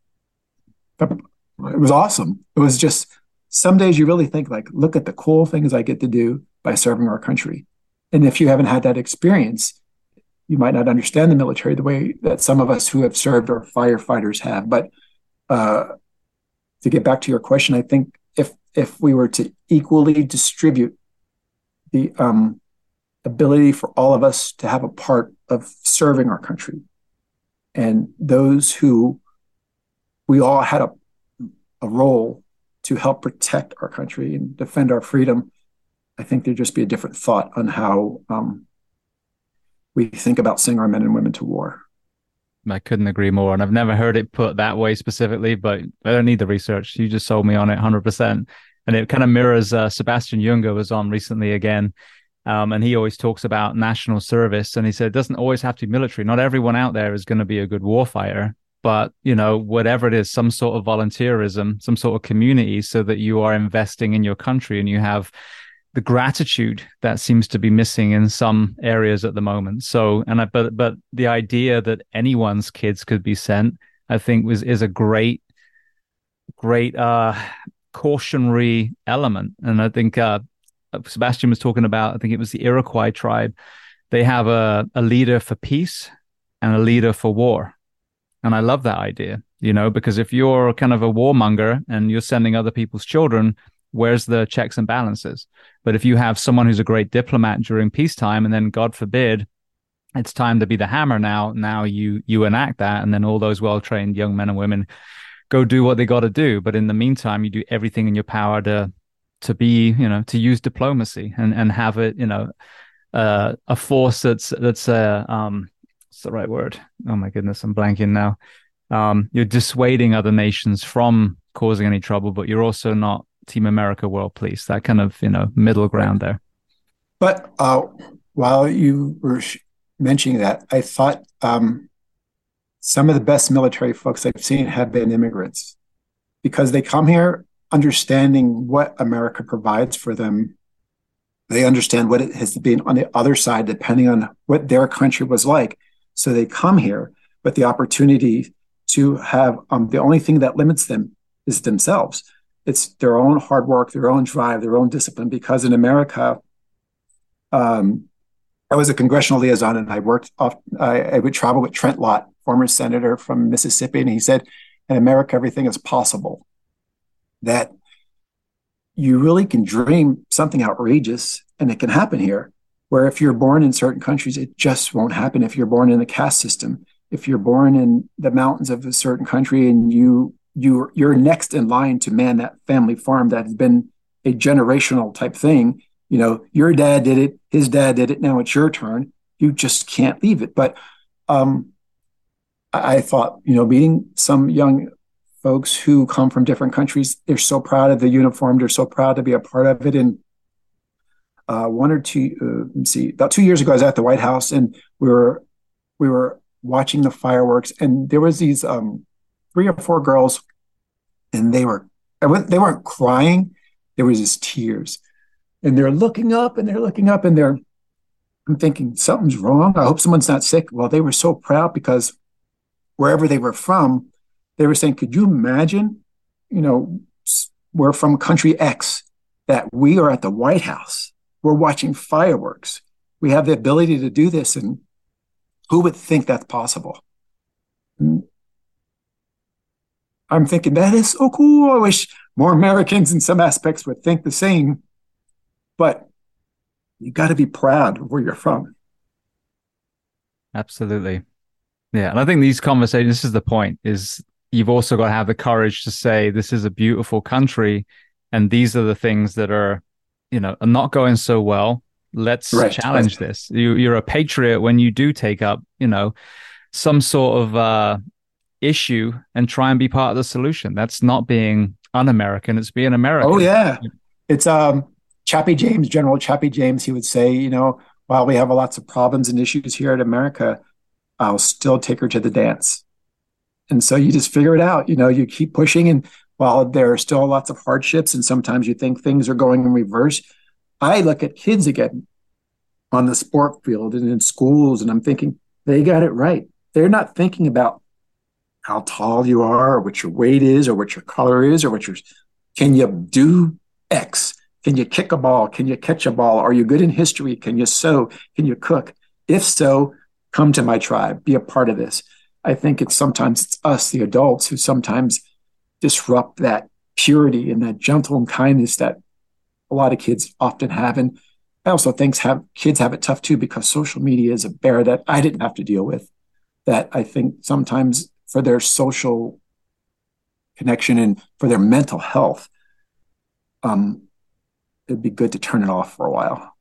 it was awesome. It was just some days you really think like, look at the cool things I get to do by serving our country. And if you haven't had that experience, you might not understand the military the way that some of us who have served or firefighters have. But uh, to get back to your question, I think if if we were to equally distribute the um, ability for all of us to have a part of serving our country, and those who we all had a, a role to help protect our country and defend our freedom, I think there'd just be a different thought on how um, we think about sending our men and women to war. I couldn't agree more. And I've never heard it put that way specifically, but I don't need the research. You just sold me on it 100%. And it kind of mirrors uh, Sebastian Junger was on recently again. Um, and he always talks about national service. And he said it doesn't always have to be military. Not everyone out there is going to be a good warfighter, but you know, whatever it is, some sort of volunteerism, some sort of community so that you are investing in your country and you have the gratitude that seems to be missing in some areas at the moment. So, and I, but but the idea that anyone's kids could be sent, I think, was is a great, great uh, cautionary element. And I think uh, Sebastian was talking about. I think it was the Iroquois tribe. They have a a leader for peace and a leader for war, and I love that idea. You know, because if you're kind of a warmonger and you're sending other people's children where's the checks and balances? But if you have someone who's a great diplomat during peacetime, and then God forbid, it's time to be the hammer now. Now you you enact that, and then all those well trained young men and women go do what they got to do. But in the meantime, you do everything in your power to to be you know to use diplomacy and and have it you know uh, a force that's that's uh, um what's the right word? Oh my goodness, I'm blanking now. um, you're dissuading other nations from causing any trouble, but you're also not Team America World Police. That kind of you know middle ground there. But uh, while you were mentioning that, I thought um, some of the best military folks I've seen have been immigrants because they come here understanding what America provides for them. They understand what it has been on the other side, depending on what their country was like. So they come here with the opportunity to have um, the only thing that limits them is themselves. It's their own hard work, their own drive, their own discipline. Because in America, um, I was a congressional liaison and I worked off, I, I would travel with Trent Lott, former senator from Mississippi. And he said, in America, everything is possible. That you really can dream something outrageous and it can happen here. Where if you're born in certain countries, it just won't happen. If you're born in the caste system, if you're born in the mountains of a certain country and you you you're next in line to man that family farm that has been a generational type thing, you know, your dad did it, his dad did it, now it's your turn. You just can't leave it. But um, I, I thought, you know, meeting some young folks who come from different countries, they're so proud of the uniform, they're so proud to be a part of it. And uh, one or two, uh, let's see, about two years ago, I was at the White House and we were we were watching the fireworks, and there was these um, three or four girls, and they were they weren't crying, there was just tears, and they're looking up and they're looking up and they're I'm thinking something's wrong. I hope someone's not sick. Well, they were so proud because wherever they were from, they were saying, "Could you imagine? You know, we're from country X, that we are at the White House." We're watching fireworks. We have the ability to do this. And who would think that's possible? Mm, I'm thinking that is so cool. I wish more Americans in some aspects would think the same. But you got to be proud of where you're from. Absolutely. Yeah. And I think these conversations, this is the point, is you've also got to have the courage to say, this is a beautiful country. And these are the things that are you know are not going so well let's right, challenge right. this you, you're a patriot when you do take up you know some sort of uh, issue and try and be part of the solution. That's not being un-american it's being american. Oh yeah. It's um chappie james general chappie james he would say you know while we have lots of problems and issues here in america i'll still take her to the dance. And so you just figure it out you know you keep pushing and while there are still lots of hardships and sometimes you think things are going in reverse, I look at kids again on the sport field and in schools, and I'm thinking they got it right. They're not thinking about how tall you are, or what your weight is, or what your color is, or what your can you do X? Can you kick a ball? Can you catch a ball? Are you good in history? Can you sew? Can you cook? If so, come to my tribe, be a part of this. I think it's sometimes it's us, the adults, who sometimes disrupt that purity and that gentle and kindness that a lot of kids often have. And I also think have kids have it tough too because social media is a bear that I didn't have to deal with. That I think sometimes for their social connection and for their mental health, um, it'd be good to turn it off for a while.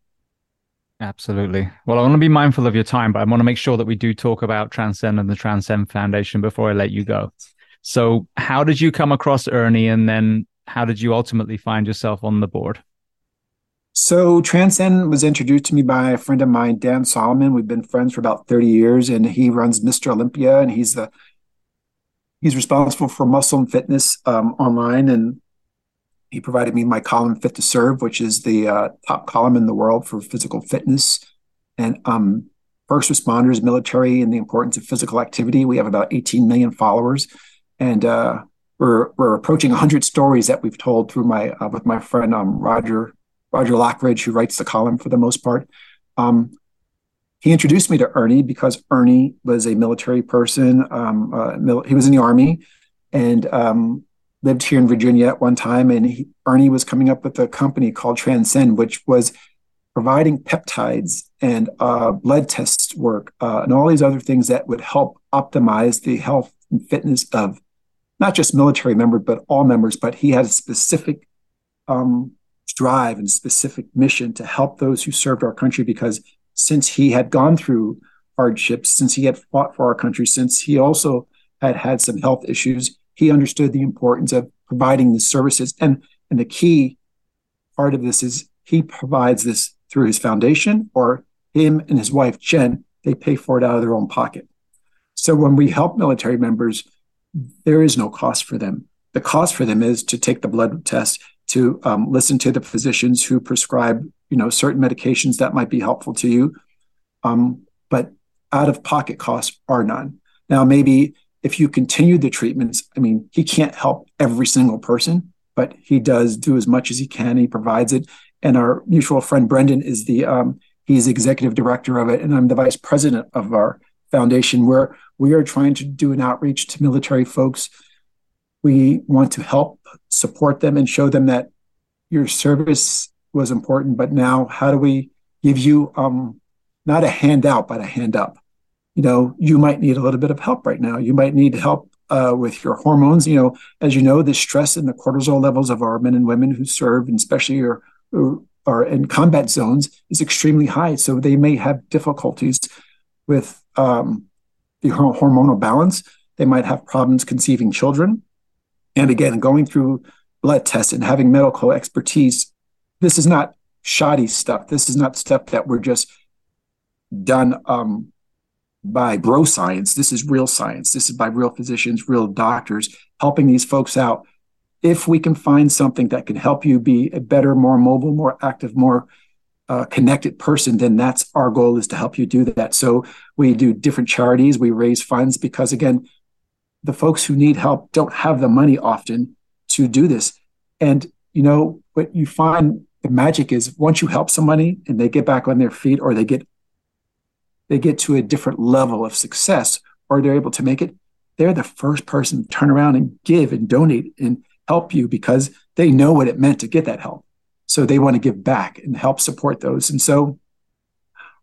Absolutely. Well, I want to be mindful of your time, but I want to make sure that we do talk about Transcend and the Transcend Foundation before I let you go. So, how did you come across Ernie, and then how did you ultimately find yourself on the board? So, Transcend was introduced to me by a friend of mine, Dan Solomon. We've been friends for about 30 years, and he runs Mr. Olympia, and he's the he's responsible for muscle and fitness um, online. And he provided me my column, Fit to Serve, which is the uh, top column in the world for physical fitness and um, first responders, military, and the importance of physical activity. We have about 18 million followers and uh, we're we're approaching 100 stories that we've told through my uh, with my friend um, Roger Roger Lockridge, who writes the column for the most part. Um, he introduced me to Ernie because Ernie was a military person. Um, uh, mil- he was in the army and um, lived here in Virginia at one time. And he, Ernie was coming up with a company called Transcend, which was providing peptides and uh, blood test work uh, and all these other things that would help optimize the health and fitness of not just military members, but all members. But he had a specific um, drive and specific mission to help those who served our country because since he had gone through hardships, since he had fought for our country, since he also had had some health issues. He understood the importance of providing the services. And, and the key part of this is he provides this through his foundation or him and his wife, Jen, they pay for it out of their own pocket. So when we help military members, there is no cost for them. The cost for them is to take the blood test, to um, listen to the physicians who prescribe, you know, certain medications that might be helpful to you. Um, but out of pocket costs are none. Now, maybe if you continue the treatments, I mean, he can't help every single person, but he does do as much as he can. He provides it. And our mutual friend Brendan is the um, he's executive director of it, and I'm the vice president of our foundation, where we are trying to do an outreach to military folks. We want to help support them and show them that your service was important, but now how do we give you um, not a handout, but a hand up? You know, you might need a little bit of help right now. You might need help uh, with your hormones. You know, as you know, the stress and the cortisol levels of our men and women who serve, and especially your are in combat zones, is extremely high. So they may have difficulties with um, the hormonal balance. They might have problems conceiving children. And again, going through blood tests and having medical expertise, this is not shoddy stuff. This is not stuff that we're just done um, by bro science. This is real science. This is by real physicians, real doctors helping these folks out. If we can find something that can help you be a better, more mobile, more active, more uh, connected person, then that's our goal is to help you do that. So we do different charities. We raise funds because again, the folks who need help don't have the money often to do this. And you know what you find the magic is once you help somebody and they get back on their feet or they get they get to a different level of success or they're able to make it, they're the first person to turn around and give and donate and help you because they know what it meant to get that help. So they want to give back and help support those. And so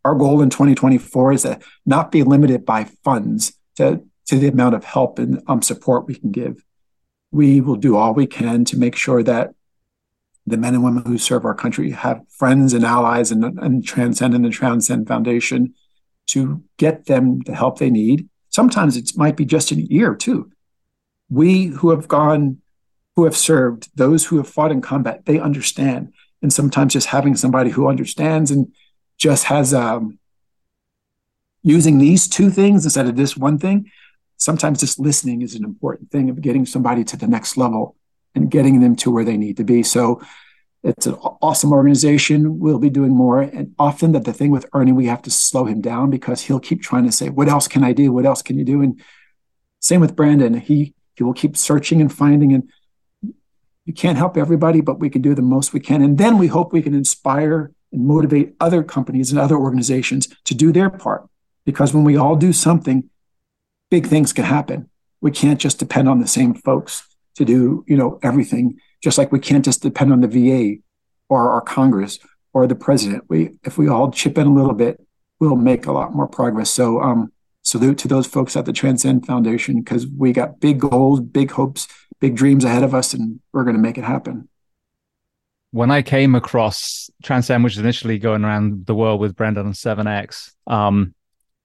our goal in 2024 is to not be limited by funds to, to the amount of help and um, support we can give. We will do all we can to make sure that the men and women who serve our country have friends and allies and, and Transcend and the Transcend Foundation to get them the help they need. Sometimes it might be just an ear too. We who have gone, who have served, those who have fought in combat, they understand. And sometimes just having somebody who understands and just has um, using these two things instead of this one thing, sometimes just listening is an important thing of getting somebody to the next level and getting them to where they need to be. So it's an awesome organization. We'll be doing more. And often that the thing with Ernie, we have to slow him down because he'll keep trying to say, what else can I do? What else can you do? And same with Brandon. He he will keep searching and finding and you can't help everybody, but we can do the most we can. And then we hope we can inspire and motivate other companies and other organizations to do their part. Because when we all do something, big things can happen. We can't just depend on the same folks to do, you know, everything just like we can't just depend on the VA or our Congress or the president. We, if we all chip in a little bit, we'll make a lot more progress. So, um, salute to those folks at the Transcend Foundation because we got big goals, big hopes, big dreams ahead of us, and we're going to make it happen. When I came across Transcend, which was initially going around the world with Brendan on 7X, um,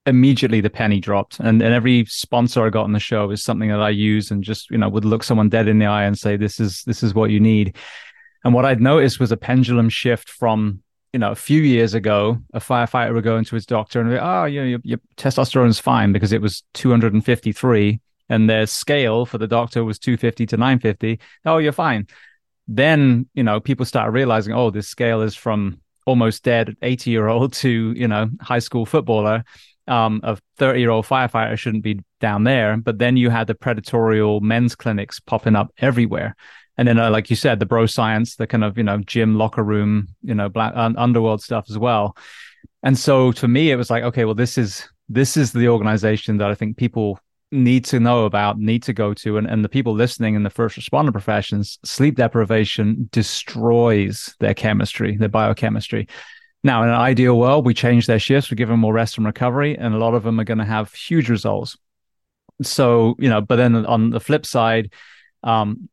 immediately the penny dropped. And, and every sponsor i got on the show is something that i use and just you know would look someone dead in the eye and say this is this is what you need. And what i'd noticed was a pendulum shift from you know a few years ago a firefighter would go into his doctor and be oh you know your, your testosterone is fine because it was 253 and their scale for the doctor was 250 to 950 oh you're fine. Then you know people start realizing oh this scale is from almost dead 80 year old to you know high school footballer um, a 30 year old firefighter shouldn't be down there. But then you had the predatorial men's clinics popping up everywhere. And then, uh, like you said, the bro science, the kind of, you know, gym, locker room, you know, black uh, underworld stuff as well. And so to me, it was like, okay, well, this is, this is the organization that I think people need to know about, need to go to. And, and the people listening in the first responder professions, sleep deprivation destroys their chemistry, their biochemistry. Now, in an ideal world, we change their shifts, we give them more rest and recovery, and a lot of them are going to have huge results. So, you know, but then on the flip side, um,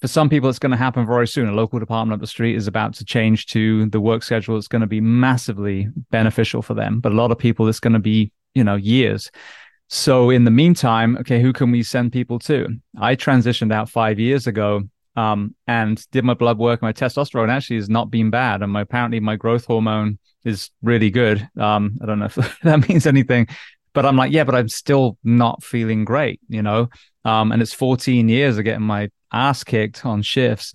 for some people, it's going to happen very soon. A local department up the street is about to change to the work schedule. It's going to be massively beneficial for them. But a lot of people, it's going to be, you know, years. So in the meantime, okay, who can we send people to? I transitioned out five years ago um, and did my blood work. My testosterone actually has not been bad, and my apparently my growth hormone is really good. Um, I don't know if that means anything, but I'm like, yeah, but I'm still not feeling great, you know. Um, and it's 14 years of getting my ass kicked on shifts.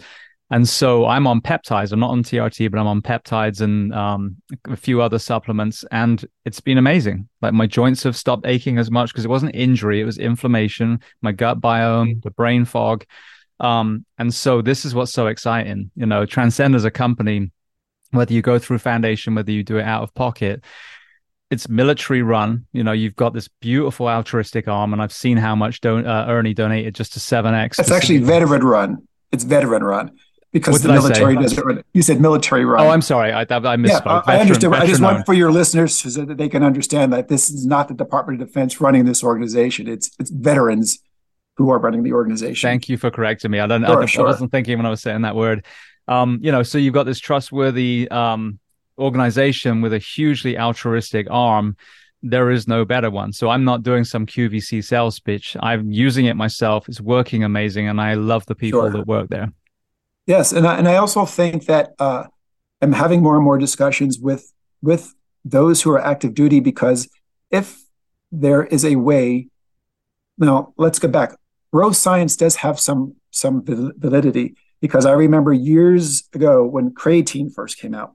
And so I'm on peptides. I'm not on TRT, but I'm on peptides and um, a few other supplements. And it's been amazing. Like my joints have stopped aching as much because it wasn't injury, it was inflammation, my gut biome, mm-hmm. the brain fog. Um, and so this is what's so exciting. You know, Transcend as a company, whether you go through foundation, whether you do it out of pocket, it's military run. You know, you've got this beautiful altruistic arm, and I've seen how much don- uh, Ernie donated just to 7X. It's actually veteran run. It's veteran run because the military doesn't run. You said military run. Oh, I'm sorry. I, I misspoke. Yeah, veteran, I understand. I just want for your listeners so that they can understand that this is not the Department of Defense running this organization. It's it's veterans who are running the organization. Thank you for correcting me. I don't. Sure, I, sure. I wasn't thinking when I was saying that word. Um, you know, so you've got this trustworthy um, organization with a hugely altruistic arm there is no better one. So I'm not doing some QVC sales pitch. I'm using it myself. It's working amazing, and I love the people sure. that work there. Yes, and I, and I also think that uh, I'm having more and more discussions with with those who are active duty because if there is a way, now let's go back. Bro science does have some some validity because I remember years ago when creatine first came out.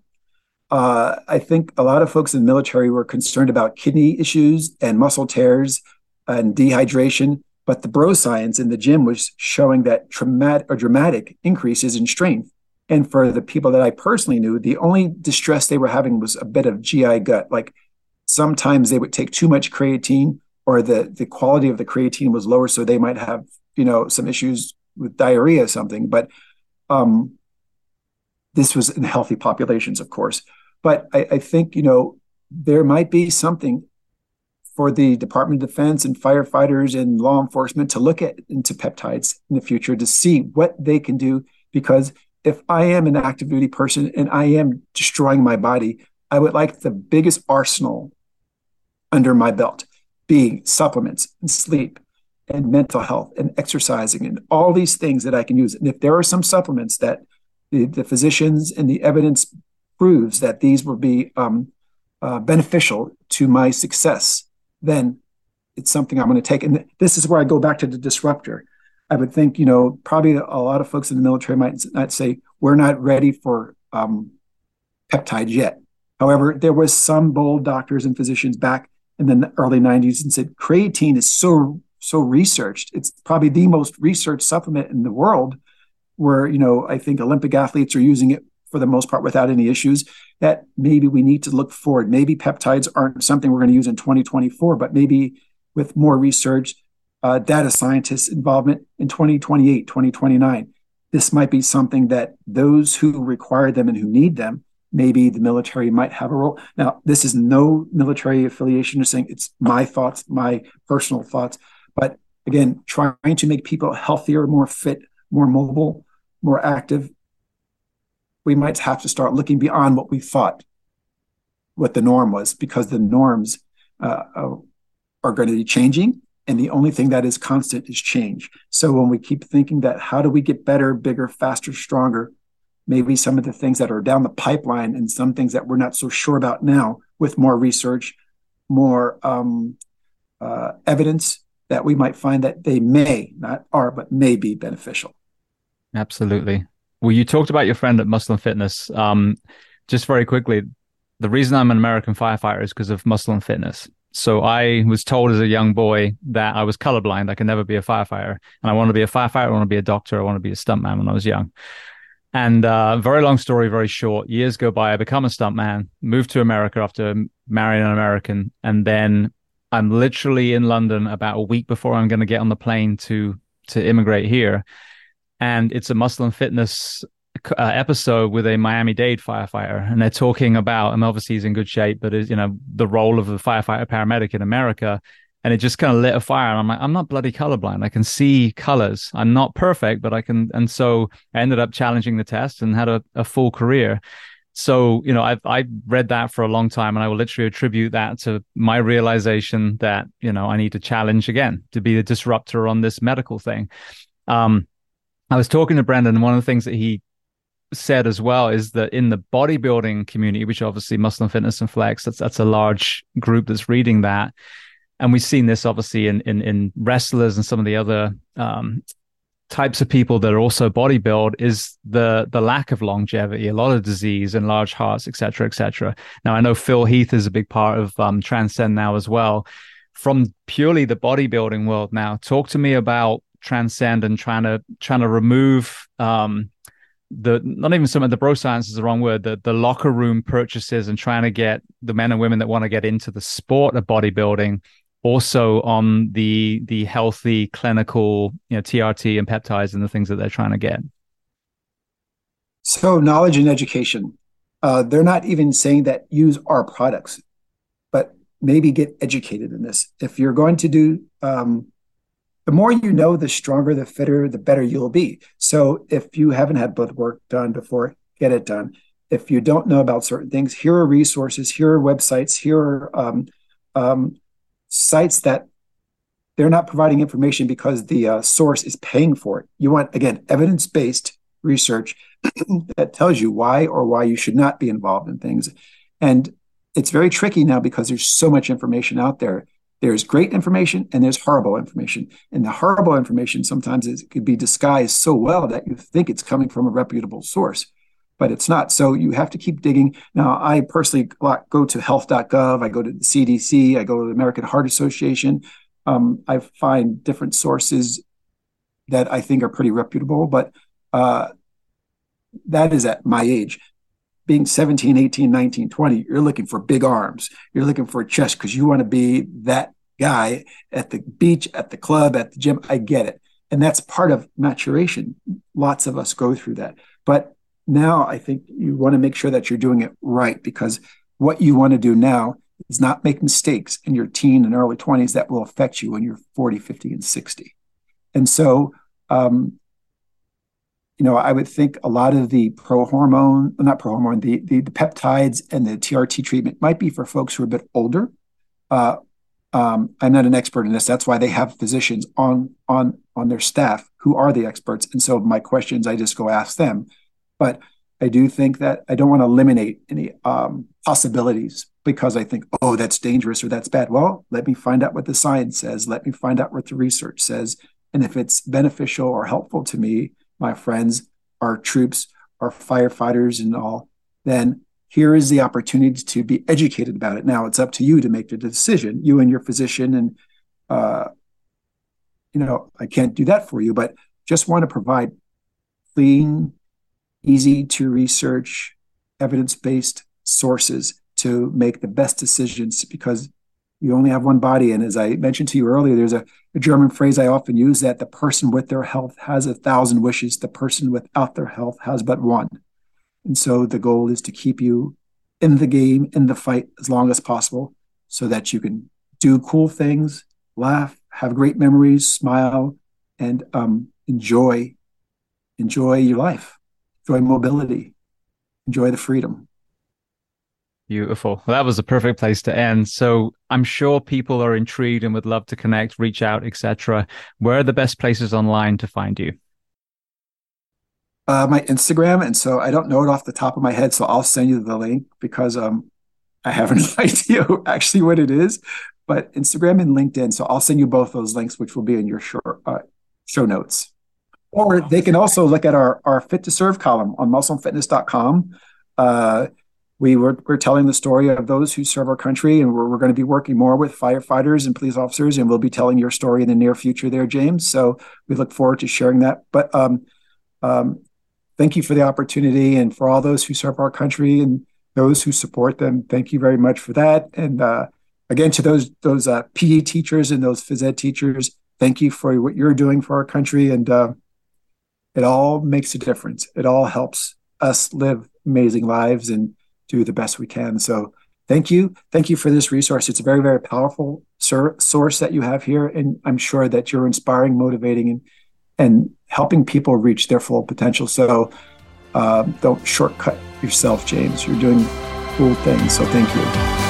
Uh, I think a lot of folks in the military were concerned about kidney issues and muscle tears and dehydration but the bro science in the gym was showing that traumatic or dramatic increases in strength. And for the people that I personally knew, the only distress they were having was a bit of GI gut. Like sometimes they would take too much creatine or the, the quality of the creatine was lower. So they might have, you know, some issues with diarrhea or something. But um, this was in healthy populations, of course. But I, I think, you know, there might be something for the Department of Defense and firefighters and law enforcement to look at into peptides in the future to see what they can do. Because if I am an active duty person and I am destroying my body, I would like the biggest arsenal under my belt, being supplements and sleep and mental health and exercising and all these things that I can use. And if there are some supplements that the, the physicians and the evidence proves that these will be um, uh, beneficial to my success, then it's something I'm going to take. And this is where I go back to the disruptor. I would think, you know, probably a lot of folks in the military might not say, we're not ready for um, peptides yet. However, there was some bold doctors and physicians back in the early 90s and said creatine is so so researched. It's probably the most researched supplement in the world where, you know, I think Olympic athletes are using it for the most part without any issues that maybe we need to look forward maybe peptides aren't something we're going to use in 2024 but maybe with more research uh, data scientists involvement in 2028 2029 this might be something that those who require them and who need them maybe the military might have a role. Now this is no military affiliation or saying it's my thoughts my personal thoughts. But again trying to make people healthier more fit more mobile more active we might have to start looking beyond what we thought what the norm was because the norms uh, uh, are going to be changing and the only thing that is constant is change. So when we keep thinking that how do we get better bigger faster stronger maybe some of the things that are down the pipeline and some things that we're not so sure about now with more research more um, uh, evidence that we might find that they may not are but may be beneficial absolutely well, you talked about your friend at Muscle and Fitness. Um, just very quickly, the reason I'm an American firefighter is because of Muscle and Fitness. So I was told as a young boy that I was colorblind. I could never be a firefighter. And I want to be a firefighter. I want to be a doctor. I want to be a stuntman when I was young. And uh, very long story, very short. Years go by. I become a stuntman, move to America after marrying an American. And then I'm literally in London about a week before I'm going to get on the plane to to immigrate here and it's a muscle and fitness uh, episode with a Miami Dade firefighter, and they're talking about, and obviously he's in good shape, but is you know the role of the firefighter paramedic in America, and it just kind of lit a fire. And I'm like, I'm not bloody colorblind. I can see colors. I'm not perfect, but I can. And so I ended up challenging the test and had a, a full career. so you know i've I've read that for a long time and i will literally attribute that to my realization that you know i need to challenge again to be the disruptor on this medical thing um i was talking to brendan and one of the things that he said as well is that in the bodybuilding community which obviously muscle and fitness and flex that's that's a large group that's reading that and we've seen this obviously in in, in wrestlers and some of the other um, types of people that are also bodybuild is the the lack of longevity, a lot of disease and large hearts, etc., etc. Now I know Phil Heath is a big part of um, Transcend now as well. From purely the bodybuilding world now, talk to me about Transcend and trying to trying to remove um, the not even some of the bro science is the wrong word the the locker room purchases and trying to get the men and women that want to get into the sport of bodybuilding also on the the healthy clinical you know TRT and peptides and the things that they're trying to get? So knowledge and education. Uh, they're not even saying that use our products, but maybe get educated in this. If you're going to do, um, the more you know, the stronger, the fitter, the better you'll be. So if you haven't had blood work done before, get it done. If you don't know about certain things, here are resources, here are websites, here are um, um, sites that they're not providing information because the uh, source is paying for it. You want, again, evidence based research that tells you why or why you should not be involved in things. And it's very tricky now because there's so much information out there. There's great information and there's horrible information. And the horrible information sometimes is, could be disguised so well that you think it's coming from a reputable source but it's not. So you have to keep digging. Now, I personally go to health.gov, I go to the CDC, I go to the American Heart Association. Um, I find different sources that I think are pretty reputable, but uh, that is at my age. Being 17, 18, 19, 20, you're looking for big arms. You're looking for a chest because you want to be that guy at the beach, at the club, at the gym. I get it. And that's part of maturation. Lots of us go through that. But now I think you want to make sure that you're doing it right because what you want to do now is not make mistakes in your teen and early 20s that will affect you when you're 40, 50, and 60. And so, um, you know, I would think a lot of the pro hormone, not pro hormone, the, the, the peptides and the TRT treatment might be for folks who are a bit older. Uh, um, I'm not an expert in this. That's why they have physicians on on on their staff who are the experts. And so my questions, I just go ask them. But I do think that I don't want to eliminate any um, possibilities because I think, oh, that's dangerous or that's bad. Well, let me find out what the science says. Let me find out what the research says. And if it's beneficial or helpful to me, my friends, our troops, our firefighters, and all, then here is the opportunity to be educated about it. Now it's up to you to make the decision, you and your physician. And, uh, you know, I can't do that for you, but just want to provide clean, easy to research, evidence based sources to make the best decisions because you only have one body. And as I mentioned to you earlier, there's a, a, German phrase I often use that the person with their health has a thousand wishes, the person without their health has but one. And so the goal is to keep you in the game, in the fight as long as possible so that you can do cool things, laugh, have great memories, smile, and um, enjoy enjoy your life enjoy mobility, enjoy the freedom. Beautiful. Well, that was a perfect place to end. So I'm sure people are intrigued and would love to connect, reach out, etc. Where are the best places online to find you? Uh, my Instagram, and so I don't know it off the top of my head, so I'll send you the link because um, I have no idea actually what it is. But Instagram and LinkedIn, so I'll send you both those links, which will be in your show, uh, show notes. Or they can also look at our, our Fit to Serve column on muscleandfitness.com. Uh, we were, we're telling the story of those who serve our country, and we're, we're going to be working more with firefighters and police officers, and we'll be telling your story in the near future there, James. So we look forward to sharing that. But um, um, thank you for the opportunity, and for all those who serve our country and those who support them. Thank you very much for that. And uh, again, to those those uh, PE teachers and those phys ed teachers, thank you for what you're doing for our country. And uh, it all makes a difference. It all helps us live amazing lives and do the best we can. So thank you. Thank you for this resource. It's a very, very powerful sur- source that you have here. And I'm sure that you're inspiring, motivating, and, and helping people reach their full potential. So uh, don't shortcut yourself, James. You're doing cool things. So thank you.